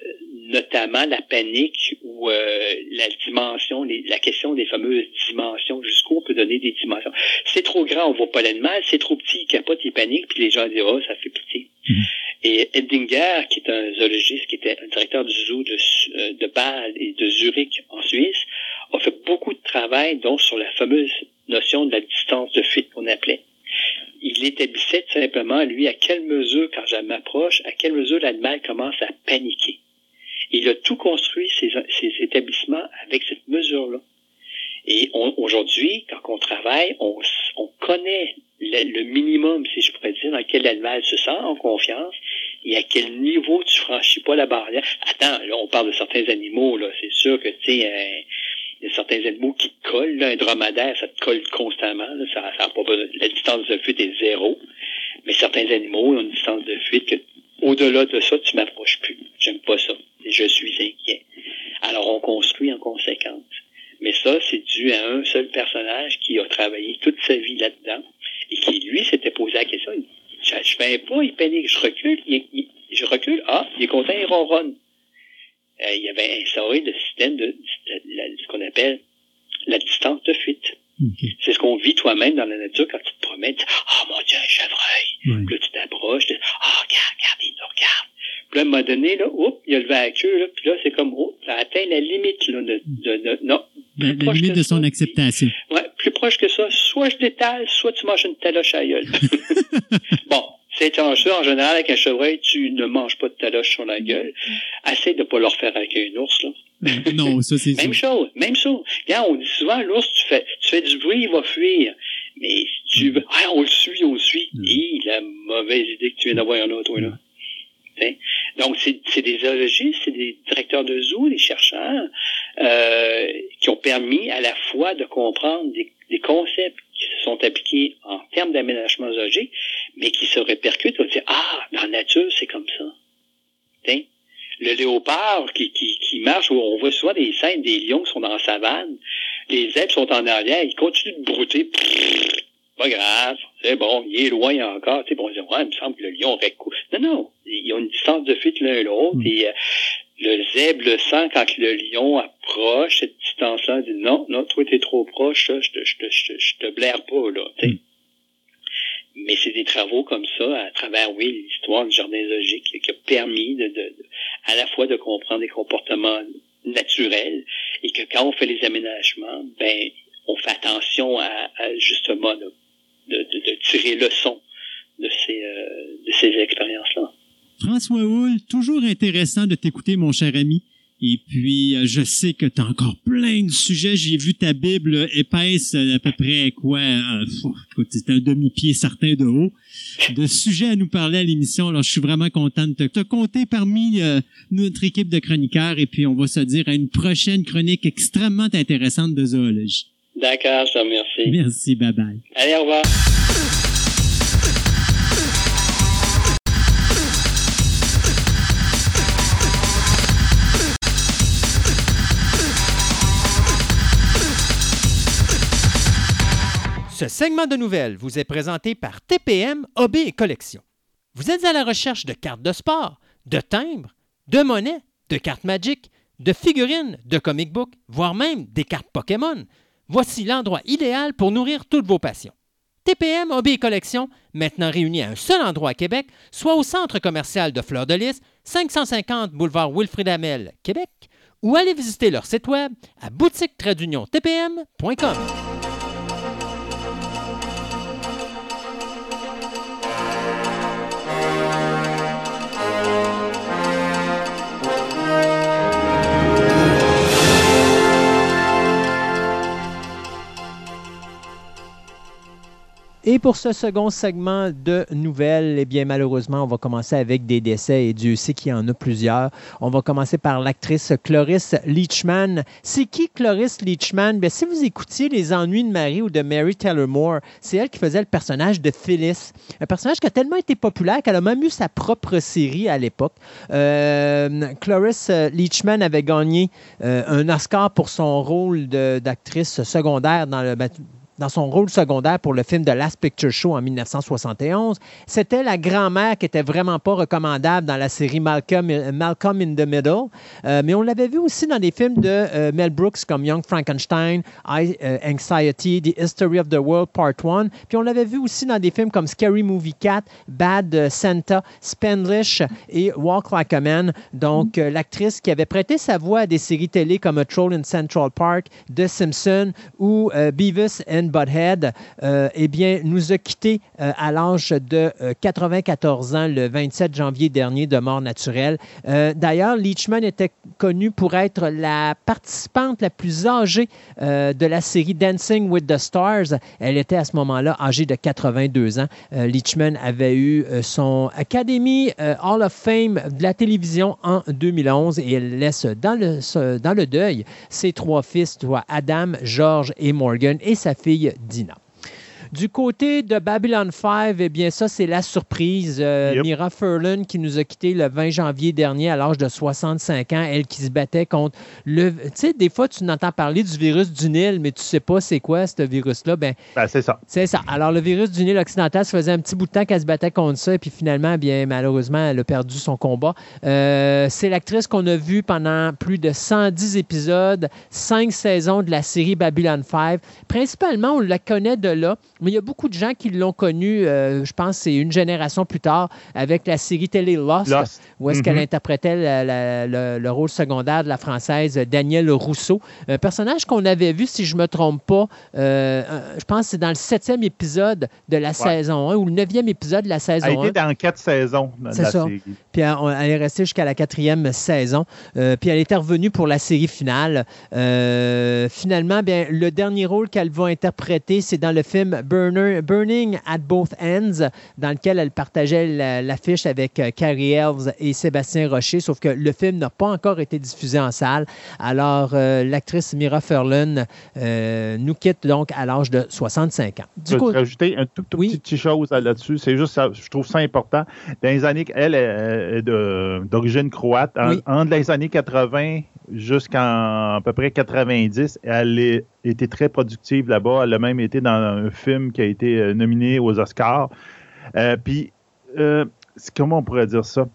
notamment la panique ou euh, la dimension, les- la question des fameuses dimensions, jusqu'où on peut donner des dimensions. C'est trop grand, on voit pas l'animal, c'est trop petit, il capote, il panique, puis les gens disent, oh, ça fait pitié. Mhm. Et Edinger, qui est un zoologiste, qui était un directeur du zoo de, euh, de Bâle et de Zurich en Suisse, a fait beaucoup de travail, donc, sur la fameuse notion de la distance de fuite qu'on appelait il établissait simplement, lui, à quelle mesure, quand je m'approche, à quelle mesure l'animal commence à paniquer. Il a tout construit, ces établissements, avec cette mesure-là. Et aujourd'hui, quand on travaille, on, connaît le, minimum, si je pourrais dire, dans quel l'animal se sent en confiance et à quel niveau tu franchis pas la barrière. Attends, là, on parle de certains animaux, là. C'est sûr que, tu sais, il y a certains animaux qui te collent. Un dromadaire, ça te colle constamment. là. ça, ça pas la distance de fuite est zéro. Mais certains animaux ont une distance de fuite que, au-delà de ça, tu m'approches plus. J'aime pas ça. Je suis inquiet. Alors, on construit en conséquence. Mais ça, c'est dû à un seul personnage qui a travaillé toute sa vie là-dedans et qui, lui, s'était posé la question. Je, fais pas, il panique, je recule, je recule, ah, il est content, il ronronne. Euh, il y avait instauré le système de, de- la- ce qu'on appelle la distance de fuite. OK. C'est ce qu'on vit toi-même dans la nature quand tu te promènes. tu dis, Ah mon Dieu, un chevreuil. Ouais. Puis là, tu t'approches, tu dis, ah, regarde, regarde, il nous regarde. Puis là, à un moment donné, là, oups, il a levé la queue, là, puis là, c'est comme, oh, ça atteint la limite, là, de, de, de- non. La, limite de son ça, acceptation. Ouais, plus proche que ça, soit je détale, soit tu manges une taloche à gueule. bon, c'est ça. En général, avec un chevreuil, tu ne manges pas de taloche sur la gueule. Essaye de pas le refaire avec un ours, là. Non, ça, c'est Même chose, même chose. Regarde, on dit souvent, l'ours, tu fais, tu fais du bruit, il va fuir. Mais si tu veux, ah, on le suit, on le suit. Mm. Hi, la mauvaise idée que tu viens d'avoir là, toi, là. T'sais? Donc, c'est c'est des zoologistes, c'est des directeurs de zoo, des chercheurs, euh, qui ont permis à la fois de comprendre des, des concepts qui se sont appliqués en termes d'aménagement zoologique, mais qui se répercutent. On dit, ah, dans la nature, c'est comme ça. T'sais? Le léopard qui, qui, qui marche, où on voit souvent des scènes des lions qui sont dans la savane, les zèbres sont en arrière, ils continuent de brouter. Pas grave, c'est bon, il est loin encore. Tu sais, bon, on dit, ouais, il me semble que le lion aurait cou... Non, non, ils ont une distance de fuite l'un et l'autre, Mm. et euh, le zèbre le sent quand le lion approche cette distance-là, il dit, non, non, toi, t'es trop proche, là, je te, je te, je te, je te blaire pas, là. Mm. Mais c'est des travaux comme ça, à travers, oui, l'histoire du jardin zoologique, qui a permis de, de, de- à la fois de comprendre des comportements naturels et que quand on fait les aménagements, ben, on fait attention à, à justement de, de, tirer leçon de ces, euh, de ces expériences-là. François Hull, toujours intéressant de t'écouter, mon cher ami. Et puis, je sais que tu as encore plein de sujets. J'ai vu ta Bible épaisse, à peu près quoi, euh, c'est un demi-pied certain de haut, de sujets à nous parler à l'émission. Alors, je suis vraiment content de te, te compter parmi euh, notre équipe de chroniqueurs. Et puis, on va se dire à une prochaine chronique extrêmement intéressante de zoologie. D'accord, je te remercie. Merci, bye bye. Allez, au revoir. Ce segment de nouvelles vous est présenté par TPM OB et Collection. Vous êtes à la recherche de cartes de sport, de timbres, de monnaies, de cartes Magic, de figurines, de comic books, voire même des cartes Pokémon. Voici l'endroit idéal pour nourrir toutes vos passions. TPM OB et Collection, maintenant réunis à un seul endroit à Québec, soit au centre commercial de Fleur de Lys, 550 boulevard Wilfrid Hamel, Québec, ou allez visiter leur site web à boutique-tpm.com. Et pour ce second segment de nouvelles, eh bien, malheureusement, on va commencer avec des décès et Dieu sait qu'il y en a plusieurs. On va commencer par l'actrice Cloris Leachman. C'est qui Cloris Leachman? Bien, si vous écoutiez Les Ennuis de Marie ou de Mary Taylor Moore, c'est elle qui faisait le personnage de Phyllis. Un personnage qui a tellement été populaire qu'elle a même eu sa propre série à l'époque. Euh, Cloris Leachman avait gagné euh, un Oscar pour son rôle d'actrice secondaire dans le dans son rôle secondaire pour le film The Last Picture Show en 1971. C'était la grand-mère qui était vraiment pas recommandable dans la série Malcolm, Malcolm in the Middle, euh, mais on l'avait vu aussi dans des films de euh, Mel Brooks comme Young Frankenstein, euh, Anxiety, The History of the World Part 1, puis on l'avait vu aussi dans des films comme Scary Movie 4, Bad Santa, Spanglish et Walk Like a Man. Donc, l'actrice qui avait prêté sa voix à des séries télé comme A Troll in Central Park, The Simpsons ou Beavis and Butthead, euh, eh bien, nous a quittés euh, à l'âge de 94 euh, ans le 27 janvier dernier de mort naturelle. D'ailleurs, Leachman était connue pour être la participante la plus âgée de la série Dancing with the Stars. Elle était à ce moment-là âgée de 82 ans. Leachman avait eu son Academy Hall of Fame de la télévision en 2011 et elle laisse dans le, dans le deuil ses trois fils, soit Adam, George et Morgan, et sa fille Dina. Du côté de Babylon 5, eh bien, ça, c'est la surprise. Euh, Mira Furlan qui nous a quittés le 20 janvier dernier à l'âge de 65 ans, elle qui se battait contre le. Tu sais, des fois, tu n'entends parler du virus du Nil, mais tu sais pas c'est quoi ce virus-là. Ben, ben, c'est ça. C'est ça. Alors, le virus du Nil occidental, ça faisait un petit bout de temps qu'elle se battait contre ça, et puis finalement, eh bien, malheureusement, elle a perdu son combat. Euh, c'est l'actrice qu'on a vue pendant plus de 110 épisodes, 5 saisons de la série Babylon 5. Principalement, on la connaît de là. Mais il y a beaucoup de gens qui l'ont connu, euh, je pense, c'est une génération plus tard, avec la série télé Lost, où est-ce qu'elle mhm. interprétait le, rôle secondaire de la française Danielle Rousseau. Un personnage qu'on avait vu, si je ne me trompe pas, euh, je pense que c'est dans le septième épisode de la saison 1 ou le neuvième épisode de la saison 1. Elle était dans quatre saisons de la ça. série. Puis elle, elle, est restée jusqu'à la quatrième saison. Euh, puis elle est revenue pour la série finale. finalement, bien, le dernier rôle qu'elle va interpréter, c'est dans le film Burning at Both Ends, dans lequel elle partageait l'affiche avec euh, Carrie Elves et Sébastien Rocher, sauf que le film n'a pas encore été diffusé en salle. Alors, euh, l'actrice Mira Furlan euh, nous quitte donc à l'âge de 65 ans. Du coup, rajouter un tout, petit chose là-dessus. C'est juste, ça, je trouve ça important. Dans les années, elle est d'origine croate. En, Entre les années 80 jusqu'en à peu près 90, elle été très productive là-bas. Elle a même été dans un film qui a été euh, nominé aux Oscars. Euh, puis, euh, comment on pourrait dire ça?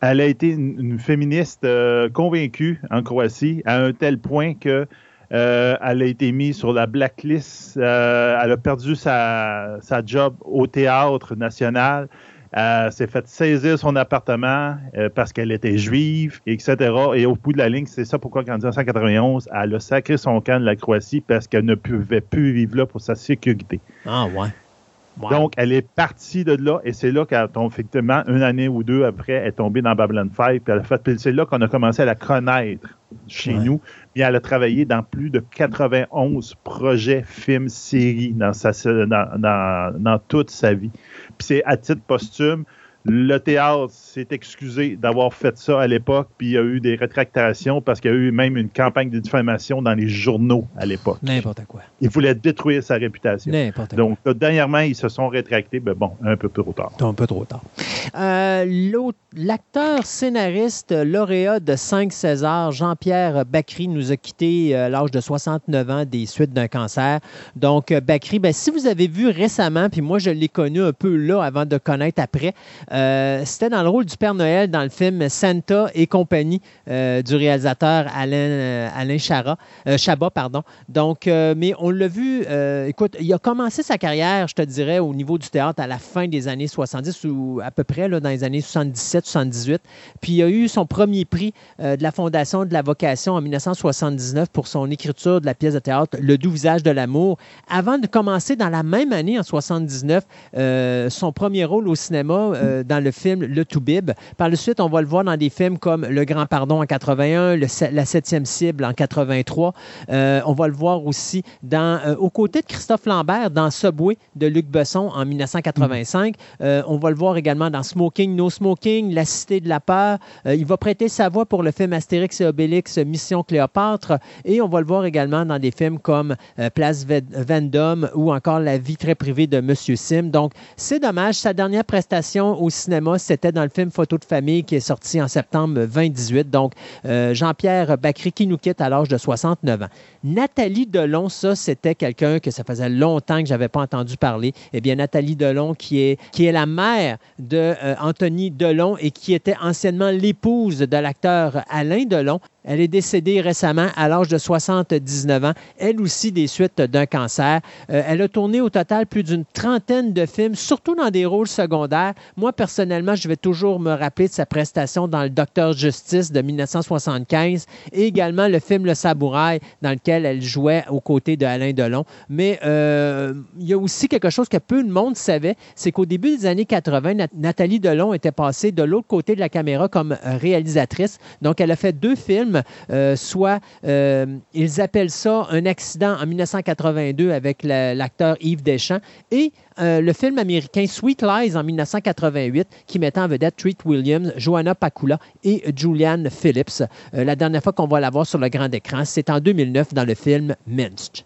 Elle a été une, féministe convaincue en Croatie à un tel point que elle a été mise sur la blacklist. elle a perdu sa job au théâtre national. Elle s'est fait saisir son appartement euh, parce qu'elle était juive, etc. Et au bout de la ligne, c'est ça pourquoi, en 1991, elle a sacré son camp de la Croatie parce qu'elle ne pouvait plus vivre là pour sa sécurité. Ah, ouais. Donc, elle est partie de là et c'est là qu'elle effectivement, une année ou deux après, elle est tombée dans Babylon 5. Puis, c'est là qu'on a commencé à la connaître chez nous. Puis elle a travaillé dans plus de 91 projets, films, séries dans, sa, dans, dans toute sa vie. Puis c'est à titre posthume. Le théâtre s'est excusé d'avoir fait ça à l'époque, puis il y a eu des rétractations parce qu'il y a eu même une campagne de diffamation dans les journaux à l'époque. N'importe quoi. Il voulait détruire sa réputation. N'importe quoi. Donc, dernièrement, ils se sont rétractés, mais bon, un peu trop tard. Un peu trop tard. Euh, l'acteur scénariste lauréat de 5 Césars, Jean-Pierre Bacry, nous a quittés euh, à l'âge de 69 ans des suites d'un cancer. Donc, euh, Bacry, ben, si vous avez vu récemment, puis moi je l'ai connu un peu là avant de connaître après, Euh, c'était dans le rôle du Père Noël dans le film Santa et compagnie euh, du réalisateur Alain, Alain Chara, Chabat. Pardon. Donc, mais on l'a vu, écoute, il a commencé sa carrière, je te dirais, au niveau du théâtre à la fin des années 70 ou à peu près là, dans les années 77-78. Puis il a eu son premier prix de la Fondation de la Vocation en 1979 pour son écriture de la pièce de théâtre Le doux visage de l'amour, avant de commencer dans la même année, en 79, euh, son premier rôle au cinéma euh, dans le film Le Toubib. Par la suite, on va le voir dans des films comme Le Grand Pardon en 81, La Septième Cible en 83. Euh, on va le voir aussi dans, aux côtés de Christophe Lambert dans Subway de Luc Besson en 1985. on va le voir également dans Smoking, No Smoking, La Cité de la Peur. il va prêter sa voix pour le film Astérix et Obélix, Mission Cléopâtre. Et on va le voir également dans des films comme Place Vendôme ou encore La vie très privée de Monsieur Sim. Donc, c'est dommage. Sa dernière prestation au cinéma, c'était dans le film Photo de famille qui est sorti en septembre 2018. Donc, euh, Jean-Pierre Bacry qui nous quitte à l'âge de 69 ans. Nathalie Delon, ça, c'était quelqu'un que ça faisait longtemps que je n'avais pas entendu parler. Eh bien, Nathalie Delon, qui est, qui est la mère de euh, Delon et qui était anciennement l'épouse de l'acteur Alain Delon. Elle est décédée récemment à l'âge de 79 ans, elle aussi des suites d'un cancer. Euh, elle a tourné au total plus d'une trentaine de films, surtout dans des rôles secondaires. Moi, personnellement, je vais toujours me rappeler de sa prestation dans Le Docteur Justice de 1975 et également le film Le Sabourail, dans lequel elle jouait aux côtés de Delon. Mais euh, il y a aussi quelque chose que peu de monde savait, c'est qu'au début des années 80, Nathalie Delon était passée de l'autre côté de la caméra comme réalisatrice. Donc, elle a fait deux films euh, soit euh, ils appellent ça un accident en 1982 avec l'acteur Yves Deschamps et le film américain Sweet Lies en 1988 qui mettait en vedette Treat Williams, Joanna Pakula et Julianne Phillips. la dernière fois qu'on va la voir sur le grand écran, c'est en 2009 dans le film Minced.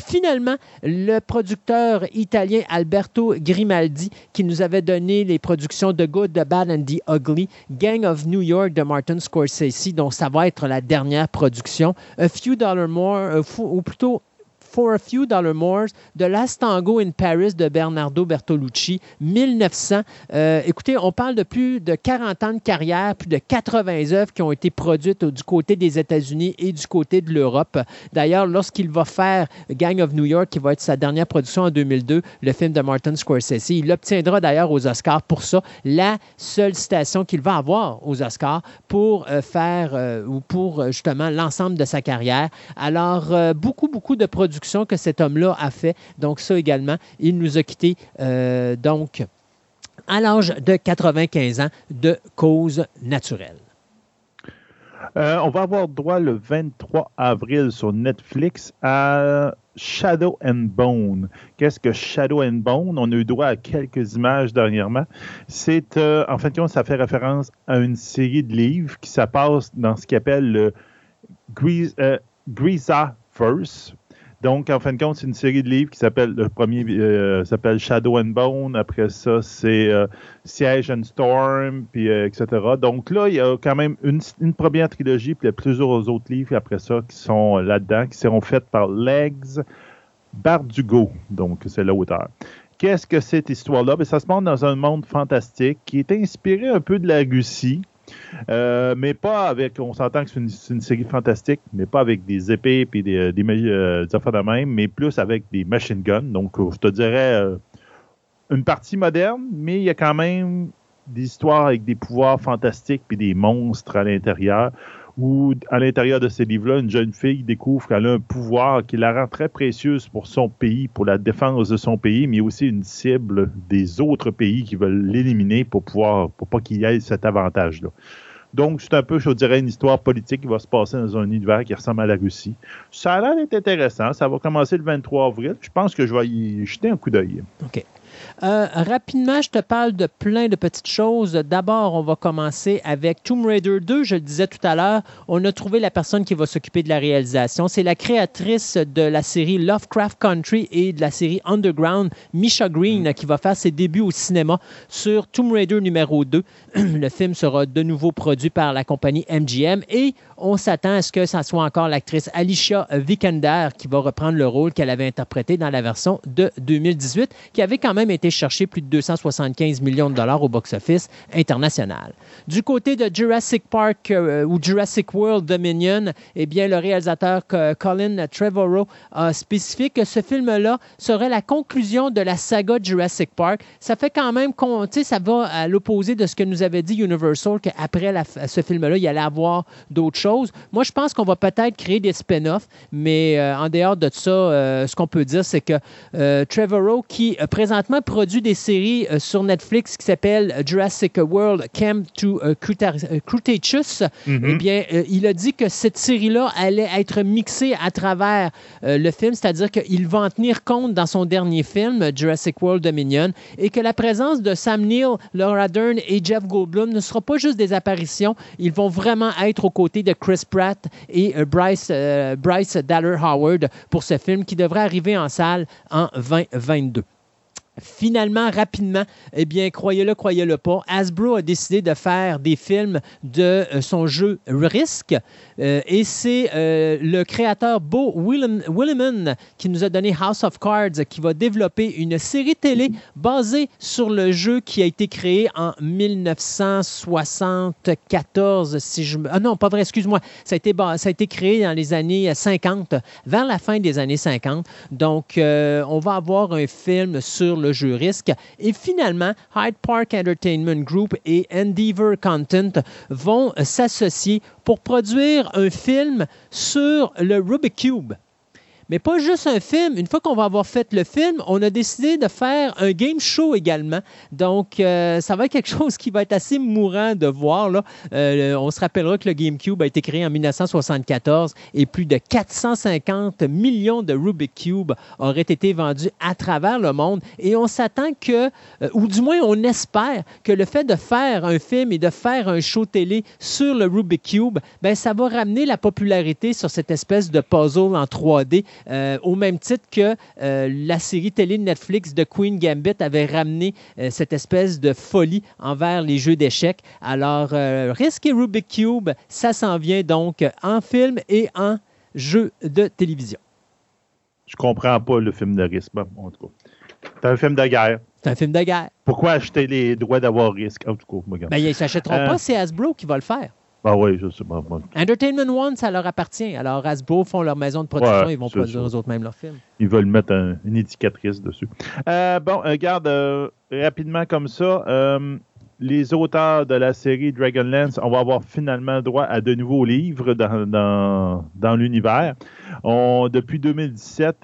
finalement, le producteur italien Alberto Grimaldi qui nous avait donné les productions The Good, The Bad and The Ugly, Gang of New York de Martin Scorsese, dont ça va être la dernière production. A Few Dollars More, euh, ou plutôt For a Few Dollar More, The Last Tango in Paris de Bernardo Bertolucci, 1900. Euh, écoutez, on parle de plus de 40 ans de carrière, plus de 80 œuvres qui ont été produites du côté des États-Unis et du côté de l'Europe. D'ailleurs, lorsqu'il va faire Gang of New York, qui va être sa dernière production en 2002, le film de Martin Scorsese, il obtiendra d'ailleurs aux Oscars pour ça la seule citation qu'il va avoir aux Oscars pour euh, faire euh, ou pour justement l'ensemble de sa carrière. Alors, beaucoup, beaucoup de productions que cet homme-là a fait. Donc ça également, il nous a quittés euh, donc à l'âge de 95 ans de cause naturelle. Euh, on va avoir droit le 23 avril sur Netflix à Shadow and Bone. Qu'est-ce que Shadow and Bone? On a eu droit à quelques images dernièrement. C'est, euh, en fait, ça fait référence à une série de livres qui ça passe dans ce qu'on appelle le Grisa Verse. Donc, en fin de compte, c'est une série de livres qui s'appelle, le premier euh, Shadow and Bone. Après ça, c'est euh, Siege and Storm, puis euh, etc. Donc là, il y a quand même une, première trilogie, puis il y a plusieurs autres livres après ça qui sont là-dedans, qui seront faits par Legs Bardugo. Donc, c'est l'auteur. Qu'est-ce que cette histoire-là? Ben, ça se passe dans un monde fantastique qui est inspiré un peu de la Russie. Euh, mais pas avec, on s'entend que c'est une, série fantastique, mais pas avec des épées et des, des, euh, affaires de même, mais plus avec des machine guns. Donc, je te dirais euh, une partie moderne, mais il y a quand même des histoires avec des pouvoirs fantastiques et des monstres à l'intérieur. Où, à l'intérieur de ces livres-là, une jeune fille découvre qu'elle a un pouvoir qui la rend très précieuse pour son pays, pour la défense de son pays, mais aussi une cible des autres pays qui veulent l'éliminer pour pouvoir, pour pas qu'il y ait cet avantage-là. Donc, c'est un peu, je dirais, une histoire politique qui va se passer dans un univers qui ressemble à la Russie. Ça a l'air d'être intéressant. Ça va commencer le 23 avril. Je pense que je vais y jeter un coup d'œil. OK. Euh, rapidement, je te parle de plein de petites choses. D'abord, on va commencer avec Tomb Raider 2. Je le disais tout à l'heure, on a trouvé la personne qui va s'occuper de la réalisation. C'est la créatrice de la série Lovecraft Country et de la série Underground, Misha Green, qui va faire ses débuts au cinéma sur Tomb Raider numéro 2. le film sera de nouveau produit par la compagnie MGM et on s'attend à ce que ça soit encore l'actrice Alicia Vikander qui va reprendre le rôle qu'elle avait interprété dans la version de 2018, qui avait quand même même été chercher plus de 275 millions de dollars au box-office international. Du côté de Jurassic Park euh, ou Jurassic World Dominion, eh bien, le réalisateur Colin Trevorrow a spécifié que ce film-là serait la conclusion de la saga Jurassic Park. Ça fait quand même, tu sais, ça va à l'opposé de ce que nous avait dit Universal, qu'après ce film-là, il y allait avoir d'autres choses. Moi, je pense qu'on va peut-être créer des spin-offs, mais euh, en dehors de ça, euh, ce qu'on peut dire, c'est que Trevorrow, qui présentement produit des séries sur Netflix qui s'appellent Jurassic World Camp to Cretaceous, mm-hmm. eh bien, il a dit que cette série-là allait être mixée à travers le film, c'est-à-dire qu'il va en tenir compte dans son dernier film, Jurassic World Dominion, et que la présence de Sam Neill, Laura Dern et Jeff Goldblum ne sera pas juste des apparitions, ils vont vraiment être aux côtés de Chris Pratt et Bryce, Bryce Dallas Howard pour ce film qui devrait arriver en salle en 2022. Finalement, rapidement, eh bien, croyez-le, croyez-le pas, Hasbro a décidé de faire des films de euh, son jeu Risk. Euh, et c'est euh, le créateur Bo Williman qui nous a donné House of Cards qui va développer une série télé basée sur le jeu qui a été créé en 1974. Si je Ah non, pas vrai, excuse-moi. Ça, a été, ça a été créé dans les années 50, vers la fin des années 50. Donc, on va avoir un film sur le jeu risque. Et finalement, Hyde Park Entertainment Group et Endeavor Content vont s'associer pour produire un film sur le Rubik's Cube. Mais pas juste un film. Une fois qu'on va avoir fait le film, on a décidé de faire un game show également. Donc, euh, ça va être quelque chose qui va être assez mourant de voir. Là. Euh, on se rappellera que le GameCube a été créé en 1974 et plus de 450 millions de Rubik Cube auraient été vendus à travers le monde. Et on s'attend que, euh, ou du moins on espère que le fait de faire un film et de faire un show télé sur le Rubik Cube, ben, ça va ramener la popularité sur cette espèce de puzzle en 3D euh, au même titre que euh, la série télé de Netflix de Queen Gambit avait ramené euh, cette espèce de folie envers les jeux d'échecs. Alors, Risk et Rubik Cube, ça s'en vient donc en film et en jeu de télévision. Je comprends pas le film de Risk, en tout cas. C'est un film de guerre. C'est un film de guerre. Pourquoi acheter les droits d'avoir Risk? En tout cas, ben, ils ne s'achèteront pas, c'est Hasbro qui va le faire. Ah oui, je sais pas. Entertainment One, ça leur appartient. Alors, Hasbro font leur maison de production, ils vont produire eux autres mêmes leurs films. Ils veulent mettre une étiquetrice dessus. Euh, bon, regarde, euh, rapidement comme ça, euh, les auteurs de la série Dragonlance, on va avoir finalement droit à de nouveaux livres dans, dans, l'univers. Depuis 2017,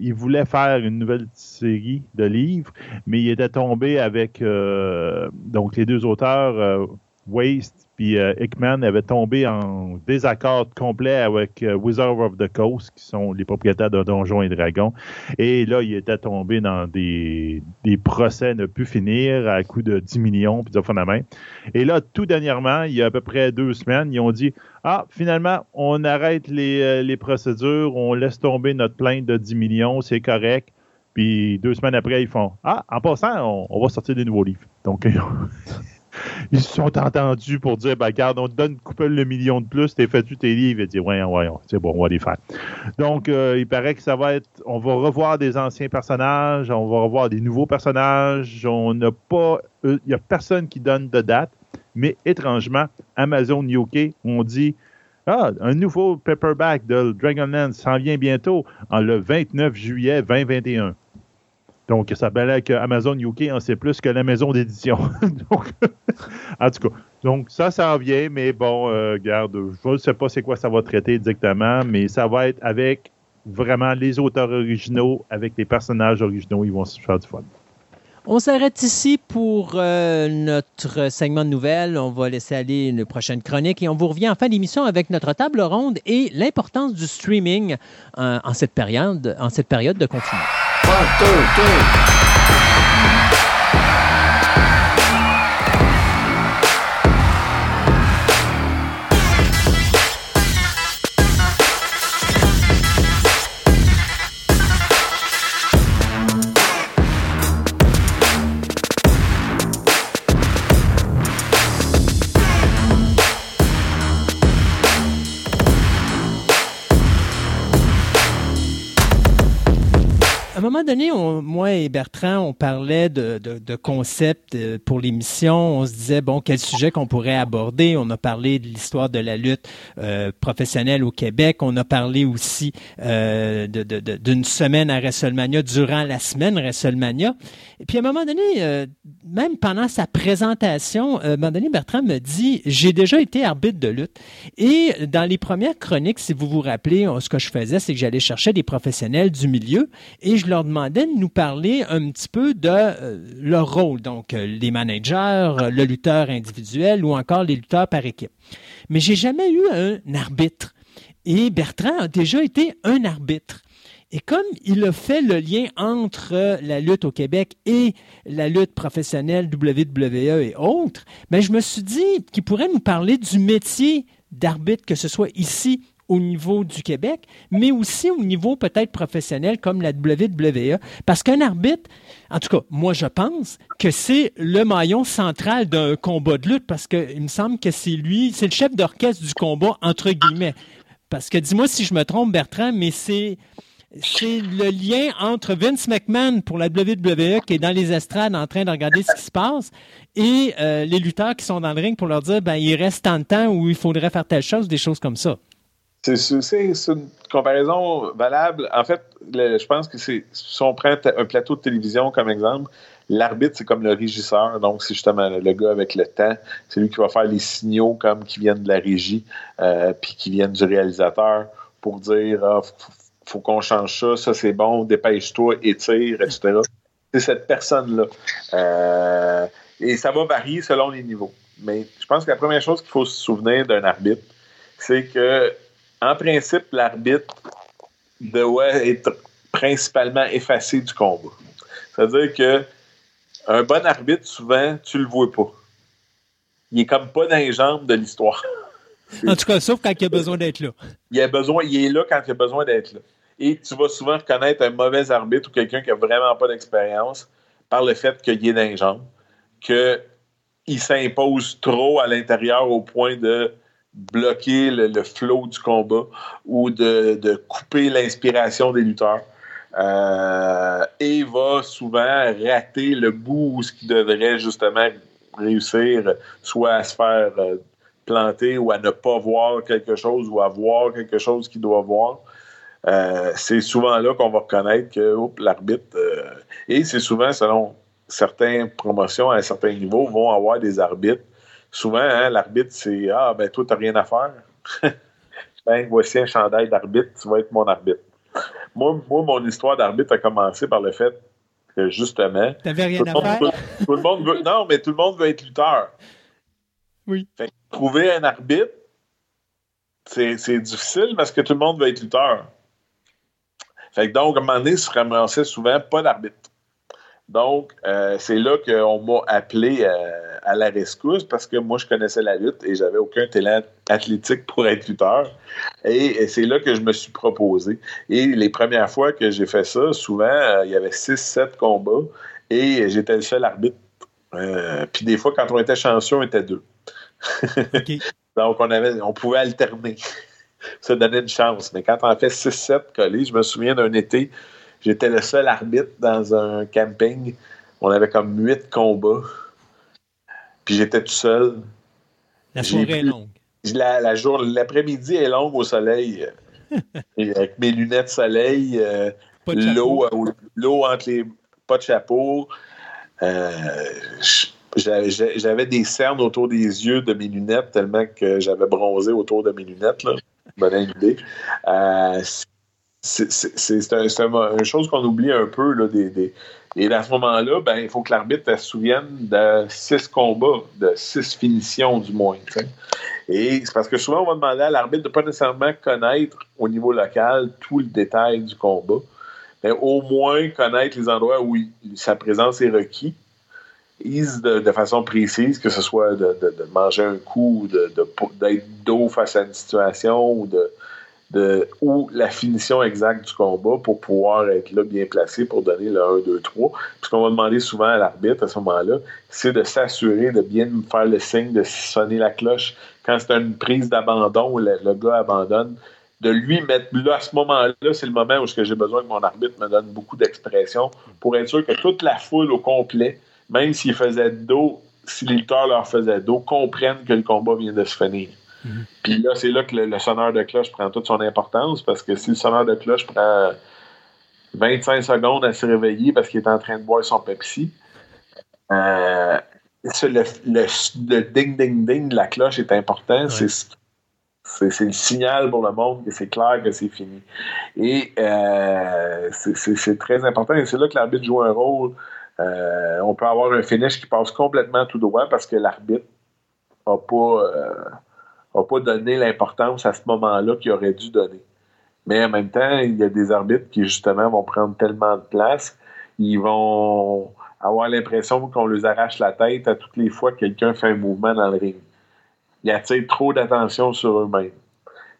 ils voulaient faire une nouvelle série de livres, mais ils étaient tombés avec donc les deux auteurs, Waste puis euh, Hickman avait tombé en désaccord complet avec euh, Wizard of the Coast, qui sont les propriétaires de Donjons et Dragons. Et là, il était tombé dans des, procès ne plus finir à coût de 10 millions, puis de main. Et là, tout dernièrement, il y a à peu près deux semaines, ils ont dit Ah, finalement, on arrête les, euh, les procédures, on laisse tomber notre plainte de 10 millions, c'est correct. Puis deux semaines après, ils font Ah, en passant, on, va sortir des nouveaux livres. Donc, ils se sont entendus pour dire ben, regarde, on te donne couple le million de plus, t'es fait tes livres? Et dit ouais, ouais, c'est bon, on va les faire. Donc, euh, il paraît que ça va être. On va revoir des anciens personnages, on va revoir des nouveaux personnages. On n'a pas. Il n'y a personne qui donne de date. Mais étrangement, Amazon UK ont dit Ah, un nouveau paperback de Dragonlance s'en vient bientôt, en le 29 juillet 2021. Donc, ça s'appelle que Amazon UK en sait plus que la maison d'édition. en tout cas, donc ça, ça en vient, mais bon, euh, garde, je ne sais pas c'est quoi ça va traiter exactement, mais ça va être avec vraiment les auteurs originaux, avec les personnages originaux, ils vont se faire du fun. On s'arrête ici pour euh, notre segment de nouvelles. On va laisser aller une prochaine chronique et on vous revient en fin d'émission avec notre table ronde et l'importance du streaming euh, en, cette période, en cette période de confinement. One, two, three. Moment donné, moi et Bertrand, on parlait de, concepts euh, pour l'émission. On se disait, bon, quel sujet qu'on pourrait aborder? On a parlé de l'histoire de la lutte euh, professionnelle au Québec. On a parlé aussi euh, d'une semaine à WrestleMania durant la semaine WrestleMania. Et puis à un moment donné, même pendant sa présentation, à un moment donné, Bertrand me dit, j'ai déjà été arbitre de lutte. Et dans les premières chroniques, si vous vous rappelez, ce que je faisais, c'est que j'allais chercher des professionnels du milieu et je leur demandais de nous parler un petit peu de euh, leur rôle, donc euh, les managers, le lutteur individuel ou encore les lutteurs par équipe. Mais j'ai jamais eu un arbitre. Et Bertrand a déjà été un arbitre. Et comme il a fait le lien entre la lutte au Québec et la lutte professionnelle WWE et autres, ben je me suis dit qu'il pourrait nous parler du métier d'arbitre, que ce soit ici au niveau du Québec, mais aussi au niveau peut-être professionnel comme la WWE. Parce qu'un arbitre, en tout cas, moi je pense que c'est le maillon central d'un combat de lutte parce qu'il me semble que c'est lui, c'est le chef d'orchestre du combat, entre guillemets. Parce que dis-moi si je me trompe, Bertrand, mais c'est le lien entre Vince McMahon pour la WWE qui est dans les estrades en train de regarder ce qui se passe et euh, les lutteurs qui sont dans le ring pour leur dire ben il reste tant de temps où il faudrait faire telle chose, des choses comme ça. C'est une comparaison valable. En fait, je pense que c'est si on prend un plateau de télévision comme exemple, l'arbitre, c'est comme le régisseur. Donc, c'est justement le gars avec le temps. C'est lui qui va faire les signaux comme qui viennent de la régie, euh, puis qui viennent du réalisateur pour dire ah, faut qu'on change ça, ça c'est bon, dépêche-toi, étire, etc. C'est cette personne-là. Euh, et ça va varier selon les niveaux. Mais je pense que la première chose qu'il faut se souvenir d'un arbitre, c'est que, en principe, l'arbitre doit être principalement effacé du combat. C'est-à-dire que un bon arbitre, souvent, tu le vois pas. Il est comme pas dans les jambes de l'histoire. En tout cas, sauf quand il a besoin d'être là. Il, a besoin, il est là quand il a besoin d'être là. Et tu vas souvent reconnaître un mauvais arbitre ou quelqu'un qui n'a vraiment pas d'expérience par le fait qu'il est dans les jambes, qu'il s'impose trop à l'intérieur au point de bloquer le, flot du combat ou de, couper l'inspiration des lutteurs. Euh, et va souvent rater le bout où ce qui devrait justement réussir, soit à se faire euh, planter ou à ne pas voir quelque chose ou à voir quelque chose qu'il doit voir. Euh, c'est souvent là qu'on va reconnaître que l'arbitre, et c'est souvent selon certaines promotions à un certain niveau, vont avoir des arbitres. Souvent, hein, l'arbitre, c'est Ah, ben toi, t'as rien à faire. ben, voici un chandail d'arbitre, tu vas être mon arbitre. Moi, moi mon histoire d'arbitre a commencé par le fait que justement. T'avais rien à faire? tout le monde veut, non, mais tout le monde veut être lutteur. Oui. trouver un arbitre, c'est difficile parce que tout le monde veut être lutteur. Fait que donc, à un moment donné, se ramassait souvent pas d'arbitre. Donc, euh, c'est là qu'on m'a appelé euh, à la rescousse parce que moi, je connaissais la lutte et j'avais aucun talent athlétique pour être lutteur. Et, c'est là que je me suis proposé. Et les premières fois que j'ai fait ça, souvent, euh, il y avait 6-7 combats et j'étais le seul arbitre. puis des fois, quand on était chanceux, on était deux. Donc, on, avait, on pouvait alterner. ça donnait une chance. Mais quand on a fait 6-7 collés, je me souviens d'un été, j'étais le seul arbitre dans un camping. On avait comme 8 combats. Puis j'étais tout seul. La soirée est longue. La, jour, l'après-midi est longue au soleil. avec mes lunettes soleil, euh, l'eau, euh, l'eau entre les pas de chapeau. Euh, j'avais des cernes autour des yeux de mes lunettes tellement que j'avais bronzé autour de mes lunettes. Là bonne idée. Euh, c'est une chose qu'on oublie un peu. Là, des, et à ce moment-là, ben, il faut que l'arbitre se souvienne de six combats, de six finitions du moins. Et c'est parce que souvent, on va demander à l'arbitre de ne pas nécessairement connaître au niveau local tout le détail du combat, mais au moins connaître les endroits où sa présence est requis de, façon précise, que ce soit de, manger un coup, d'être dos face à une situation ou de, ou la finition exacte du combat pour pouvoir être là bien placé pour donner le 1, 2, 3. Ce qu'on va demander souvent à l'arbitre à ce moment-là, c'est de s'assurer de bien faire le signe, de sonner la cloche. Quand c'est une prise d'abandon, le, le, gars abandonne, de lui mettre là, à ce moment-là, c'est le moment où j'ai besoin que mon arbitre me donne beaucoup d'expression pour être sûr que toute la foule au complet, même s'il faisait dos, si les leur faisaient dos, comprennent que le combat vient de se finir. Puis là, c'est là que le, sonneur de cloche prend toute son importance parce que si le sonneur de cloche prend 25 secondes à se réveiller parce qu'il est en train de boire son Pepsi, euh, le, ding-ding-ding de la cloche est important. C'est c'est le signal pour le monde que c'est clair que c'est fini. Et euh, c'est très important. Et c'est là que l'arbitre joue un rôle. Euh, on peut avoir un finish qui passe complètement tout droit parce que l'arbitre n'a pas, euh, pas donné l'importance à ce moment-là qu'il aurait dû donner. Mais en même temps, il y a des arbitres qui, justement, vont prendre tellement de place, ils vont avoir l'impression qu'on leur arrache la tête à toutes les fois que quelqu'un fait un mouvement dans le ring ils attirent trop d'attention sur eux-mêmes.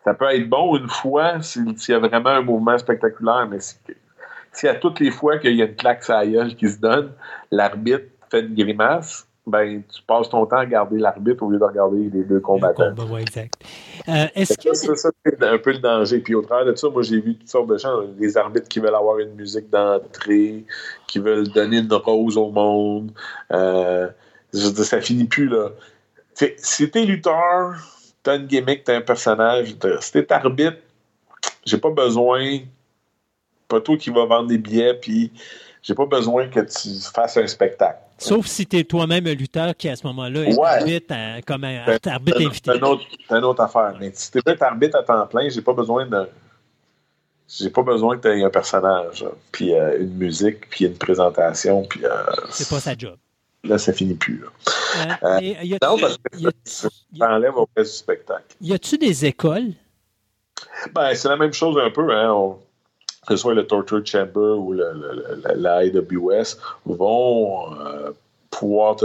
Ça peut être bon une fois s'il y a vraiment un mouvement spectaculaire, mais si, à toutes les fois qu'il y a une claque à qui se donne, l'arbitre fait une grimace, ben, tu passes ton temps à regarder l'arbitre au lieu de regarder les deux combattants. Combat, exact. Euh, est-ce que... Ça, c'est un peu le danger. Puis au travers de ça, moi, j'ai vu toutes sortes de gens. Des arbitres qui veulent avoir une musique d'entrée, qui veulent donner une rose au monde. Euh, je veux dire, ça finit plus, là si t'es lutteur, t'as une gimmick, t'as un personnage, si t'es arbitre, j'ai pas besoin, pas toi qui vas vendre des billets, puis j'ai pas besoin que tu fasses un spectacle. Sauf si tu es toi-même un lutteur qui, à ce moment-là, est arbitre comme un arbitre invité. C'est une, autre affaire. Mais si tu es arbitre à temps plein, j'ai pas besoin de. J'ai pas besoin que tu aies un personnage, puis euh, une musique, puis une présentation, puis. Euh, c'est pas sa job là, ça finit plus. Euh, non, parce que ça enlève au reste du spectacle. Y a-tu des écoles? Ben, c'est la même chose un peu. Hein. Que ce soit le Torture Chamber ou la IWS, vont euh, pouvoir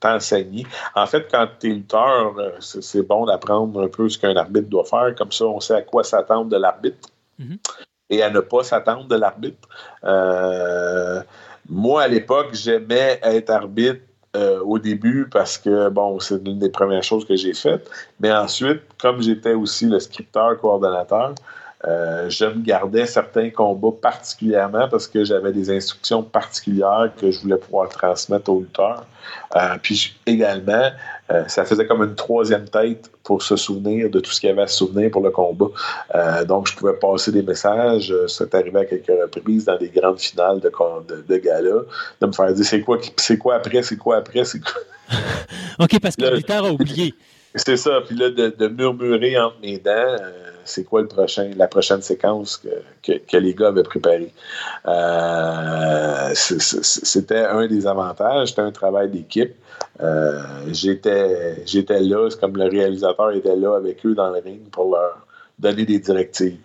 t'enseigner. En fait, quand tu es lutteur, euh, c'est bon d'apprendre un peu ce qu'un arbitre doit faire. Comme ça, on sait à quoi s'attendre de l'arbitre mm-hmm. et à ne pas s'attendre de l'arbitre. moi, à l'époque, j'aimais être arbitre euh, au début parce que, bon, c'est l'une des premières choses que j'ai faites. Mais ensuite, comme j'étais aussi le scripteur coordonnateur, euh, je me gardais certains combats particulièrement parce que j'avais des instructions particulières que je voulais pouvoir transmettre aux lutteurs. Euh, puis également, euh, ça faisait comme une troisième tête pour se souvenir de tout ce qu'il y avait à se souvenir pour le combat. donc, je pouvais passer des messages. C'est arrivé à quelques reprises dans des grandes finales de, de, de gala, de me faire dire c'est quoi, c'est quoi après, c'est quoi après, c'est quoi? OK, parce que le lutteur a oublié. C'est ça. Puis là, de, murmurer entre mes dents c'est quoi le prochain, la prochaine séquence que, les gars avaient préparée? Euh, c'était un des avantages, c'était un travail d'équipe. Euh, j'étais, j'étais là, c'est comme le réalisateur était là avec eux dans le ring pour leur donner des directives.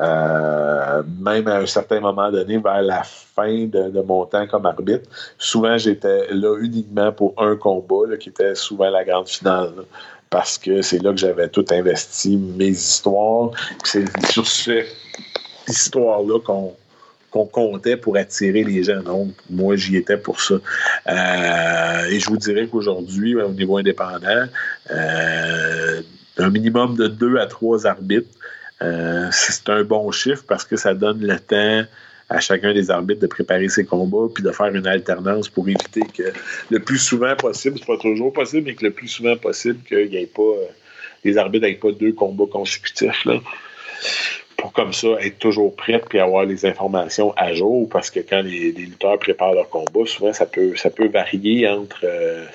Euh, même à un certain moment donné, vers la fin de, mon temps comme arbitre, souvent j'étais là uniquement pour un combat, qui était souvent la grande finale parce que c'est là que j'avais tout investi mes histoires. C'est sur cette histoire-là qu'on comptait pour attirer les gens. Donc, moi, j'y étais pour ça. Euh, et je vous dirais qu'aujourd'hui, au niveau indépendant, euh, un minimum de deux à trois arbitres, euh, c'est un bon chiffre parce que ça donne le temps à chacun des arbitres de préparer ses combats puis de faire une alternance pour éviter que le plus souvent possible, c'est pas toujours possible, mais que le plus souvent possible qu'il ait pas euh, les arbitres n'aient pas deux combats consécutifs là, pour comme ça être toujours prêt puis avoir les informations à jour parce que quand les, lutteurs préparent leur combat, souvent ça peut ça peut varier entre euh,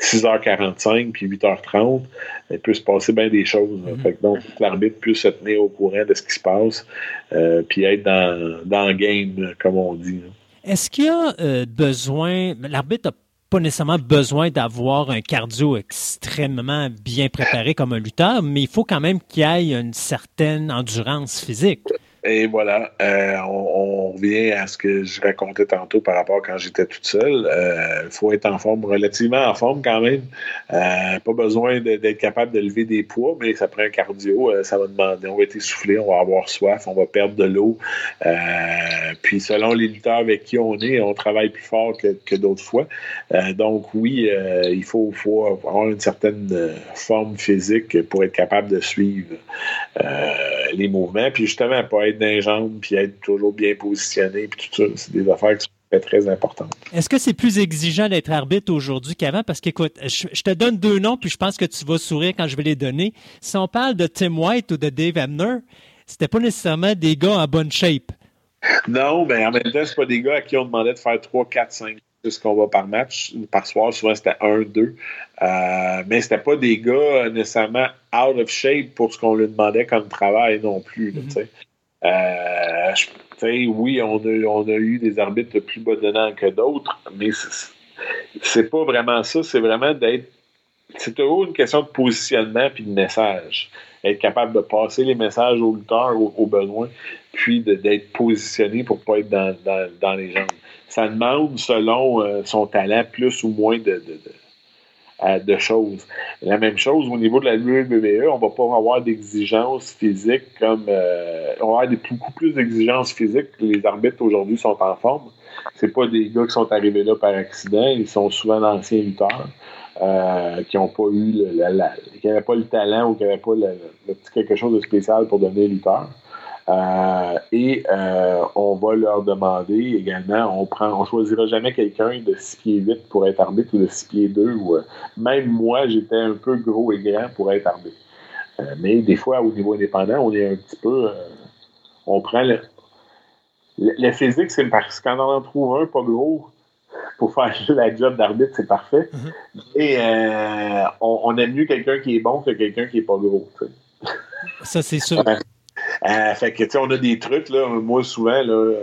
6h45 puis 8h30, il peut se passer bien des choses. Mhm. donc, l'arbitre peut se tenir au courant de ce qui se passe, euh, puis être dans, dans le game, comme on dit. Est-ce qu'il y a euh, besoin, l'arbitre n'a pas nécessairement besoin d'avoir un cardio extrêmement bien préparé comme un lutteur, mais il faut quand même qu'il ait une certaine endurance physique? Et voilà, euh, on, revient à ce que je racontais tantôt par rapport à quand j'étais toute seule. Il euh, faut être en forme, relativement en forme quand même. Euh, pas besoin d'être capable de lever des poids, mais ça prend un cardio. ça va demander, on va être essoufflé, on va avoir soif, on va perdre de l'eau. puis selon les lutteurs avec qui on est, on travaille plus fort que, d'autres fois. donc oui, il faut, avoir une certaine forme physique pour être capable de suivre. les mouvements, puis justement, être dans les jambes, puis être toujours bien positionné, puis tout ça, c'est des affaires qui sont très importantes. Est-ce que c'est plus exigeant d'être arbitre aujourd'hui qu'avant? Parce qu'écoute, je, je, te donne deux noms, puis je pense que tu vas sourire quand je vais les donner. Si on parle de Tim White ou de Dave Abner, c'était pas nécessairement des gars en bonne shape. Non, mais en même temps, c'est pas des gars à qui on demandait de faire 3, 4, 5 ce qu'on va par match, par soir, souvent c'était 1, 2. Euh, mais c'était pas des gars nécessairement out of shape pour ce qu'on lui demandait comme travail non plus. Mm-hmm. Euh, oui, on a, on a eu des arbitres plus dedans que d'autres, mais c'est pas vraiment ça. C'est vraiment d'être. C'est toujours une question de positionnement puis de message. Être capable de passer les messages aux lutteurs, aux, besoins, puis d'être positionné pour pas être dans, dans, dans les jambes ça demande, selon euh, son talent, plus ou moins de, choses. La même chose au niveau de la WWE, on va pas avoir d'exigences physiques comme. Euh, on va avoir beaucoup plus d'exigences physiques que les arbitres aujourd'hui sont en forme. C'est pas des gars qui sont arrivés là par accident, ils sont souvent d'anciens lutteurs. Euh, qui n'ont pas eu le, qui n'avaient pas le talent ou qui n'avaient pas le, quelque chose de spécial pour devenir lutteur. Euh, et euh, on va leur demander également, on prend, on choisira jamais quelqu'un de 6 pieds 8 pour être arbitre ou de 6 pieds 2. Ou, euh, même moi, j'étais un peu gros et grand pour être arbitre. mais des fois, au niveau indépendant, on est un petit peu. on prend le. Le, physique, c'est parce quand on en trouve un pas gros, pour faire la job d'arbitre, c'est parfait. Mm-hmm. Et on, on, aime mieux quelqu'un qui est bon que quelqu'un qui est pas gros. Ça, c'est sûr. Euh, fait que, tu sais, on a des trucs, là. Moi, souvent, là,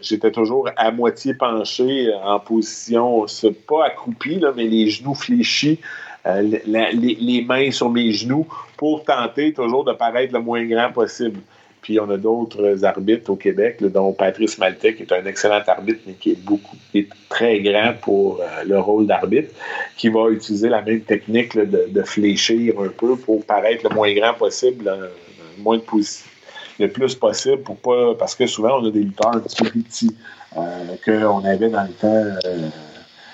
j'étais toujours à moitié penché en position, pas accroupi, là, mais les genoux fléchis, euh, les, mains sur mes genoux pour tenter toujours de paraître le moins grand possible. Puis on a d'autres arbitres au Québec, dont Patrice Maltais, qui est un excellent arbitre, mais qui est beaucoup, qui est très grand pour euh, le rôle d'arbitre, qui va utiliser la même technique de, fléchir un peu pour paraître le moins grand possible, moins de position le plus possible pour pas. Parce que souvent, on a des lutteurs un petit peu plus petits euh, qu'on avait dans le temps euh,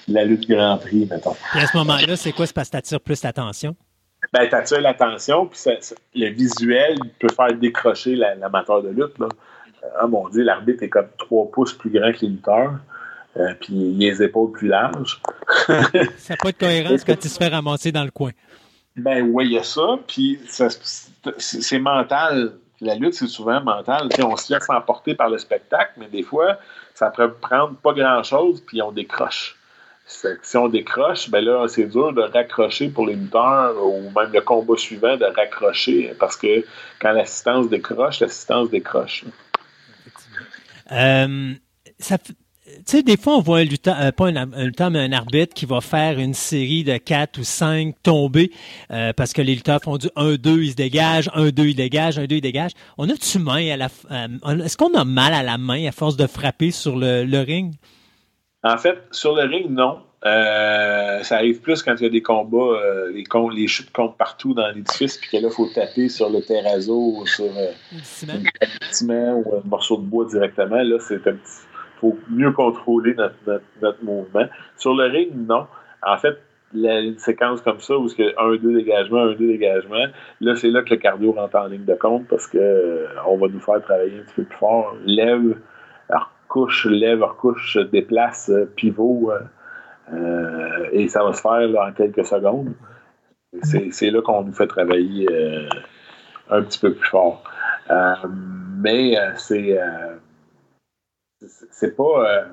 la lutte Grand Prix, mettons. Et à ce moment-là, c'est quoi? C'est parce que t'attires plus l'attention? Ben, t'attires l'attention, puis le visuel peut faire décrocher l'amateur de lutte. Là. Ah mon Dieu, l'arbitre est comme trois pouces plus grand que les lutteurs. Euh, puis les épaules plus larges. ça n'a pas de cohérence quand il se fait ramasser dans le coin. Ben oui, il y a ça. Puis c'est mental la lutte, c'est souvent mental. on se laisse emporter par le spectacle, mais des fois, ça peut prendre pas grand-chose, puis on décroche. Si on décroche, ben là, c'est dur de raccrocher pour les lutteurs ou même le combat suivant de raccrocher parce que quand l'assistance décroche, l'assistance décroche. Euh, ça, tu sais, des fois, on voit un lutteur, euh, pas un, lutteur, mais un arbitre qui va faire une série de quatre ou cinq tombées euh, parce que les lutteurs font du 1-2, ils se dégagent, 1-2, ils dégagent, 1-2, ils dégagent. On a-tu main à la... Euh, est-ce qu'on a mal à la main à force de frapper sur le, ring? En fait, sur le ring, non. ça arrive plus quand il y a des combats, les, les chutes comptent partout dans l'édifice, puis que là, il faut taper sur le terrazzo ou sur un bâtiment ou un morceau de bois directement. Là, c'est un petit faut mieux contrôler notre, mouvement. Sur le ring, non. En fait, une séquence comme ça, où c'est un, deux dégagements, un, deux dégagements, là, c'est là que le cardio rentre en ligne de compte parce que euh, on va nous faire travailler un petit peu plus fort. Lève, recouche, lève, recouche, déplace, euh, pivot, euh, et ça va se faire en quelques secondes. C'est là qu'on nous fait travailler un petit peu plus fort. mais c'est c'est pas. Euh,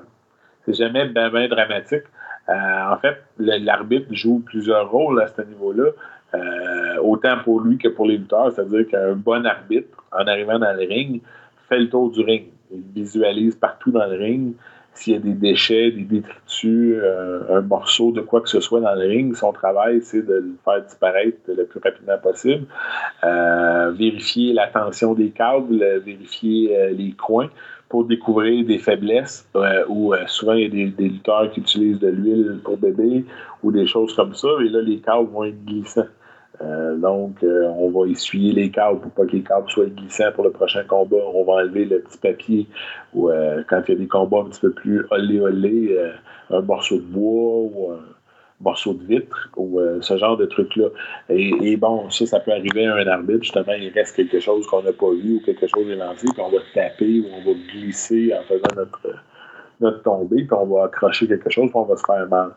c'est jamais bien ben dramatique. Euh, en fait, l'arbitre joue plusieurs rôles à ce niveau-là, euh, autant pour lui que pour les lutteurs. C'est-à-dire qu'un bon arbitre, en arrivant dans le ring, fait le tour du ring. Il visualise partout dans le ring s'il y a des déchets, des détritus, un morceau de quoi que ce soit dans le ring. Son travail, c'est de le faire disparaître le plus rapidement possible. vérifier la tension des câbles, vérifier les coins pour découvrir des faiblesses euh, où euh, souvent il y a des, lutteurs qui utilisent de l'huile pour bébé ou des choses comme ça et là les câbles vont être glissants. Euh, donc on va essuyer les câbles pour pas que les câbles soient glissants pour le prochain combat. On va enlever le petit papier ou quand il y a des combats un petit peu plus olé olé, un morceau de bois ou morceaux de vitre ou euh, ce genre de trucs-là. Et, bon, ça, ça peut arriver à un arbitre. Justement, il reste quelque chose qu'on n'a pas vu ou quelque chose est lancé, puis on va taper ou on va glisser en faisant notre, notre tombée, puis on va accrocher quelque chose, puis on va se faire mal.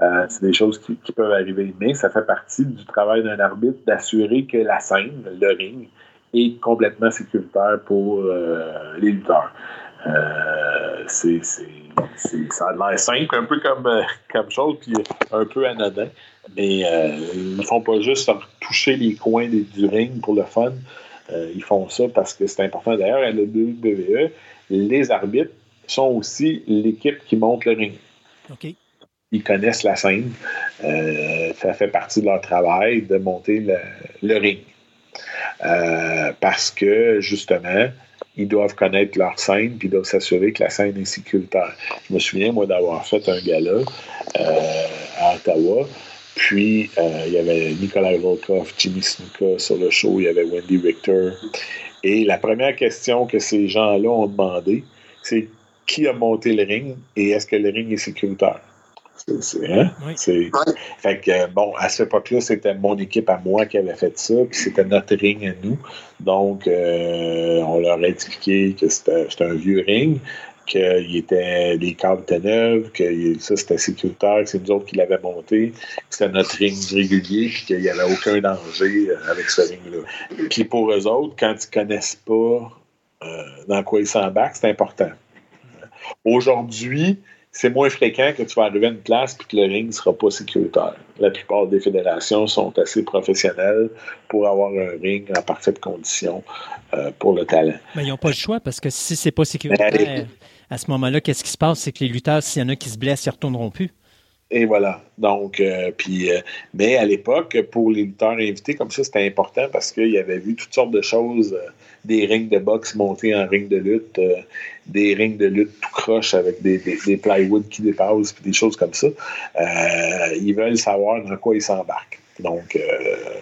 Euh, c'est des choses qui, peuvent arriver. Mais ça fait partie du travail d'un arbitre d'assurer que la scène, le ring, est complètement sécuritaire pour euh, les lutteurs. C'est ça a l'air simple, un peu comme, euh, comme chose, puis un peu anodin. Mais euh, ils ne font pas juste toucher les coins du ring pour le fun. Euh, ils font ça parce que c'est important. D'ailleurs, à la WWE, les arbitres sont aussi l'équipe qui monte le ring. Ils connaissent la scène. ça fait partie de leur travail de monter le, le ring. Parce que, justement, ils doivent connaître leur scène, puis ils doivent s'assurer que la scène est sécuritaire. Je me souviens, moi, d'avoir fait un gala euh, à Ottawa. Puis, euh, il y avait Nicolas Volkov, Jimmy Snuka sur le show, il y avait Wendy Richter. Et la première question que ces gens-là ont demandé, c'est qui a monté le ring et est-ce que le ring est sécuritaire? Hein? Fait que, bon, à cette époque-là, c'était mon équipe à moi qui avait fait ça, puis c'était notre ring à nous. Donc, euh, on leur a expliqué que c'était un vieux ring, qu'il était, les câbles étaient neufs, que ça c'était sécuritaire, que c'est nous autres qui l'avaient monté, que c'était notre ring régulier, puis qu'il n'y avait aucun danger euh, avec ce ring-là. Puis pour eux autres, quand ils connaissent pas euh, dans quoi ils s'embarquent, c'est important. Aujourd'hui, c'est moins fréquent que tu vas arriver à une place et que le ring ne sera pas sécuritaire. La plupart des fédérations sont assez professionnelles pour avoir un ring en parfaite condition euh, pour le talent. Mais ils n'ont pas le choix parce que si c'est pas sécuritaire, à ce moment-là, qu'est-ce qui se passe? C'est que les lutteurs, s'il y en a qui se blessent, ils ne retourneront plus. Et voilà. Donc, euh, puis, euh, mais à l'époque, pour les lutteurs invités, comme ça, c'était important parce qu'ils avaient vu toutes sortes de choses, euh, des rings de boxe montés en ring de lutte, des rings de lutte tout croche avec des, des, plywood qui dépassent, puis des choses comme ça. ils veulent savoir dans quoi ils s'embarquent. Donc,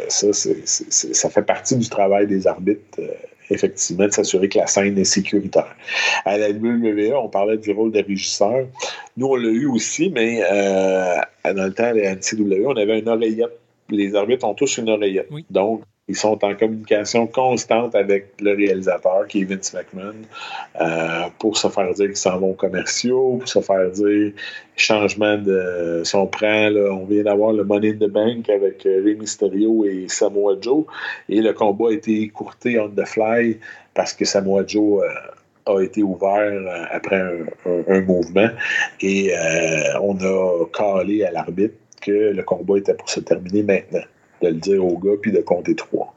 ça, c'est, ça fait partie du travail des arbitres effectivement, de s'assurer que la scène est sécuritaire. À la WWE, on parlait du rôle de régisseur. Nous, on l'a eu aussi, mais euh, dans le temps, à la NCW, on avait une oreillette. Les arbitres ont tous une oreillette. Donc, ils sont en communication constante avec le réalisateur, qui est Vince McMahon, euh, pour se faire dire qu'ils s'en vont commerciaux, pour se faire dire changement de. Si on prend, là, on vient d'avoir le Money in the Bank avec euh, Rey Mysterio et Samoa Joe, et le combat a été écourté on the fly parce que Samoa Joe. Euh, a été ouvert après un, mouvement et on a calé à l'arbitre que le combat était pour se terminer maintenant de le dire au gars, puis de compter trois.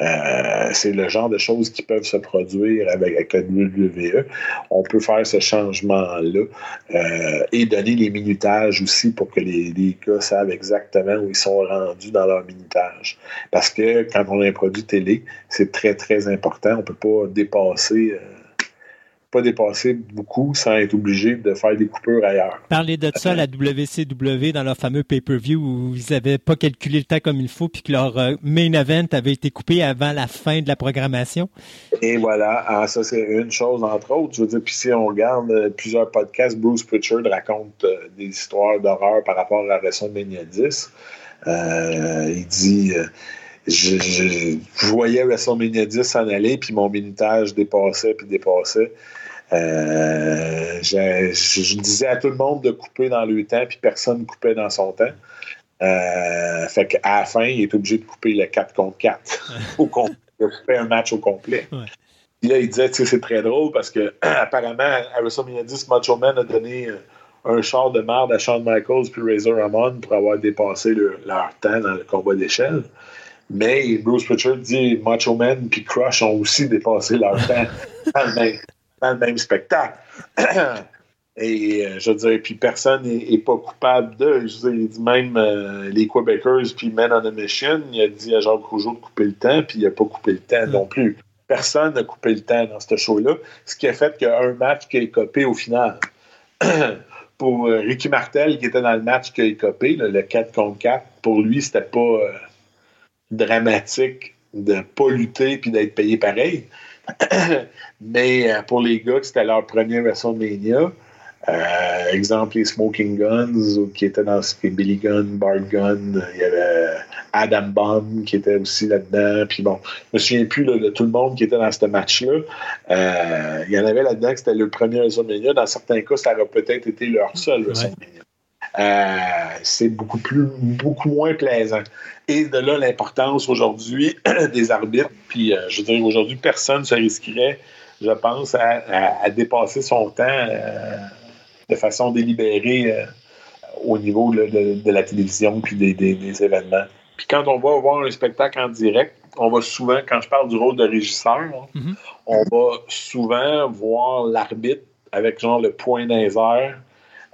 Euh, c'est le genre de choses qui peuvent se produire avec, avec WWE. On peut faire ce changement-là euh, et donner les minutages aussi pour que les, les, gars savent exactement où ils sont rendus dans leur minutage. Parce que quand on a un produit télé, c'est très, très important. On ne peut pas dépasser. Euh, pas dépasser beaucoup sans être obligé de faire des coupures ailleurs. Parlez de ça à la WCW dans leur fameux pay-per-view où ils n'avaient pas calculé le temps comme il faut puis que leur euh, main event avait été coupé avant la fin de la programmation. Et voilà, ah, ça c'est une chose entre autres. Je veux dire, puis si on regarde euh, plusieurs podcasts, Bruce Pritchard raconte euh, des histoires d'horreur par rapport à WrestleMania 10. il dit je, je, voyais WrestleMania 10 s'en aller, puis mon minutage dépassait, puis dépassait. Euh, je, disais à tout le monde de couper dans le temps, puis personne ne coupait dans son temps. Euh, fait qu'à la fin, il est obligé de couper le 4 contre 4 au complet, de couper un match au complet. Puis là, il disait, c'est très drôle parce que apparemment, à WrestleMania 10, Macho Man a donné euh, un char de merde à Shawn Michaels puis Razor Ramon pour avoir dépassé leur temps dans le combat d'échelle. Mais Bruce Pritchard dit Macho Man puis Crush ont aussi dépassé leur temps dans le même, dans le même spectacle. Et euh, je veux dire, puis personne n'est pas coupable de. Je veux dire, il dit même euh, les Quebecers, puis Men on a Mission, il a dit à Jacques Rougeau de couper le temps, puis il n'a pas coupé le temps non plus. Personne n'a coupé le temps dans ce show-là, ce qui a fait qu'il y a un match qui est copé au final. pour euh, Ricky Martel, qui était dans le match qui a copé, le 4 contre 4, pour lui, c'était pas dramatique de ne pas lutter puis d'être payé pareil. Mais euh, pour les gars, c'était leur première WrestleMania. Euh, exemple, les Smoking Guns, qui étaient dans ce Billy Gunn, Bart Gunn, il y avait Adam Bomb qui était aussi là-dedans. Puis bon, je me souviens plus de tout le monde qui était dans ce match-là. Euh, il y en avait là-dedans que c'était le premier WrestleMania. Dans certains cas, ça aurait peut-être été leur seul WrestleMania. C'est beaucoup plus, beaucoup moins plaisant. Et de là l'importance aujourd'hui des arbitres. Puis je veux dire, aujourd'hui, personne ne se risquerait, je pense, à, dépasser son temps de façon délibérée euh, au niveau de, la télévision puis des, événements. Puis quand on va voir un spectacle en direct, on va souvent, quand je parle du rôle de régisseur, mm-hmm. on va souvent voir l'arbitre avec genre le point d'un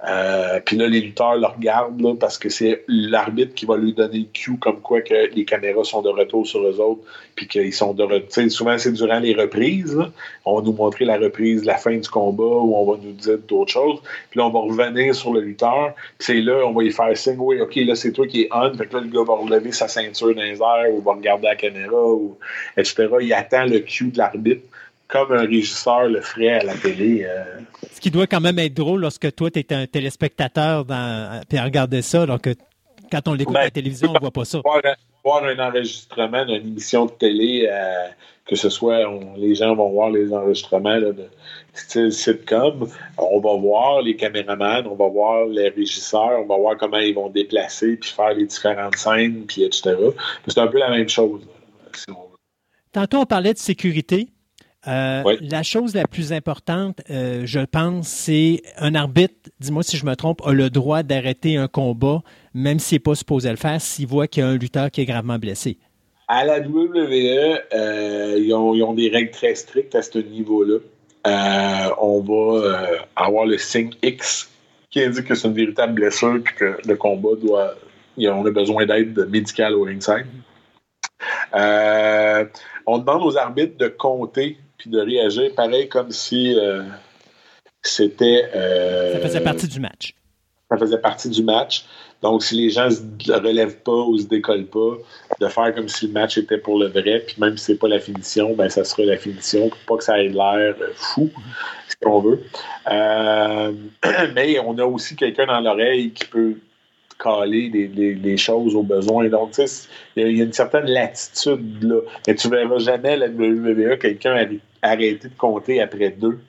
euh, puis là, les lutteurs le regardent parce que c'est l'arbitre qui va lui donner le cue comme quoi que les caméras sont de retour sur eux autres, puis qu'ils sont de retour. Souvent, c'est durant les reprises. On va nous montrer la reprise, la fin du combat, ou on va nous dire d'autres choses. Puis là, on va revenir sur le lutteur. Puis c'est là, on va y faire signe, oui, OK, là, c'est toi qui es on. Fait que là, le gars va relever sa ceinture dans les airs, ou va regarder la caméra, ou etc. Il attend le cue de l'arbitre comme un régisseur le ferait à la télé. Euh. Ce qui doit quand même être drôle lorsque toi, tu es un téléspectateur dans, puis regarder ça. Donc, quand on l'écoute à la ben, télévision, on ne voit pas ça. Voir, un enregistrement d'une émission de télé, euh, que ce soit, les gens vont voir les enregistrements de style sitcom, on va voir les caméramans, on va voir les régisseurs, on va voir comment ils vont déplacer, puis faire les différentes scènes, puis etc. C'est un peu la même chose. Tantôt, on parlait de sécurité. Euh, la chose la plus importante, euh, je pense, c'est un arbitre, dis-moi si je me trompe, a le droit d'arrêter un combat, même s'il n'est pas supposé le faire, s'il voit qu'il y a un lutteur qui est gravement blessé. À la WWE, euh, ils, ont, des règles très strictes à ce niveau-là. on va avoir le signe X qui indique que c'est une véritable blessure et que le combat doit. On a besoin d'aide médicale au ringside. on demande aux arbitres de compter puis de réagir pareil comme si euh, c'était. Euh, ça faisait partie du match. Ça faisait partie du match. Donc, si les gens ne se relèvent pas ou se décollent pas, de faire comme si le match était pour le vrai, puis même si c'est pas la finition, ben ça sera la finition, pour pas que ça ait l'air fou, si on veut. Euh, mais on a aussi quelqu'un dans l'oreille qui peut caler les, choses aux besoins. Donc, tu sais, il y, a une certaine latitude là. Mais tu verras jamais la WWE quelqu'un arrêter de compter après deux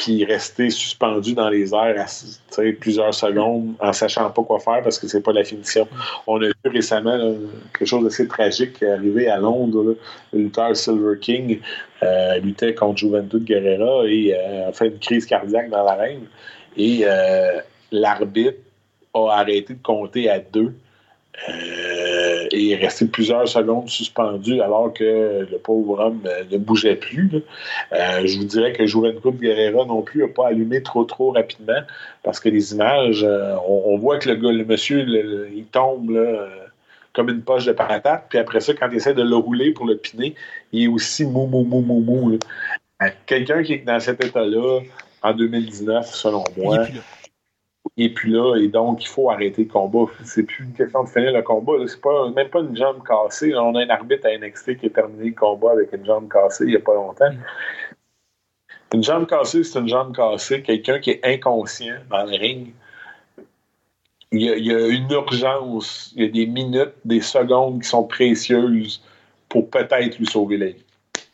puis rester suspendu dans les airs à, plusieurs secondes en sachant pas quoi faire parce que c'est pas la finition. On a vu récemment quelque chose d'assez tragique qui est arrivé à Londres. Le lutteur Silver King euh, luttait contre Juventud Guerrera et euh, a fait une crise cardiaque dans l'arène. Et euh, l'arbitre a arrêté de compter à deux euh, et est resté plusieurs secondes suspendu alors que le pauvre homme euh, ne bougeait plus. Euh, je vous dirais que Juventud Guerrera non plus n'a pas allumé trop trop rapidement parce que les images, on, voit que le gars, le monsieur, il tombe comme une poche de patate, puis après ça, quand il essaie de le rouler pour le piner, il est aussi mou, mou, mou, mou, mou. Quelqu'un qui est dans cet état-là en 2019, selon moi, et puis là, et donc il faut arrêter le combat. C'est plus une question de finir le combat. C'est pas même pas une jambe cassée. on a un arbitre à NXT qui a terminé le combat avec une jambe cassée il n'y a pas longtemps. Une jambe cassée, c'est une jambe cassée. Quelqu'un qui est inconscient dans le ring. Il y, a, il y, a, une urgence, il y a des minutes, des secondes qui sont précieuses pour peut-être lui sauver la vie.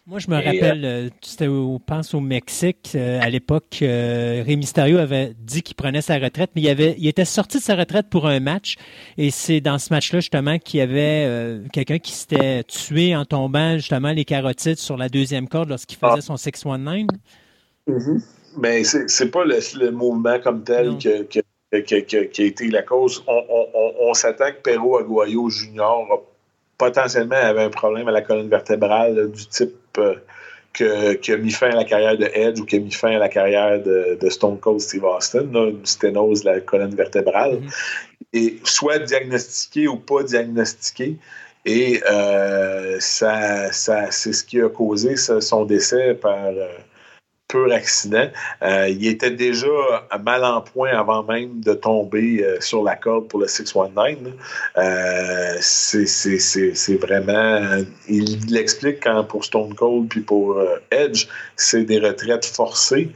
Moi, je me rappelle, euh, c'était, au, pense au Mexique, euh, à l'époque, euh, Rey Mysterio avait dit qu'il prenait sa retraite, mais il, avait, il était sorti de sa retraite pour un match. Et c'est dans ce match-là, justement, qu'il y avait quelqu'un qui s'était tué en tombant, justement, les carotides sur la deuxième corde lorsqu'il faisait ah. son 619. Mm-hmm. Mais c'est, pas le, mouvement comme tel qui a été la cause. On, on, on, s'attend que Perro Aguayo Junior potentiellement avait un problème à la colonne vertébrale du type euh, que, qui a mis fin à la carrière de Edge ou qui a mis fin à la carrière de, Stone Cold Steve Austin, une sténose de la colonne vertébrale. Mm-hmm. Et soit diagnostiqué ou pas diagnostiqué. Et euh, ça, ça c'est ce qui a causé son décès par, euh, pur accident. Euh, il était déjà mal en point avant même de tomber euh, sur la corde pour le 619. Euh, c'est vraiment. Il l'explique quand pour Stone Cold puis pour Edge, c'est des retraites forcées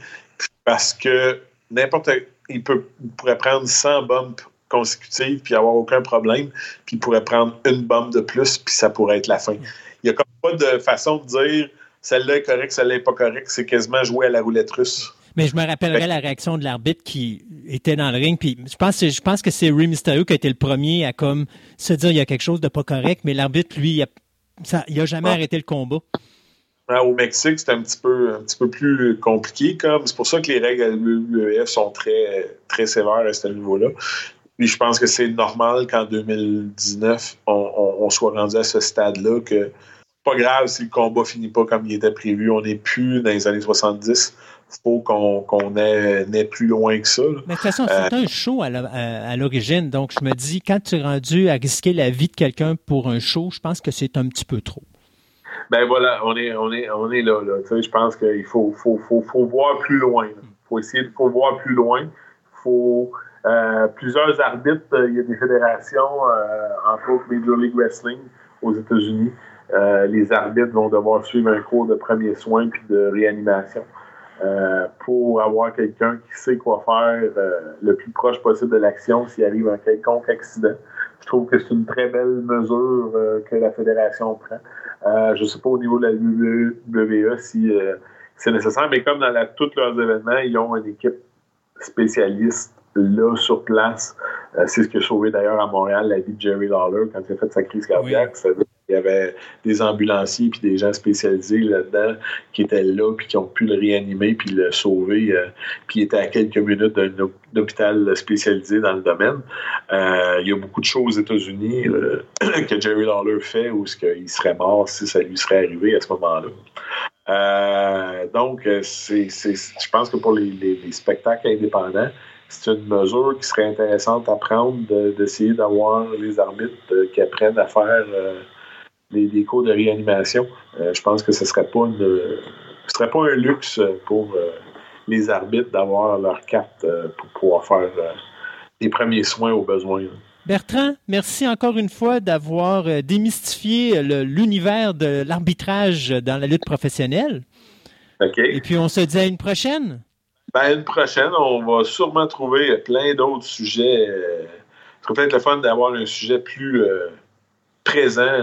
parce que n'importe il, peut, il pourrait prendre 100 bumps consécutives puis avoir aucun problème, puis il pourrait prendre une bombe de plus, puis ça pourrait être la fin. Il n'y a comme pas de façon de dire celle-là est correcte, celle-là n'est pas correcte. C'est quasiment jouer à la roulette russe. Mais je me rappellerai la réaction de l'arbitre qui était dans le ring. Puis je pense, je pense que c'est Rey Mysterio qui a été le premier à comme se dire il y a quelque chose de pas correct. Mais l'arbitre, lui, il a, ça, il a jamais Ah. arrêté le combat. Au Mexique, c'est un petit peu un petit peu plus compliqué. comme C'est pour ça que les règles à l'UEF sont très, très sévères à ce niveau-là. Puis je pense que c'est normal qu'en 2019, on, on- on soit rendu à ce stade-là que pas grave si le combat finit pas comme il était prévu. On n'est plus dans les années 70. faut qu'on ait, plus loin que ça. là. Mais de toute façon, c'est un show à l'origine. Donc, je me dis, quand tu es rendu à risquer la vie de quelqu'un pour un show, je pense que c'est un petit peu trop. Ben voilà, on est, on est, on est là. là. Tu sais, je pense qu'il faut, faut, faut, faut voir plus loin. Il faut essayer de faut voir plus loin. faut euh, plusieurs arbitres. euh, Il y a des fédérations, euh, entre autres Major League Wrestling aux États-Unis. Euh, les arbitres vont devoir suivre un cours de premiers soins puis de réanimation euh, pour avoir quelqu'un qui sait quoi faire euh, le plus proche possible de l'action s'il arrive un quelconque accident. Je trouve que c'est une très belle mesure que la fédération prend. Je ne sais pas au niveau de la WWE si c'est nécessaire, mais comme dans la, tous leurs événements, ils ont une équipe spécialiste là sur place. C'est ce qui a sauvé d'ailleurs à Montréal la vie de Jerry Lawler quand il a fait sa crise cardiaque. Qu'il y avait des ambulanciers puis des gens spécialisés là-dedans qui étaient là puis qui ont pu le réanimer puis le sauver. euh, puis il était à quelques minutes d'un hô- hôpital spécialisé dans le domaine. Euh, il y a beaucoup de choses aux États-Unis euh, que Jerry Lawler fait ou ce qu'il serait mort si ça lui serait arrivé à ce moment-là. Donc, c'est, je pense que pour les, les- les spectacles indépendants, c'est une mesure qui serait intéressante à prendre de- d'essayer d'avoir les arbitres qui apprennent à faire les, les cours de réanimation. Euh, je pense que ce serait pas une, ce serait pas un luxe pour euh, les arbitres d'avoir leur carte euh, pour pouvoir faire euh, les premiers soins aux besoins. là. Bertrand, merci encore une fois d'avoir démystifié l'univers de l'arbitrage dans la lutte professionnelle. OK? Et puis, on se dit à une prochaine. Ben, une prochaine, on va sûrement trouver plein d'autres sujets. Ce serait peut-être le fun d'avoir un sujet plus euh, présent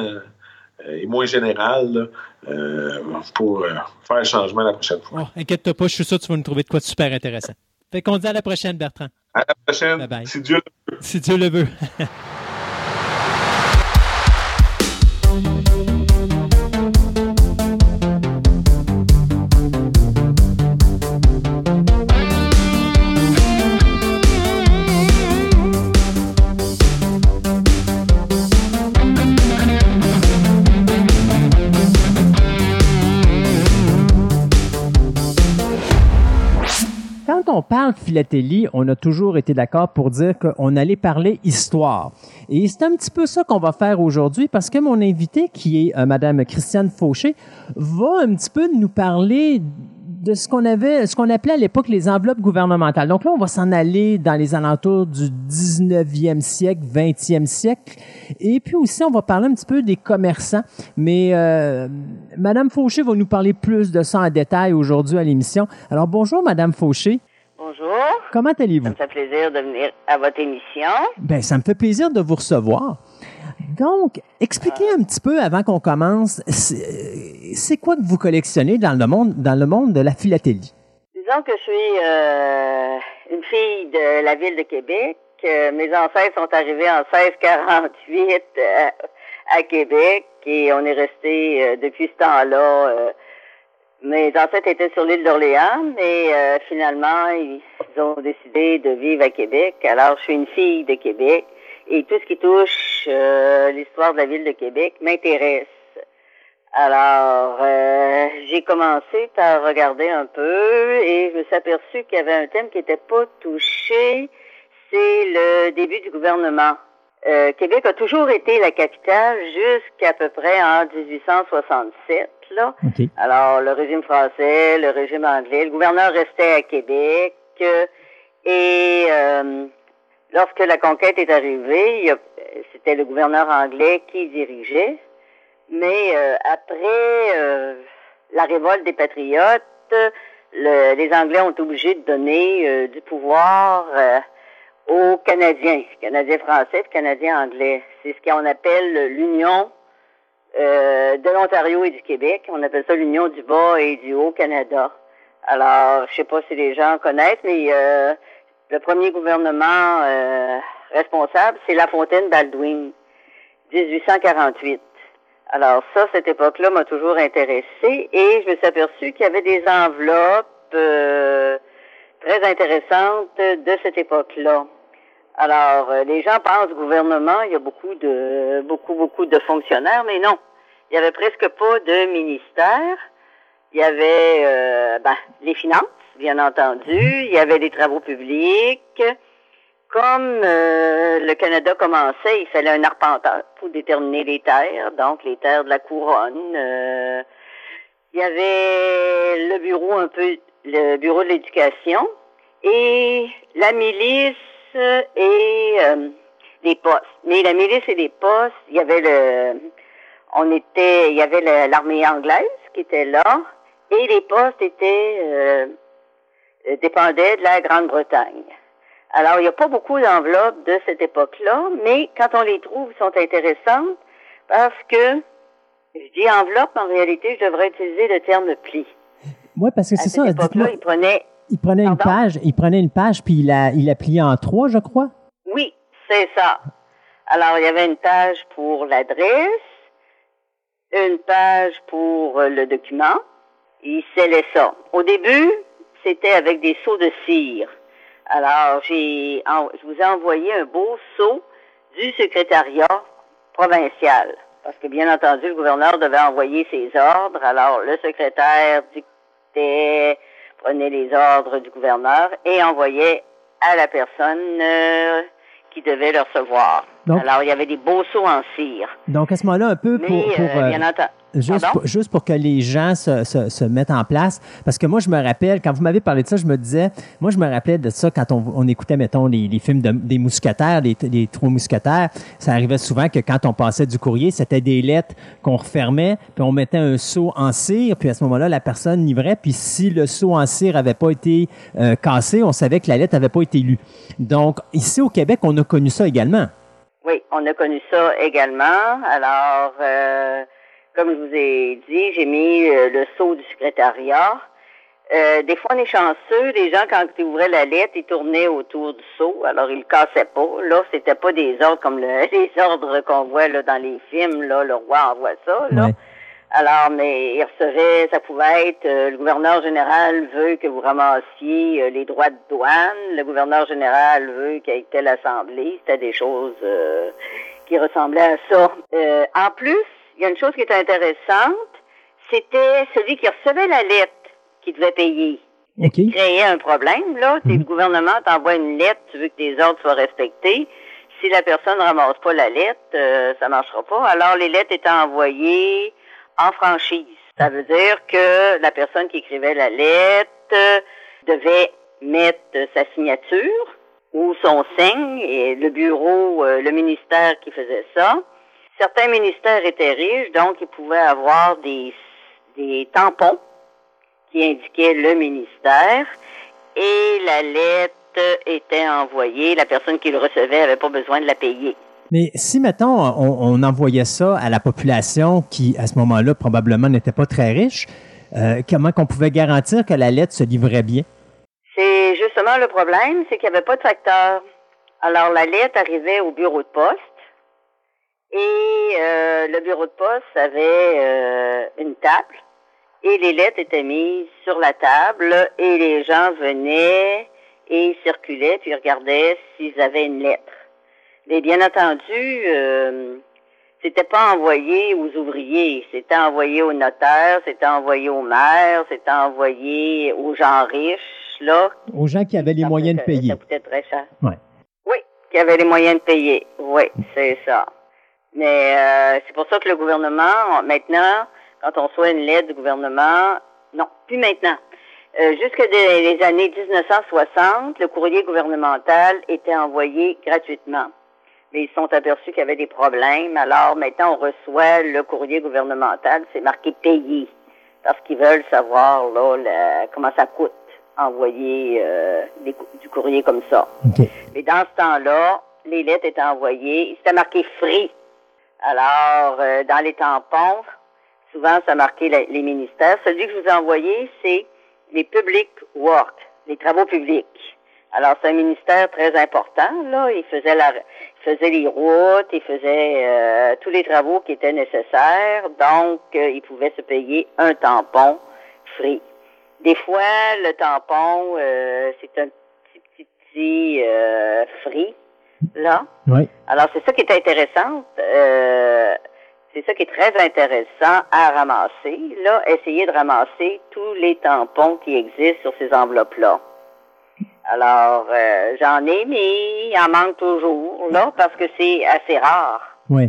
et moins général là, euh, pour euh, faire le changement la prochaine fois. Oh, inquiète-toi pas, je suis sûr que tu vas nous trouver de quoi de super intéressant. Fait qu'on dit à la prochaine, Bertrand. À la prochaine, Bye bye. si Dieu le veut. Si Dieu le veut. on parle philatélie, on a toujours été d'accord pour dire qu'on allait parler histoire. Et c'est un petit peu ça qu'on va faire aujourd'hui parce que mon invité, qui est euh, Madame Christiane Fauché, va un petit peu nous parler de ce qu'on avait, ce qu'on appelait à l'époque les enveloppes gouvernementales. Donc là, on va s'en aller dans les alentours du 19e siècle, 20e siècle. Et puis aussi, on va parler un petit peu des commerçants. Mais euh, Madame Fauché va nous parler plus de ça en détail aujourd'hui à l'émission. Alors bonjour, Madame Fauché. Bonjour, Comment ça allez-vous? me fait plaisir de venir à votre émission. Ben, ça me fait plaisir de vous recevoir. Donc, expliquez un petit peu avant qu'on commence, c'est c'est quoi que vous collectionnez dans le monde, dans le monde de la philatélie? Disons que je suis euh, une fille de la ville de Québec. Euh, mes ancêtres sont arrivés en 1648 euh, à Québec et on est resté euh, depuis ce temps-là. Mes ancêtres étaient sur l'île d'Orléans, mais euh, finalement, ils ont décidé de vivre à Québec. Alors, je suis une fille de Québec et tout ce qui touche euh, l'histoire de la ville de Québec m'intéresse. Alors, euh, j'ai commencé par regarder un peu et je me suis aperçu qu'il y avait un thème qui n'était pas touché, c'est le début du gouvernement. Euh, Québec a toujours été la capitale jusqu'à peu près en 1867, là. Alors, le régime français, le régime anglais, le gouverneur restait à Québec. euh, et euh, lorsque la conquête est arrivée, il y a- c'était le gouverneur anglais qui dirigeait. Mais euh, après euh, la révolte des patriotes, le- les Anglais ont été obligés de donner euh, du pouvoir euh, aux Canadiens, Canadiens français et Canadiens anglais. C'est ce qu'on appelle l'Union euh, de l'Ontario et du Québec. On appelle ça l'Union du Bas et du Haut-Canada. Alors, je sais pas si les gens connaissent, mais euh, le premier gouvernement euh, responsable, c'est La Fontaine Baldwin, 1848. Alors ça, cette époque-là m'a toujours intéressée et je me suis aperçue qu'il y avait des enveloppes euh, très intéressantes de cette époque-là. Alors, euh, les gens pensent gouvernement, il y a beaucoup de beaucoup, beaucoup de fonctionnaires, mais non. Il y avait presque pas de ministère. Il y avait euh, ben, les finances, bien entendu. Il y avait des travaux publics. Comme euh, le Canada commençait, il fallait un arpenteur pour déterminer les terres, donc les terres de la couronne. il y avait le bureau un peu, le bureau de l'éducation et la milice et euh, les postes. Mais la milice et les postes, il y avait le, on était, il y avait l'armée anglaise qui était là et les postes étaient euh, euh, dépendaient de la Grande-Bretagne. Alors, il n'y a pas beaucoup d'enveloppes de cette époque-là, mais quand on les trouve, elles sont intéressantes parce que, je dis enveloppe, en réalité, je devrais utiliser le terme pli. Oui, parce que À c'est cette ça. époque-là, dites-moi, il prenait, une page, il prenait une page, puis il la, il la pliait en trois, je crois. oui, c'est ça. Alors, il y avait une page pour l'adresse, une page pour euh, le document, il scellait ça. Au début, c'était avec des seaux de cire. Alors, j'ai, je vous ai envoyé un beau seau du secrétariat provincial. Parce que, bien entendu, le gouverneur devait envoyer ses ordres. Alors, le secrétaire dictait, prenait les ordres du gouverneur et envoyait à la personne euh, qui devait le recevoir. Donc- Alors, il y avait des beaux seaux en cire. Donc, à ce moment-là, un peu Mais, pour, pour, euh, euh, bien. Juste pour, juste pour que les gens se, se, se mettent en place. Parce que moi, je me rappelle, quand vous m'avez parlé de ça, je me disais, moi, je me rappelais de ça quand on, on écoutait, mettons, les, les films de- des mousquetaires, les, les trois mousquetaires. Ça arrivait souvent que quand on passait du courrier, c'était des lettres qu'on refermait, puis on mettait un seau en cire, puis à ce moment-là, la personne livrait, puis si le seau en cire avait pas été euh, cassé, on savait que la lettre avait pas été lue. Donc, ici au Québec, on a connu ça également. Oui, on a connu ça également. Alors, euh, comme je vous ai dit, j'ai mis euh, le sceau du secrétariat. Euh, des fois, on est chanceux. Les gens, quand ils ouvraient la lettre, ils tournaient autour du sceau. Alors, ils le cassaient pas. Là, c'était pas des ordres comme le- les ordres qu'on voit là, dans les films. Là, le roi envoie ça. Là. Alors, mais il recevait, ça pouvait être, euh, le gouverneur général veut que vous ramassiez euh, les droits de douane, le gouverneur général veut qu'il y ait telle assemblée, c'était des choses euh, qui ressemblaient à ça. Euh, en plus, il y a une chose qui est intéressante, c'était celui qui recevait la lettre qui devait payer. OK. Créer un problème, là, T'es- le gouvernement t'envoie une lettre, tu veux que tes ordres soient respectés. Si la personne ne ramasse pas la lettre, euh, ça marchera pas. Alors, les lettres étaient envoyées en franchise. Ça veut dire que la personne qui écrivait la lettre devait mettre sa signature ou son signe et le bureau, euh, le ministère qui faisait ça. Certains ministères étaient riches, donc ils pouvaient avoir des, des tampons qui indiquaient le ministère et la lettre était envoyée. La personne qui le recevait n'avait pas besoin de la payer. Mais si, mettons, on, on envoyait ça à la population qui, à ce moment-là, probablement n'était pas très riche, euh, comment qu'on pouvait garantir que la lettre se livrait bien? C'est justement le problème, c'est qu'il n'y avait pas de facteur. Alors la lettre arrivait au bureau de poste et euh, le bureau de poste avait euh, une table et les lettres étaient mises sur la table et les gens venaient et circulaient puis regardaient s'ils avaient une lettre. Mais bien entendu, euh, c'était pas envoyé aux ouvriers, c'était envoyé aux notaires, c'était envoyé aux maires, c'était envoyé aux gens riches, là. Aux gens qui avaient les Ça moyens de payer. Ça coûtait très cher. Ouais. Oui, qui avaient les moyens de payer. Oui, c'est ça. Mais euh, c'est pour ça que le gouvernement, maintenant, quand on reçoit une lettre du gouvernement, non, plus maintenant. Euh, jusque des les années 1960, le courrier gouvernemental était envoyé gratuitement. Mais ils sont aperçus qu'il y avait des problèmes. Alors maintenant, on reçoit le courrier gouvernemental, c'est marqué payé. parce qu'ils veulent savoir là, la- comment ça coûte envoyer euh, des du courrier comme ça. Mais dans ce temps-là, les lettres étaient envoyées, c'était marqué free. Alors, euh, dans les tampons, souvent, ça marquait la- les ministères. Celui que je vous ai envoyé, c'est les public work, les travaux publics. Alors, c'est un ministère très important, là. Il faisait la, faisait les routes, il faisait euh, tous les travaux qui étaient nécessaires. Donc, euh, il pouvait se payer un tampon free. Des fois, le tampon, euh, c'est un petit, petit, petit euh, free, là. Oui. Alors, c'est ça qui est intéressant. euh, c'est ça qui est très intéressant à ramasser. Là, essayer de ramasser tous les tampons qui existent sur ces enveloppes-là. Alors, euh, j'en ai, mais il en manque toujours, là, parce que c'est assez rare. Oui.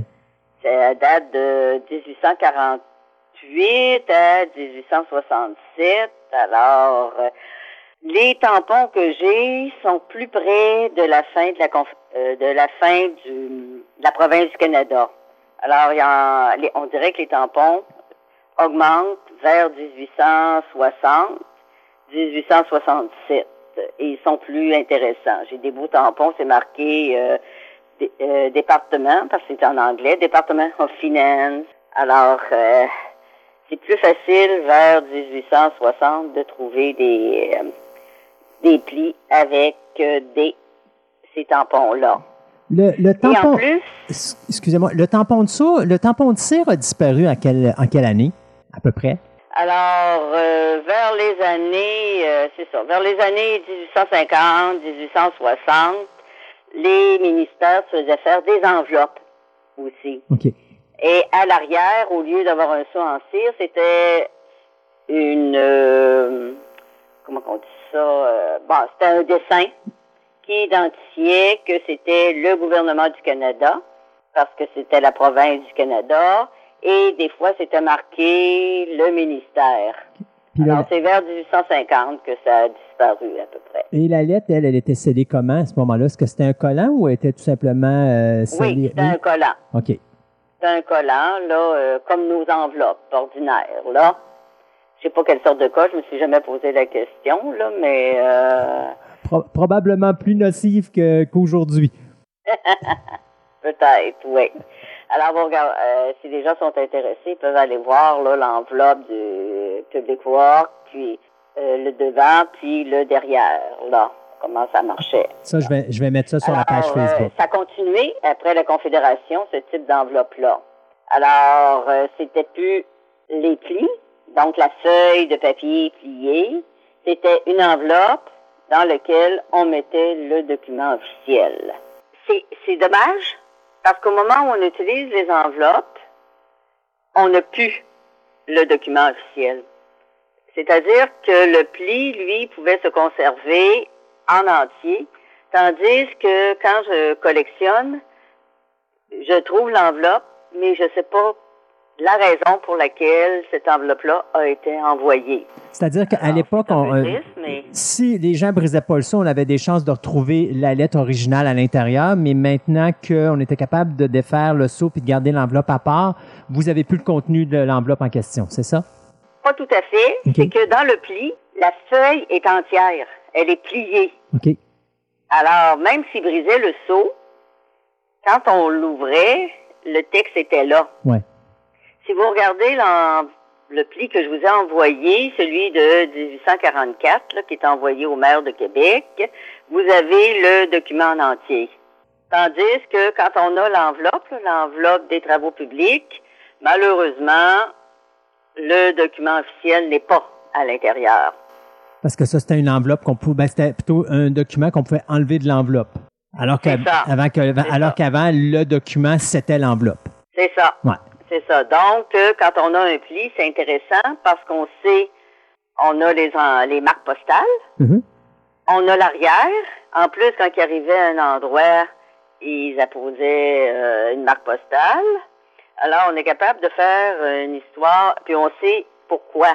Ça date de 1848 à 1867. Alors, euh, les tampons que j'ai sont plus près de la fin de la conf- euh, de la fin du, de la province du Canada. Alors, y en- les- on dirait que les tampons augmentent vers 1860, 1867 et ils sont plus intéressants. J'ai des beaux tampons, c'est marqué euh, euh, département parce que c'est en anglais, département of finance. Alors, euh, c'est plus facile vers 1860 de trouver des des plis avec des ces tampons-là. Le, en tampon. plus, Excusez-moi, le tampon de ça, le tampon de cire a disparu à quelle, en quelle année, à peu près? Alors euh, vers les années, euh, c'est ça, vers les années 1850, 1860, les ministères se faisaient faire des enveloppes aussi. OK. Et à l'arrière, au lieu d'avoir un saut en cire, c'était une euh, comment on dit ça euh, Bon, c'était un dessin qui identifiait que c'était le gouvernement du Canada parce que c'était la province du Canada et des fois c'était marqué le ministère. Alors c'est vers 1850 que ça a disparu à peu près. et la lettre, elle, elle était scellée comment à ce moment-là? Est-ce que c'était un collant ou elle était tout simplement euh, Oui, scellée? c'était un collant. OK. C'est un collant, là, euh, comme nos enveloppes ordinaires, là. Je sais pas quelle sorte de colle, je me suis jamais posé la question, là, mais euh, Pro- probablement plus nocive qu'aujourd'hui. peut-être, oui. Alors, euh, si les gens sont intéressés, ils peuvent aller voir là l'enveloppe du Public Work, puis euh, le devant, puis le derrière, là, comment ça marchait. Ça, je vais, je vais mettre ça sur la page euh, Facebook. ça a continué après la Confédération, ce type d'enveloppe-là. Alors, c'était plus les plis, donc la feuille de papier pliée, c'était une enveloppe dans laquelle on mettait le document officiel. C'est dommage, parce qu'au moment où on utilise les enveloppes, on n'a plus le document officiel. C'est-à-dire que le pli, lui, pouvait se conserver en entier, tandis que quand je collectionne, je trouve l'enveloppe, mais je ne sais pas la raison pour laquelle cette enveloppe-là a été envoyée. C'est-à-dire qu'à l'époque, euh, mais si les gens brisaient pas le son, on avait des chances de retrouver la lettre originale à l'intérieur, mais maintenant qu'on était capable de défaire le seau et de garder l'enveloppe à part, vous avez plus le contenu de l'enveloppe en question, c'est ça? pas tout à fait. C'est que dans le pli, la feuille est entière. Elle est pliée. OK. Alors, même s'il brisait le seau, quand on l'ouvrait, le texte était là. Ouais. Si vous regardez le pli que je vous ai envoyé, celui de 1844, là, qui est envoyé au maire de Québec, vous avez le document en entier. Tandis que quand on a l'enveloppe, l'enveloppe des travaux publics, malheureusement, le document officiel n'est pas à l'intérieur. Parce que ça, c'était une enveloppe qu'on pouvait, ben, c'était plutôt un document qu'on pouvait enlever de l'enveloppe. Alors qu'avant, alors qu'avant, le document, c'était l'enveloppe. C'est ça. Ouais. C'est ça. Donc, euh, quand on a un pli, c'est intéressant parce qu'on sait, on a les, marques postales, Mhm. on a l'arrière. En plus, quand ils arrivaient à un endroit, ils apposaient euh, une marque postale. Alors, on est capable de faire une histoire, puis on sait pourquoi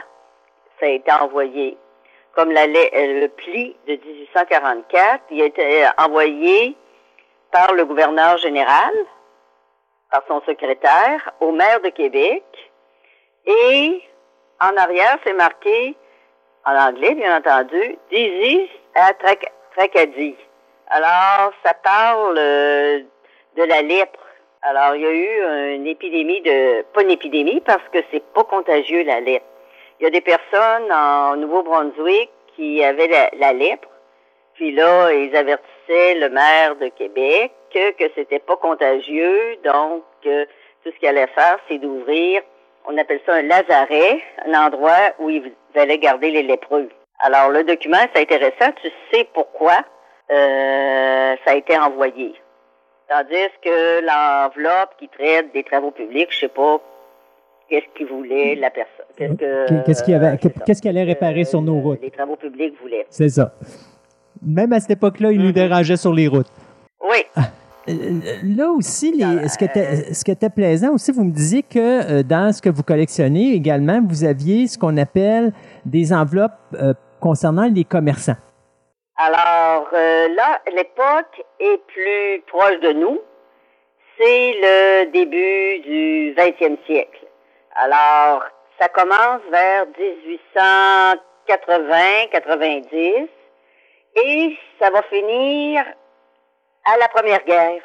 ça a été envoyé. Comme la, euh, le pli de 1844, il a été envoyé par le gouverneur général, par son secrétaire, au maire de Québec, et en arrière, c'est marqué, en anglais, bien entendu, Disease à Tracadie. Alors, ça parle euh, de la lèpre. Alors, il y a eu une épidémie de, pas une épidémie parce que c'est pas contagieux la lèpre. Il y a des personnes en Nouveau-Brunswick qui avaient la, lèpre. Puis là, ils avertissaient le maire de Québec que, que c'était pas contagieux. Donc, euh, tout ce qu'il allait faire, c'est d'ouvrir, on appelle ça un lazaret, un endroit où ils allaient garder les lépreux. Alors, le document, c'est intéressant. Tu sais pourquoi euh, ça a été envoyé. Tandis que l'enveloppe qui traite des travaux publics, je sais pas qu'est-ce qu'il voulait la personne. Qu'est-ce que qu'est-ce qu'il avait qu'est-ce qu'il allait réparer sur nos routes? Les travaux publics voulaient. C'est ça. Même à cette époque-là, il nous mhm. dérangeait sur les routes. Oui. Ah, euh, là aussi, les, ce, qui était, ce qui était plaisant aussi, vous me disiez que euh, dans ce que vous collectionnez également, vous aviez ce qu'on appelle des enveloppes concernant les commerçants. Alors euh, là, l'époque est plus proche de nous. C'est le début du 20e siècle. Alors, ça commence vers 1880-90 et ça va finir à la Première Guerre.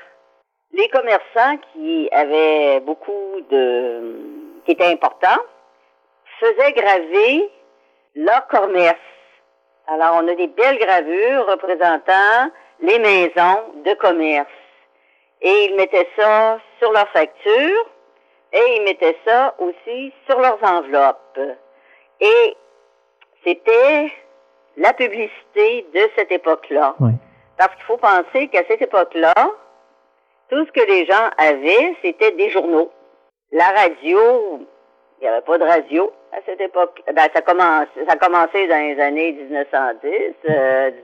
Les commerçants qui avaient beaucoup de... qui étaient importants faisaient graver leur commerce alors, on a des belles gravures représentant les maisons de commerce. Et ils mettaient ça sur leurs factures et ils mettaient ça aussi sur leurs enveloppes. Et c'était la publicité de cette époque-là. Parce qu'il faut penser qu'à cette époque-là, tout ce que les gens avaient, c'était des journaux. La radio, il n'y avait pas de radio à cette époque. Ben, ça, commence, ça a commencé dans les années 1910,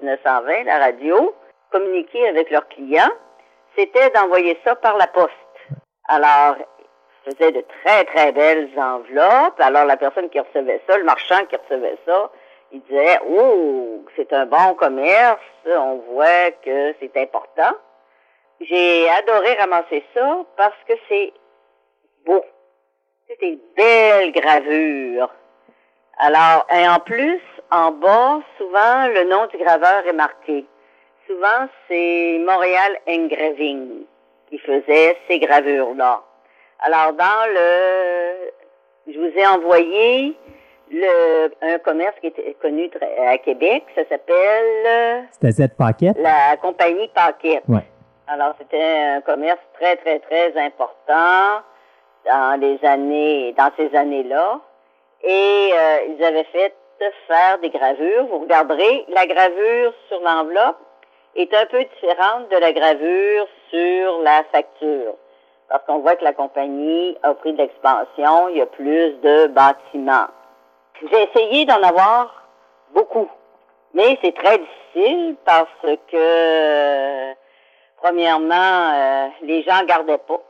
1920, euh, la radio. Communiquer avec leurs clients, c'était d'envoyer ça par la poste. Alors, ils faisaient de très, très belles enveloppes. Alors, la personne qui recevait ça, le marchand qui recevait ça, il disait, oh, c'est un bon commerce, on voit que c'est important. J'ai adoré ramasser ça parce que c'est beau. C'est des belles gravures. Alors, et en plus, en bas, souvent, le nom du graveur est marqué. Souvent, c'est Montréal Engraving qui faisait ces gravures-là. Alors, dans le... Je vous ai envoyé le, un commerce qui était connu à Québec, ça s'appelle... C'était Z Paquette? La compagnie Paquette. Ouais. Alors, c'était un commerce très, très, très important dans les années, dans ces années-là. Et euh, ils avaient fait faire des gravures. Vous regarderez, la gravure sur l'enveloppe est un peu différente de la gravure sur la facture. Parce qu'on voit que la compagnie a pris de l'expansion, il y a plus de bâtiments. J'ai essayé d'en avoir beaucoup, mais c'est très difficile parce que, premièrement, euh, les gens gardaient pas.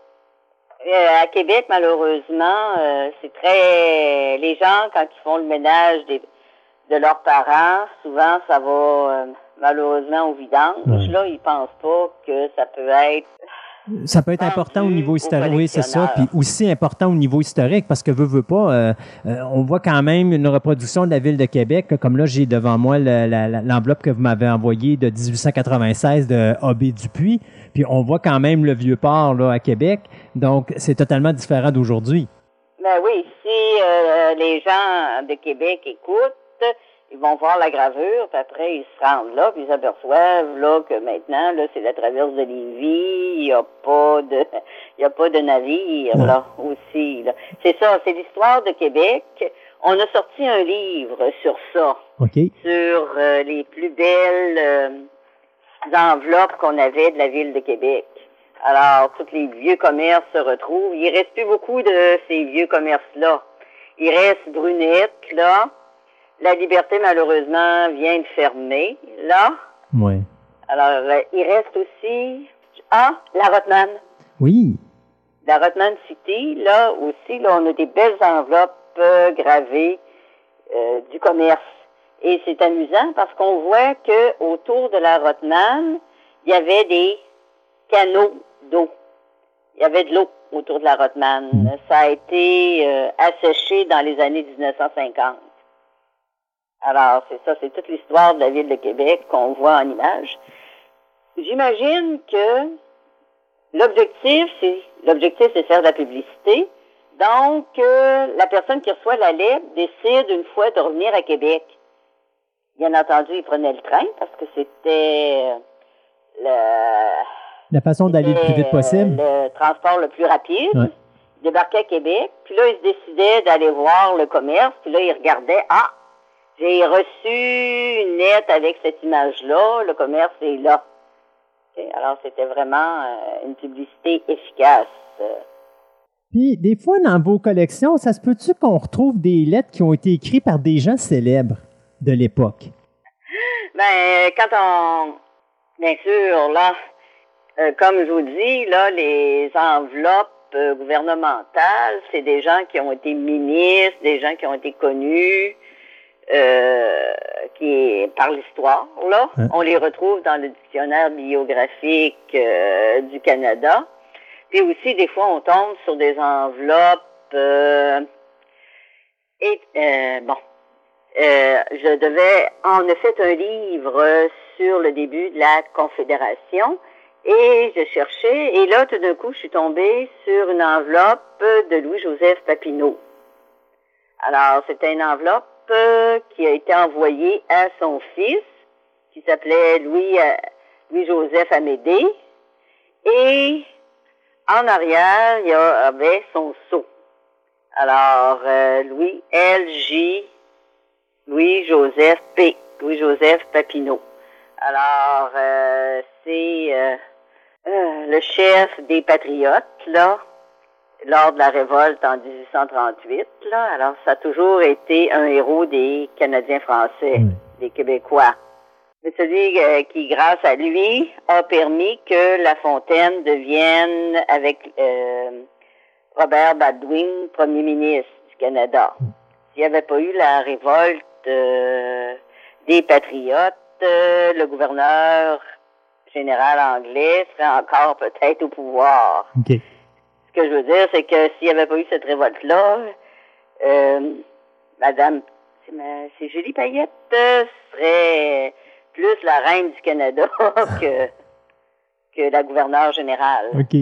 Euh, à Québec, malheureusement, euh, c'est très. Les gens, quand ils font le ménage de leurs parents, souvent, ça va euh, malheureusement au vidange. Là, ils pensent pas que ça peut être. Ça peut être important au niveau historique, oui, c'est ça. Puis aussi important au niveau historique, parce que veut, veut pas, on voit quand même une reproduction de la ville de Québec. Comme là, j'ai devant moi l'enveloppe que vous m'avez envoyée de 1896 de Aubé Dupuis. Puis on voit quand même le vieux port là, à Québec. Donc, c'est totalement différent d'aujourd'hui. Ben oui, si euh, les gens de Québec écoutent, ils vont voir la gravure, puis après, ils se rendent là, puis ils s'aperçoivent là, que maintenant, là, c'est la traverse de Lévis, il n'y a pas de il y a pas de navire là aussi. C'est ça, c'est l'histoire de Québec. On a sorti un livre sur ça. Sur euh, les plus belles euh, enveloppes qu'on avait de la ville de Québec. Alors, tous les vieux commerces se retrouvent. Il reste plus beaucoup de ces vieux commerces-là. Il reste Brunette, là. La Liberté, malheureusement, vient de fermer, là. Oui. Alors, euh, il reste aussi... Ah, la Rotman. Oui. La Rotman City, là aussi, là, on a des belles enveloppes euh, gravées euh, du commerce. Et c'est amusant parce qu'on voit que autour de la Rotman, il y avait des canaux d'eau. il y avait de l'eau autour de la Rotman. Ça a été asséché dans les années 1950. Alors, c'est ça, c'est toute l'histoire de la ville de Québec qu'on voit en image. J'imagine que l'objectif, c'est l'objectif, c'est faire de la publicité. Donc, euh, la personne qui reçoit la lettre décide une fois de revenir à Québec. Bien entendu, il prenait le train parce que c'était le, La façon d'aller le plus vite possible. euh, le transport le plus rapide. Ouais. Il débarquait à Québec, puis là, il se décidait d'aller voir le commerce, puis là, il regardait, ah, j'ai reçu une lettre avec cette image-là, le commerce est là. Alors, c'était vraiment euh, une publicité efficace. euh. Puis, des fois, dans vos collections, ça se peut-tu qu'on retrouve des lettres qui ont été écrites par des gens célèbres de l'époque? Ben, quand on... Bien sûr, là, euh, comme je vous dis, là, les enveloppes euh, gouvernementales, c'est des gens qui ont été ministres, des gens qui ont été connus euh, qui, par l'histoire, là. Hein? On les retrouve dans le dictionnaire biographique euh, du Canada. Puis aussi, des fois, on tombe sur des enveloppes... euh, et, euh, bon, euh, je devais, on a fait un livre sur le début de la Confédération et je cherchais et là tout d'un coup je suis tombée sur une enveloppe de Louis-Joseph Papineau. Alors c'était une enveloppe qui a été envoyée à son fils qui s'appelait Louis euh, Louis-Joseph Amédée et en arrière il y avait son sceau. Alors euh, Louis L.J. Louis-Joseph P. Louis-Joseph Papineau. Alors, euh, c'est euh, euh, le chef des Patriotes, là, lors de la révolte en 1838, là. Alors, ça a toujours été un héros des Canadiens français, des Québécois. C'est celui euh, qui, grâce à lui, a permis que La Fontaine devienne, avec euh, Robert Baldwin, premier ministre du Canada. S'il n'y avait pas eu la révolte euh, des patriotes, euh, le gouverneur général anglais serait encore peut-être au pouvoir. Ce que je veux dire, c'est que s'il n'y avait pas eu cette révolte-là, euh, Madame, c'est ma- c'est Julie Payette euh, serait plus la reine du Canada que, que la gouverneure générale. OK.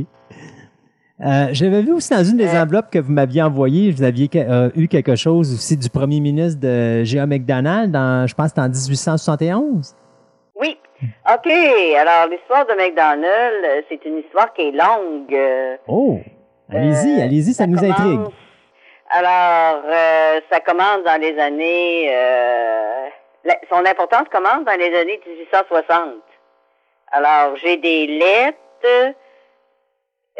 Euh, J'avais vu aussi dans une des enveloppes que vous m'aviez envoyées, vous aviez eu quelque chose aussi du premier ministre de G.A. McDonald, dans, je pense en 1871. Oui. OK. Alors, l'histoire de McDonald, c'est une histoire qui est longue. Oh! Allez-y, Euh, allez-y, ça, nous commence- intrigue. Alors, euh, ça commence dans les années... euh, la- son importance commence dans les années 1860. Alors, j'ai des lettres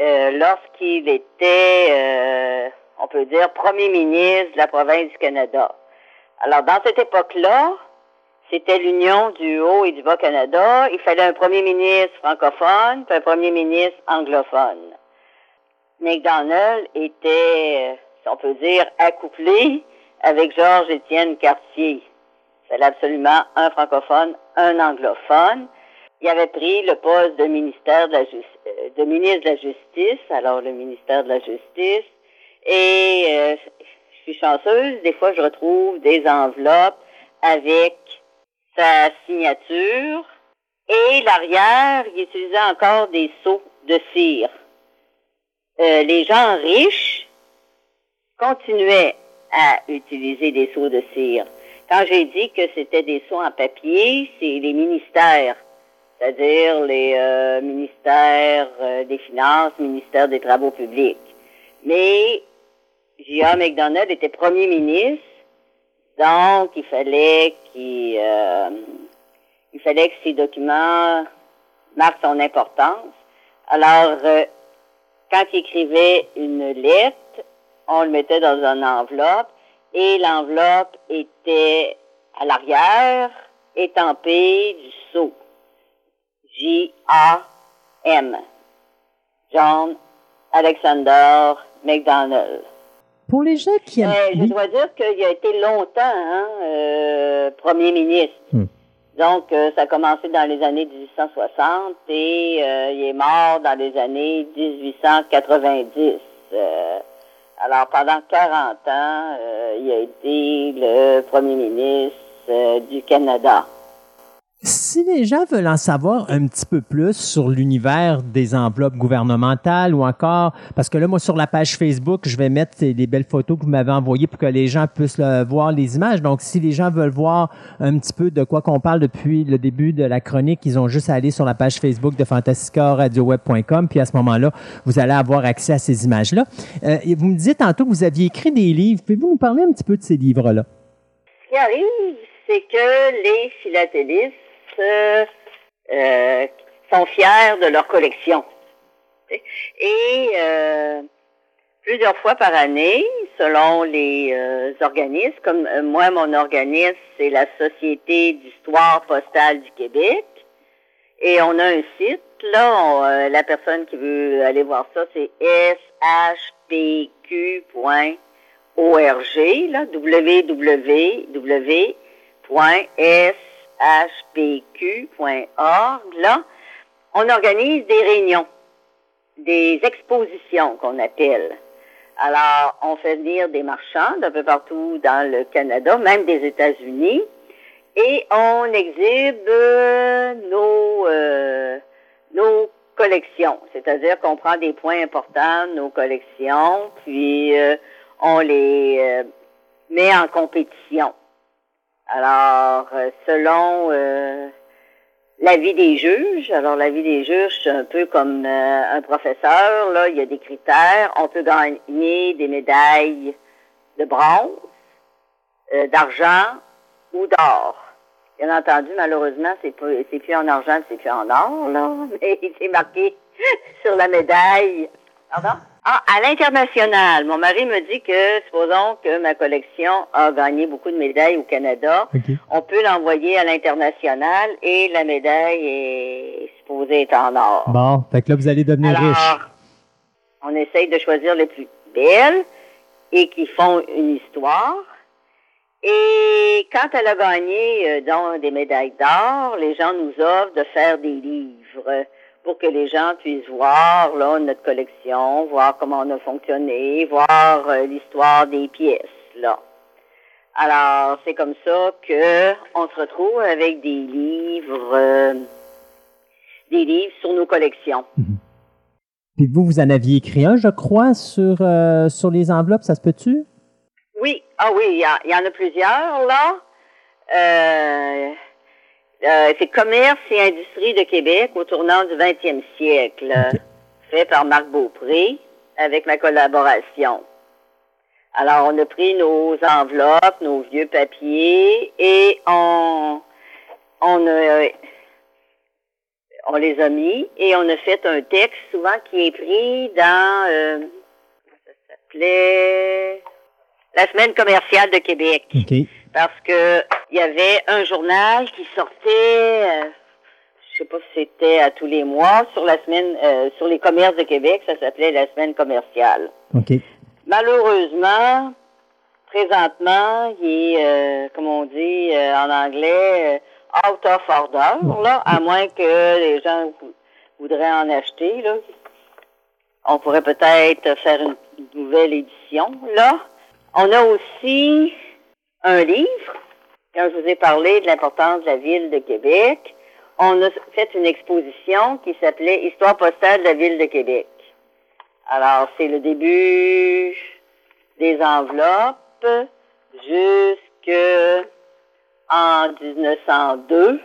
euh, lorsqu'il était, euh, on peut dire, premier ministre de la province du Canada. Alors, dans cette époque-là, c'était l'union du Haut et du Bas-Canada. Il fallait un premier ministre francophone puis un premier ministre anglophone. McDonald était, euh, si on peut dire, accouplé avec Georges-Étienne Cartier. Fallait absolument un francophone, un anglophone. Il avait pris le poste de ministère de la euh, de ministre de la Justice, alors le ministère de la Justice. Et euh, je suis chanceuse, des fois je retrouve des enveloppes avec sa signature. Et l'arrière, il utilisait encore des seaux de cire. Euh, les gens riches continuaient à utiliser des seaux de cire. Quand j'ai dit que c'était des seaux en papier, c'est les ministères, c'est-à-dire les euh, ministères euh, des Finances, ministère des Travaux publics. Mais J.A. McDonald était premier ministre, donc il fallait qu'il il fallait que ces documents marquent son importance. Alors, quand il écrivait une lettre, on le mettait dans une enveloppe et l'enveloppe était à l'arrière étampée du sceau. J-A-M. John Alexander McDonald. Pour les gens qui aiment... Euh, je dois dire qu'il a été longtemps hein, euh, premier ministre. Hmm. Donc, euh, ça a commencé dans les années 1860 et euh, il est mort dans les années 1890. Euh, alors, pendant 40 ans, il a été le premier ministre du Canada. Si les gens veulent en savoir un petit peu plus sur l'univers des enveloppes gouvernementales ou encore, parce que là, moi, sur la page Facebook, je vais mettre les belles photos que vous m'avez envoyées pour que les gens puissent voir les images. Donc, si les gens veulent voir un petit peu de quoi qu'on parle depuis le début de la chronique, ils ont juste à aller sur la page Facebook de fantastica-radioweb.com, puis à ce moment-là, vous allez avoir accès à ces images-là. Euh, vous me disiez tantôt que vous aviez écrit des livres. Pouvez-vous nous parler un petit peu de ces livres-là? Ce qui arrive, c'est que les philatélistes euh, sont fiers de leur collection. Et euh, plusieurs fois par année, selon les euh, organismes, comme moi, mon organisme, c'est la Société d'histoire postale du Québec. Et on a un site, là, la personne qui veut aller voir ça, c'est shpq.org, là, www.s hpq.org, là, on organise des réunions, des expositions qu'on appelle. Alors, on fait venir des marchands d'un peu partout dans le Canada, même des États-Unis, et on exhibe nos, euh, nos collections. C'est-à-dire qu'on prend des points importants de nos collections, puis euh, on les euh, met en compétition. Alors, euh, selon euh, l'avis des juges, alors l'avis des juges, c'est un peu comme euh, un professeur, là, il y a des critères. On peut gagner des médailles de bronze, d'argent ou d'or. Bien entendu, malheureusement, c'est c'est plus en argent, c'est plus en or, là, mais c'est marqué sur la médaille. Pardon? Ah, à l'international. Mon mari me dit que, supposons que ma collection a gagné beaucoup de médailles au Canada, on peut l'envoyer à l'international et la médaille est supposée être en or. Bon, fait que là, vous allez devenir Alors, riche. On essaye de choisir les plus belles et qui font une histoire. Et quand elle a gagné euh, donc des médailles d'or, les gens nous offrent de faire des livres pour que les gens puissent voir là, notre collection, voir comment on a fonctionné, voir euh, l'histoire des pièces. là. Alors, c'est comme ça que on se retrouve avec des livres, euh, des livres sur nos collections. Mhm. Puis vous, vous en aviez écrit un, je crois, sur, euh, sur les enveloppes, ça se peut-tu? Oui, ah oui, il y, y, en a plusieurs, là. Euh, euh, c'est Commerce et Industrie de Québec au tournant du 20e siècle, fait par Marc Beaupré avec ma collaboration. Alors, on a pris nos enveloppes, nos vieux papiers et on, on, a, on les a mis et on a fait un texte souvent qui est pris dans, euh, ça s'appelait la semaine commerciale de Québec parce que il y avait un journal qui sortait, euh, je sais pas si c'était à tous les mois, sur la semaine, euh, sur les commerces de Québec, ça s'appelait la semaine commerciale. Malheureusement, présentement, il est, euh, comme on dit en anglais, out of order, là, à moins que les gens voudraient en acheter, là. On pourrait peut-être faire une nouvelle édition, là. On a aussi un livre. Quand je vous ai parlé de l'importance de la ville de Québec, on a fait une exposition qui s'appelait Histoire postale de la ville de Québec. Alors, c'est le début des enveloppes jusque en 1902.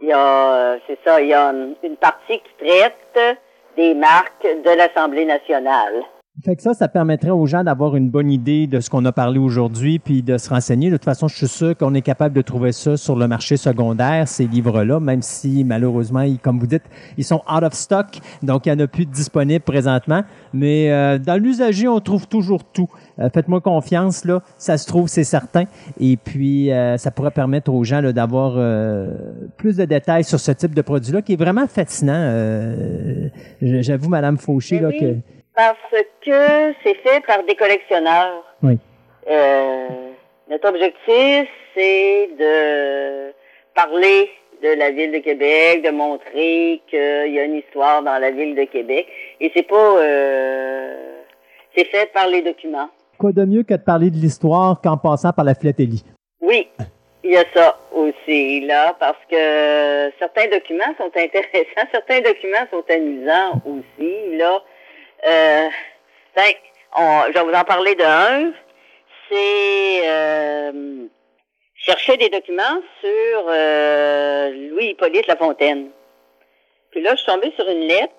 Il y a, c'est ça, il y a une partie qui traite des marques de l'Assemblée nationale. Fait que ça, ça permettrait aux gens d'avoir une bonne idée de ce qu'on a parlé aujourd'hui, puis de se renseigner. De toute façon, je suis sûr qu'on est capable de trouver ça sur le marché secondaire, ces livres-là, même si malheureusement, comme vous dites, ils sont out of stock, donc il n'y en a plus de disponibles présentement. Mais euh, dans l'usager, on trouve toujours tout. Euh, faites-moi confiance, là, ça se trouve, c'est certain. Et puis, euh, ça pourrait permettre aux gens d'avoir plus de détails sur ce type de produit-là, qui est vraiment fascinant. J'avoue, Madame Fauché, là, que parce que c'est fait par des collectionneurs. Oui. Euh, notre objectif, c'est de parler de la ville de Québec, de montrer qu'il y a une histoire dans la ville de Québec. Et c'est pas, euh, c'est fait par les documents. Quoi de mieux que de parler de l'histoire qu'en passant par la philatélie? Oui, il y a ça aussi, là, parce que certains documents sont intéressants, certains documents sont amusants aussi, là. Euh, on, je vais vous en parler d'un. C'est euh, chercher des documents sur euh, Louis-Hippolyte Lafontaine. Puis là, je suis tombée sur une lettre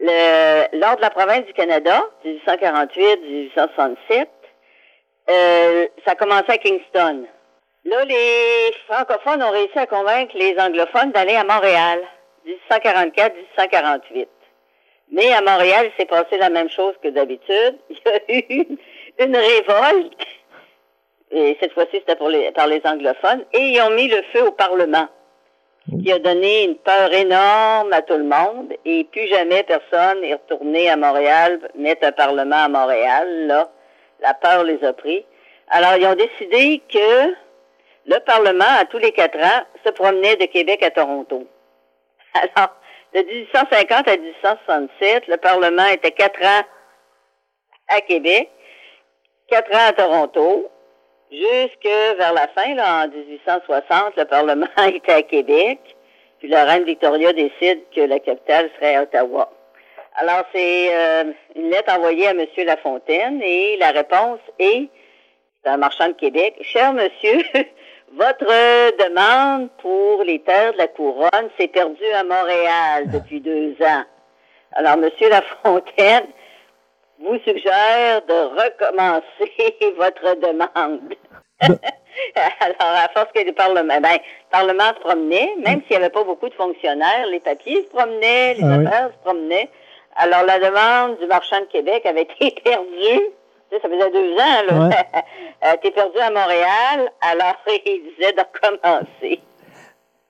le, lors de la province du Canada, 1848-1867. Euh, ça a commencé à Kingston. Là, les francophones ont réussi à convaincre les anglophones d'aller à Montréal, 1844-1848. Mais à Montréal, il s'est passé la même chose que d'habitude. Il y a eu une révolte, et cette fois-ci c'était par les anglophones, et ils ont mis le feu au Parlement, qui a donné une peur énorme à tout le monde, et plus jamais personne n'est retourné à Montréal, mettre un Parlement à Montréal, là. La peur les a pris. Alors, ils ont décidé que le Parlement, à tous les quatre ans, se promenait de Québec à Toronto. Alors, de 1850 à 1867, le Parlement était quatre ans à Québec, quatre ans à Toronto, jusque vers la fin, là, en 1860, le Parlement était à Québec, puis la reine Victoria décide que la capitale serait Ottawa. Alors, c'est euh, une lettre envoyée à M. Lafontaine et la réponse est, c'est un marchand de Québec, Cher monsieur, Votre demande pour les terres de la couronne s'est perdue à Montréal depuis deux ans. Alors, Monsieur Lafontaine vous suggère de recommencer votre demande. Alors, à force que le Parlement, ben, le Parlement se promenait, même s'il n'y avait pas beaucoup de fonctionnaires, les papiers se promenaient, les ah affaires se promenaient. Alors, la demande du marchand de Québec avait été perdue ça faisait deux ans, là. Euh, t'es perdu à Montréal, alors il disait de recommencer.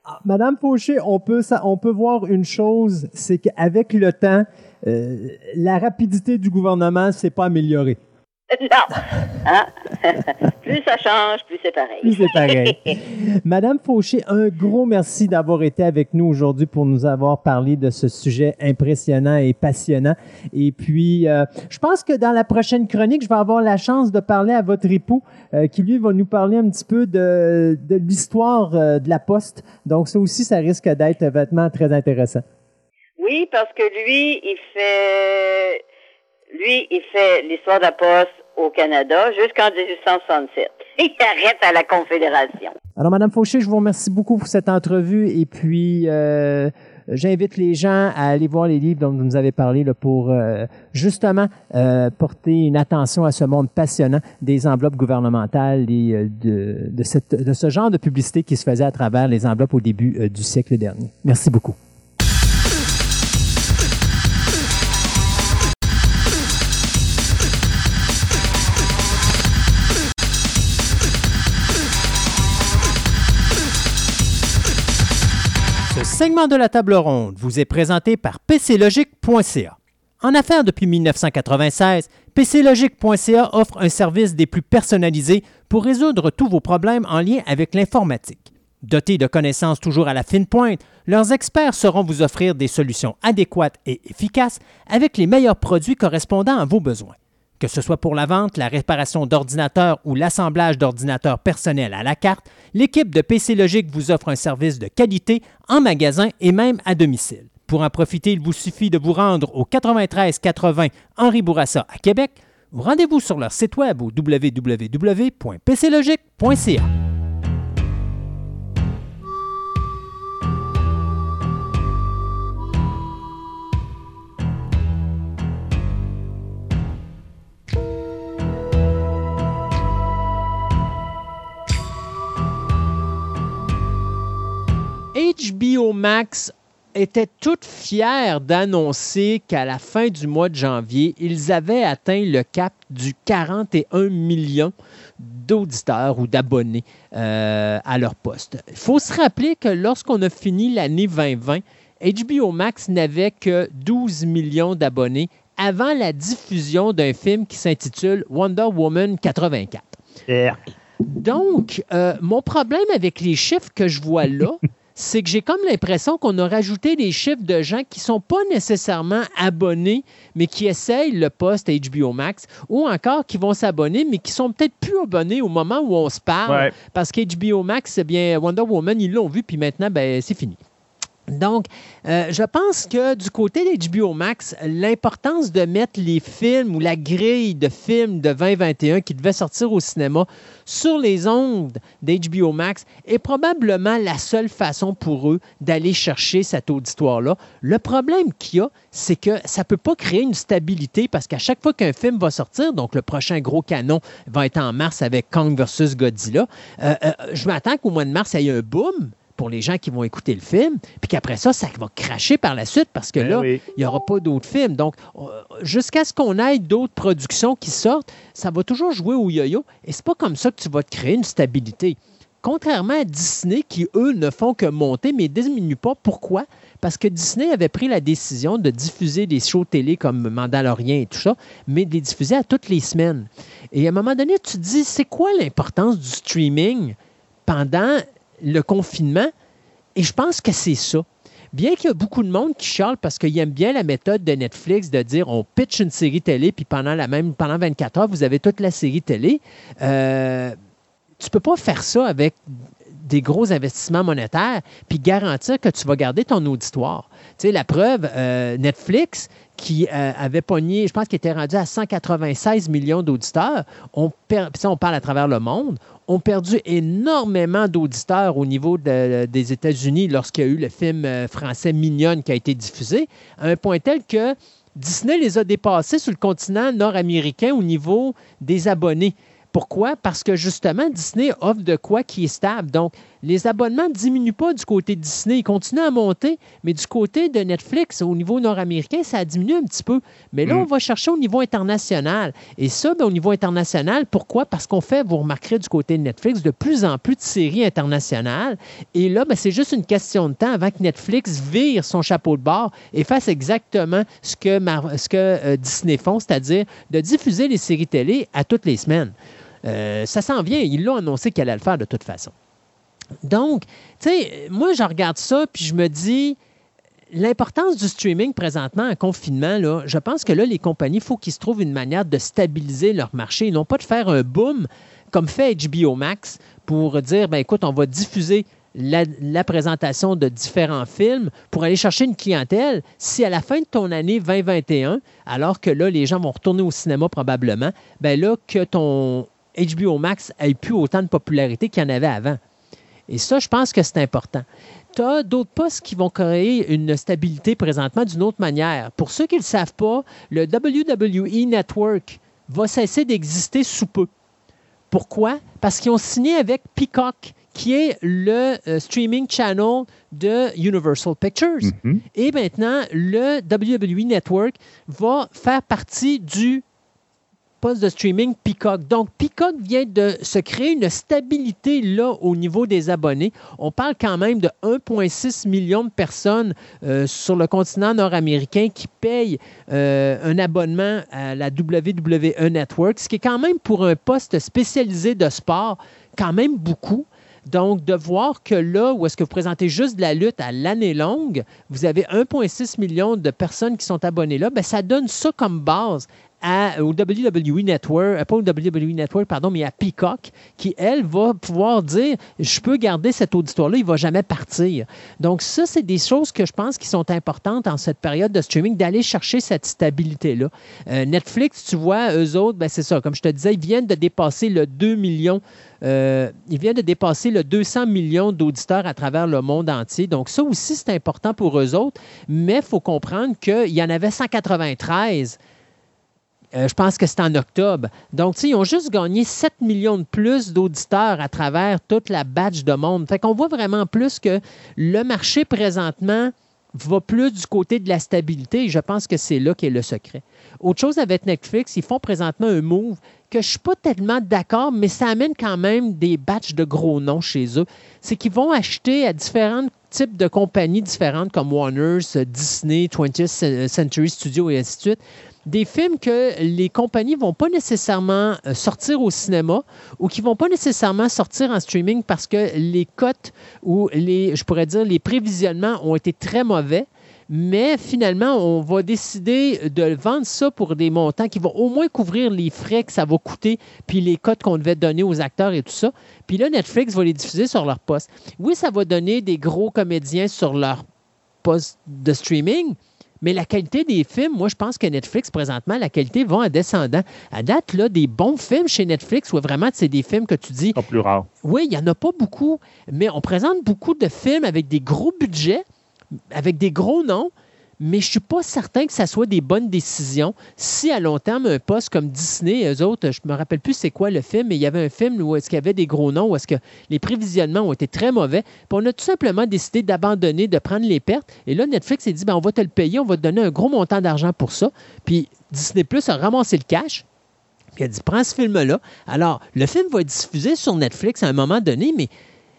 Ah, Madame Fauché, on peut, on peut voir une chose, c'est qu'avec le temps, euh, la rapidité du gouvernement s'est pas améliorée. Non. Hein? Plus ça change, plus c'est pareil. Plus c'est pareil. Madame Fauché, un gros merci d'avoir été avec nous aujourd'hui pour nous avoir parlé de ce sujet impressionnant et passionnant. Et puis, euh, je pense que dans la prochaine chronique, je vais avoir la chance de parler à votre époux, euh, qui lui va nous parler un petit peu de, de l'histoire euh, de la poste. Donc, ça aussi, ça risque d'être vêtement très intéressant. Oui, parce que lui, il fait lui, il fait l'histoire de la Poste au Canada jusqu'en 1867. Il arrête à la Confédération. Alors, Madame Fauché, je vous remercie beaucoup pour cette entrevue et puis euh, j'invite les gens à aller voir les livres dont vous nous avez parlé là, pour euh, justement euh, porter une attention à ce monde passionnant des enveloppes gouvernementales et de, de, cette, de ce genre de publicité qui se faisait à travers les enveloppes au début du siècle dernier. Merci beaucoup. Segment de la table ronde vous est présenté par PCLogic.ca. En affaires depuis 1996, PCLogic.ca offre un service des plus personnalisés pour résoudre tous vos problèmes en lien avec l'informatique. Dotés de connaissances toujours à la fine pointe, leurs experts sauront vous offrir des solutions adéquates et efficaces avec les meilleurs produits correspondant à vos besoins. Que ce soit pour la vente, la réparation d'ordinateurs ou l'assemblage d'ordinateurs personnels à la carte, l'équipe de PC Logic vous offre un service de qualité en magasin et même à domicile. Pour en profiter, il vous suffit de vous rendre au 93 80 Henri Bourassa à Québec ou rendez-vous sur leur site web au www.pclogic.ca. HBO Max était toute fière d'annoncer qu'à la fin du mois de janvier, ils avaient atteint le cap du 41 millions d'auditeurs ou d'abonnés euh, à leur poste. Il faut se rappeler que lorsqu'on a fini l'année 2020, HBO Max n'avait que 12 millions d'abonnés avant la diffusion d'un film qui s'intitule Wonder Woman 84. Donc, euh, mon problème avec les chiffres que je vois là, c'est que j'ai comme l'impression qu'on a rajouté des chiffres de gens qui ne sont pas nécessairement abonnés, mais qui essayent le poste HBO Max, ou encore qui vont s'abonner, mais qui sont peut-être plus abonnés au moment où on se parle, Ouais. parce qu'HBO Max, eh bien, Wonder Woman, ils l'ont vu, puis maintenant, ben, c'est fini. Donc, euh, je pense que du côté d'HBO Max, l'importance de mettre les films ou la grille de films de 2021 qui devaient sortir au cinéma sur les ondes d'HBO Max est probablement la seule façon pour eux d'aller chercher cet auditoire-là. Le problème qu'il y a, c'est que ça ne peut pas créer une stabilité parce qu'à chaque fois qu'un film va sortir, donc le prochain gros canon va être en mars avec Kong versus Godzilla, euh, euh, je m'attends qu'au mois de mars, il y ait un boom pour les gens qui vont écouter le film, puis qu'après ça, ça va cracher par la suite parce que Ben là, oui. il n'y aura pas d'autres films. Donc, euh, jusqu'à ce qu'on ait d'autres productions qui sortent, ça va toujours jouer au yo-yo. Et c'est pas comme ça que tu vas te créer une stabilité. Contrairement à Disney, qui, eux, ne font que monter, mais ne diminuent pas. Pourquoi? Parce que Disney avait pris la décision de diffuser des shows télé comme Mandalorian et tout ça, mais de les diffuser à toutes les semaines. Et à un moment donné, tu te dis, c'est quoi l'importance du streaming pendant le confinement? Et je pense que c'est ça. Bien qu'il y a beaucoup de monde qui chiale parce qu'ils aiment bien la méthode de Netflix de dire on pitch une série télé, puis pendant la même pendant 24 heures, vous avez toute la série télé. Euh, tu peux pas faire ça avec des gros investissements monétaires puis garantir que tu vas garder ton auditoire. Tu la preuve, euh, Netflix, qui euh, avait pogné, je pense qu'il était rendu à 196 millions d'auditeurs, on, on parle à travers le monde, ont perdu énormément d'auditeurs au niveau de- des États-Unis lorsqu'il y a eu le film euh, français Mignonne qui a été diffusé, à un point tel que Disney les a dépassés sur le continent nord-américain au niveau des abonnés. Pourquoi? Parce que justement, Disney offre de quoi qui est stable. Donc, les abonnements ne diminuent pas du côté de Disney. Ils continuent à monter, mais du côté de Netflix, au niveau nord-américain, ça a diminué un petit peu. Mais là, Mm. on va chercher au niveau international. Et ça, ben, au niveau international, pourquoi? Parce qu'on fait, vous remarquerez du côté de Netflix, de plus en plus de séries internationales. Et là, ben, c'est juste une question de temps avant que Netflix vire son chapeau de bord et fasse exactement ce que, Mar- ce que euh, Disney font, c'est-à-dire de diffuser les séries télé à toutes les semaines. Euh, ça s'en vient. Ils l'ont annoncé qu'elle allait le faire de toute façon. Donc, tu sais, moi, je regarde ça, puis je me dis, l'importance du streaming présentement en confinement, je pense que là, les compagnies, il faut qu'ils se trouvent une manière de stabiliser leur marché, non pas de faire un boom comme fait HBO Max pour dire, ben écoute, on va diffuser la, la présentation de différents films pour aller chercher une clientèle. Si à la fin de ton année 2021, alors que là, les gens vont retourner au cinéma probablement, ben là, que ton HBO Max ait plus autant de popularité qu'il y en avait avant. Et ça, je pense que c'est important. Tu as d'autres postes qui vont créer une stabilité présentement d'une autre manière. Pour ceux qui ne le savent pas, le WWE Network va cesser d'exister sous peu. Pourquoi? Parce qu'ils ont signé avec Peacock, qui est le euh, streaming channel de Universal Pictures. Mhm. Et maintenant, le WWE Network va faire partie du poste de streaming Peacock. Donc, Peacock vient de se créer une stabilité là au niveau des abonnés. On parle quand même de 1,6 million de personnes euh, sur le continent nord-américain qui payent euh, un abonnement à la WWE Network, ce qui est quand même pour un poste spécialisé de sport, quand même beaucoup. Donc, de voir que là, où est-ce que vous présentez juste de la lutte à l'année longue, vous avez 1,6 million de personnes qui sont abonnées là, ben, ça donne ça comme base à, au WWE Network, euh, pas au WWE Network, pardon, mais à Peacock, qui, elle, va pouvoir dire, je peux garder cet auditoire-là, il ne va jamais partir. Donc, ça, c'est des choses que je pense qui sont importantes en cette période de streaming, d'aller chercher cette stabilité-là. Euh, Netflix, tu vois, eux autres, ben, c'est ça, comme je te disais, ils viennent de dépasser le 2 millions euh, il vient de dépasser le 200 millions d'auditeurs à travers le monde entier. Donc, ça aussi, c'est important pour eux autres. Mais il faut comprendre qu'il y en avait 193. Euh, je pense que c'est en octobre. Donc, ils ont juste gagné 7 millions de plus d'auditeurs à travers toute la batch de monde. Fait qu'on voit vraiment plus que le marché présentement va plus du côté de la stabilité je pense que c'est là qu'est le secret. Autre chose avec Netflix, ils font présentement un move que je ne suis pas tellement d'accord, mais ça amène quand même des batchs de gros noms chez eux. C'est qu'ils vont acheter à différents types de compagnies différentes comme Warner, Disney, 20th Century Studios et ainsi de suite. Des films que les compagnies vont pas nécessairement euh, sortir au cinéma ou qui vont pas nécessairement sortir en streaming parce que les cotes ou les, je pourrais dire, les prévisionnements ont été très mauvais. Mais finalement, on va décider de vendre ça pour des montants qui vont au moins couvrir les frais que ça va coûter, puis les cotes qu'on devait donner aux acteurs et tout ça. Puis là, Netflix va les diffuser sur leur poste. Oui, ça va donner des gros comédiens sur leur poste de streaming, mais la qualité des films, moi, je pense que Netflix, présentement, la qualité va en descendant. À date, là, des bons films chez Netflix, où vraiment, c'est des films que tu dis. Pas plus rare. Oui, il n'y en a pas beaucoup, mais on présente beaucoup de films avec des gros budgets, avec des gros noms, mais je ne suis pas certain que ça soit des bonnes décisions. Si à long terme, un poste comme Disney, eux autres, je ne me rappelle plus c'est quoi le film, mais il y avait un film où est-ce qu'il y avait des gros noms, où est-ce que les prévisionnements ont été très mauvais. Puis on a tout simplement décidé d'abandonner, de prendre les pertes. Et là, Netflix s'est dit, ben, on va te le payer, on va te donner un gros montant d'argent pour ça. Puis Disney Plus a ramassé le cash. Puis a dit, prends ce film-là. Alors, le film va être diffusé sur Netflix à un moment donné, mais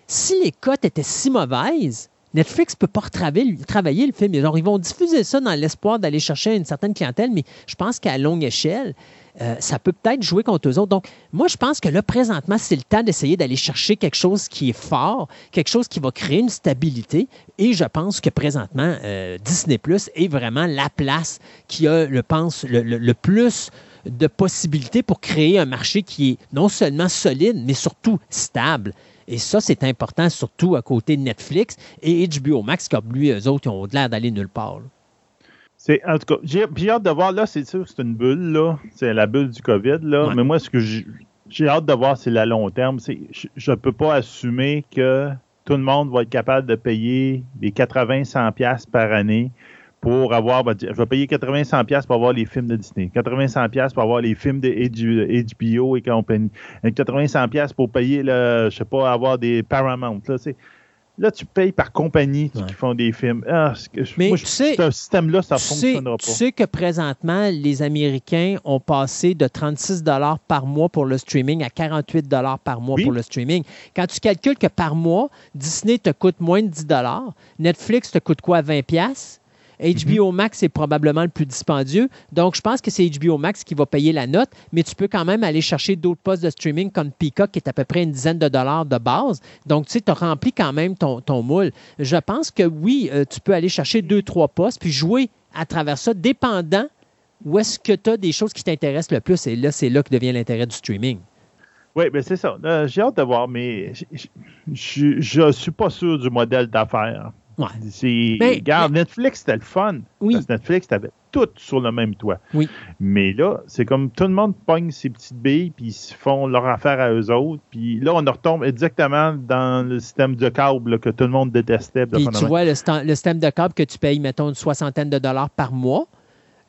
si les cotes étaient si mauvaises, Netflix ne peut pas travailler le film. Alors, ils vont diffuser ça dans l'espoir d'aller chercher une certaine clientèle, mais je pense qu'à longue échelle, euh, ça peut peut-être jouer contre eux autres. Donc, moi, je pense que là, présentement, c'est le temps d'essayer d'aller chercher quelque chose qui est fort, quelque chose qui va créer une stabilité. Et je pense que présentement, euh, Disney Plus est vraiment la place qui a, je pense, le plus de possibilités pour créer un marché qui est non seulement solide, mais surtout stable. Et ça, c'est important, surtout à côté de Netflix et HBO Max, comme lui, eux autres, ils ont l'air d'aller nulle part. C'est, en tout cas, j'ai, hâte de voir, là, c'est sûr, c'est une bulle, là. C'est la bulle du COVID, là. Mais moi, ce que j'ai hâte de voir, c'est la long terme. je ne peux pas assumer que tout le monde va être capable de payer des 80-100$ par année pour avoir, ben, je vais payer 80-100$ pour avoir les films de Disney, 80-100$ pour avoir les films de HBO et compagnie, 80-100$ pour payer, le, je sais pas, avoir des Paramount. Là, là tu payes par compagnie qui font des films. Ah, Mais tu sais, ce système-là, ça ne fonctionnera pas. Tu sais que présentement, les Américains ont passé de 36 par mois pour le streaming à 48 par mois pour le streaming. Quand tu calcules que par mois, Disney te coûte moins de 10 Netflix te coûte quoi, 20 HBO mhm. Max est probablement le plus dispendieux. Donc, je pense que c'est HBO Max qui va payer la note, mais tu peux quand même aller chercher d'autres postes de streaming comme Peacock, qui est à peu près une dizaine de dollars de base. Donc, tu sais, tu as rempli quand même ton, moule. Je pense que oui, euh, tu peux aller chercher deux, trois postes, puis jouer à travers ça, dépendant où est-ce que tu as des choses qui t'intéressent le plus. Et là, c'est là que devient l'intérêt du streaming. Oui, mais c'est ça. Euh, j'ai hâte de voir, mais je ne suis pas sûr du modèle d'affaires. Ouais. Ben, regarde, Netflix, c'était le fun. Oui. Parce que Netflix, t'avais tout sur le même toit. Oui. Mais là, c'est comme tout le monde pogne ses petites billes, puis ils font leur affaire à eux autres. Puis là, on retombe exactement dans le système de câble que tout le monde détestait. Puis tu vois, le, système de câble que tu payes, mettons, une soixantaine de dollars par mois.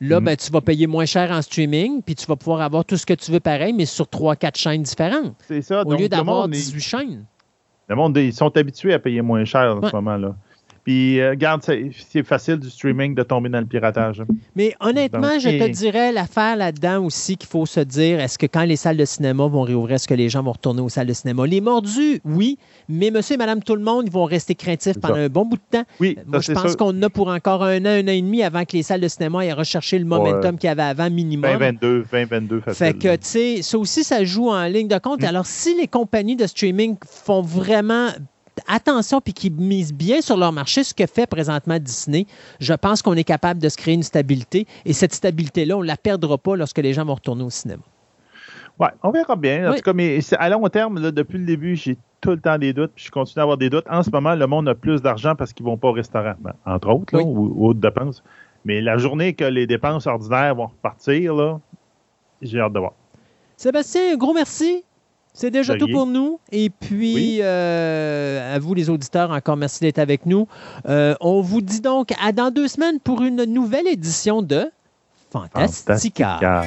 Là, mm. ben, tu vas payer moins cher en streaming, puis tu vas pouvoir avoir tout ce que tu veux pareil, mais sur 3-4 chaînes différentes. C'est ça. Au lieu d'avoir 18 chaînes. Le monde, ils sont habitués à payer moins cher en ce moment-là. Puis, euh, regarde, c'est facile du streaming de tomber dans le piratage. Mais honnêtement, je te dirais l'affaire là-dedans aussi qu'il faut se dire est-ce que quand les salles de cinéma vont réouvrir, est-ce que les gens vont retourner aux salles de cinéma? Les mordus, oui, mais monsieur et madame tout le monde, ils vont rester craintifs pendant un bon bout de temps. Oui, Moi, je pense qu'on a pour encore un an, un an et demi avant que les salles de cinéma aient recherché le momentum qu'il y avait avant minimum. 2022, 2022, facile. Fait que, tu sais, ça aussi, ça joue en ligne de compte. Mm. Alors, si les compagnies de streaming font vraiment attention puis qui misent bien sur leur marché, ce que fait présentement Disney, je pense qu'on est capable de se créer une stabilité et cette stabilité-là, on ne la perdra pas lorsque les gens vont retourner au cinéma. Oui, on verra bien. En tout cas, mais à long terme, depuis le début, j'ai tout le temps des doutes, puis je continue à avoir des doutes. En ce moment, le monde a plus d'argent parce qu'ils ne vont pas au restaurant, ben, entre autres, ou, autres dépenses. Mais la journée que les dépenses ordinaires vont repartir, j'ai hâte de voir. Sébastien, un gros merci. C'est déjà tout pour nous. Et puis, euh, à vous, les auditeurs, encore merci d'être avec nous. Euh, on vous dit donc à dans deux semaines pour une nouvelle édition de Fantastica. Fantastica.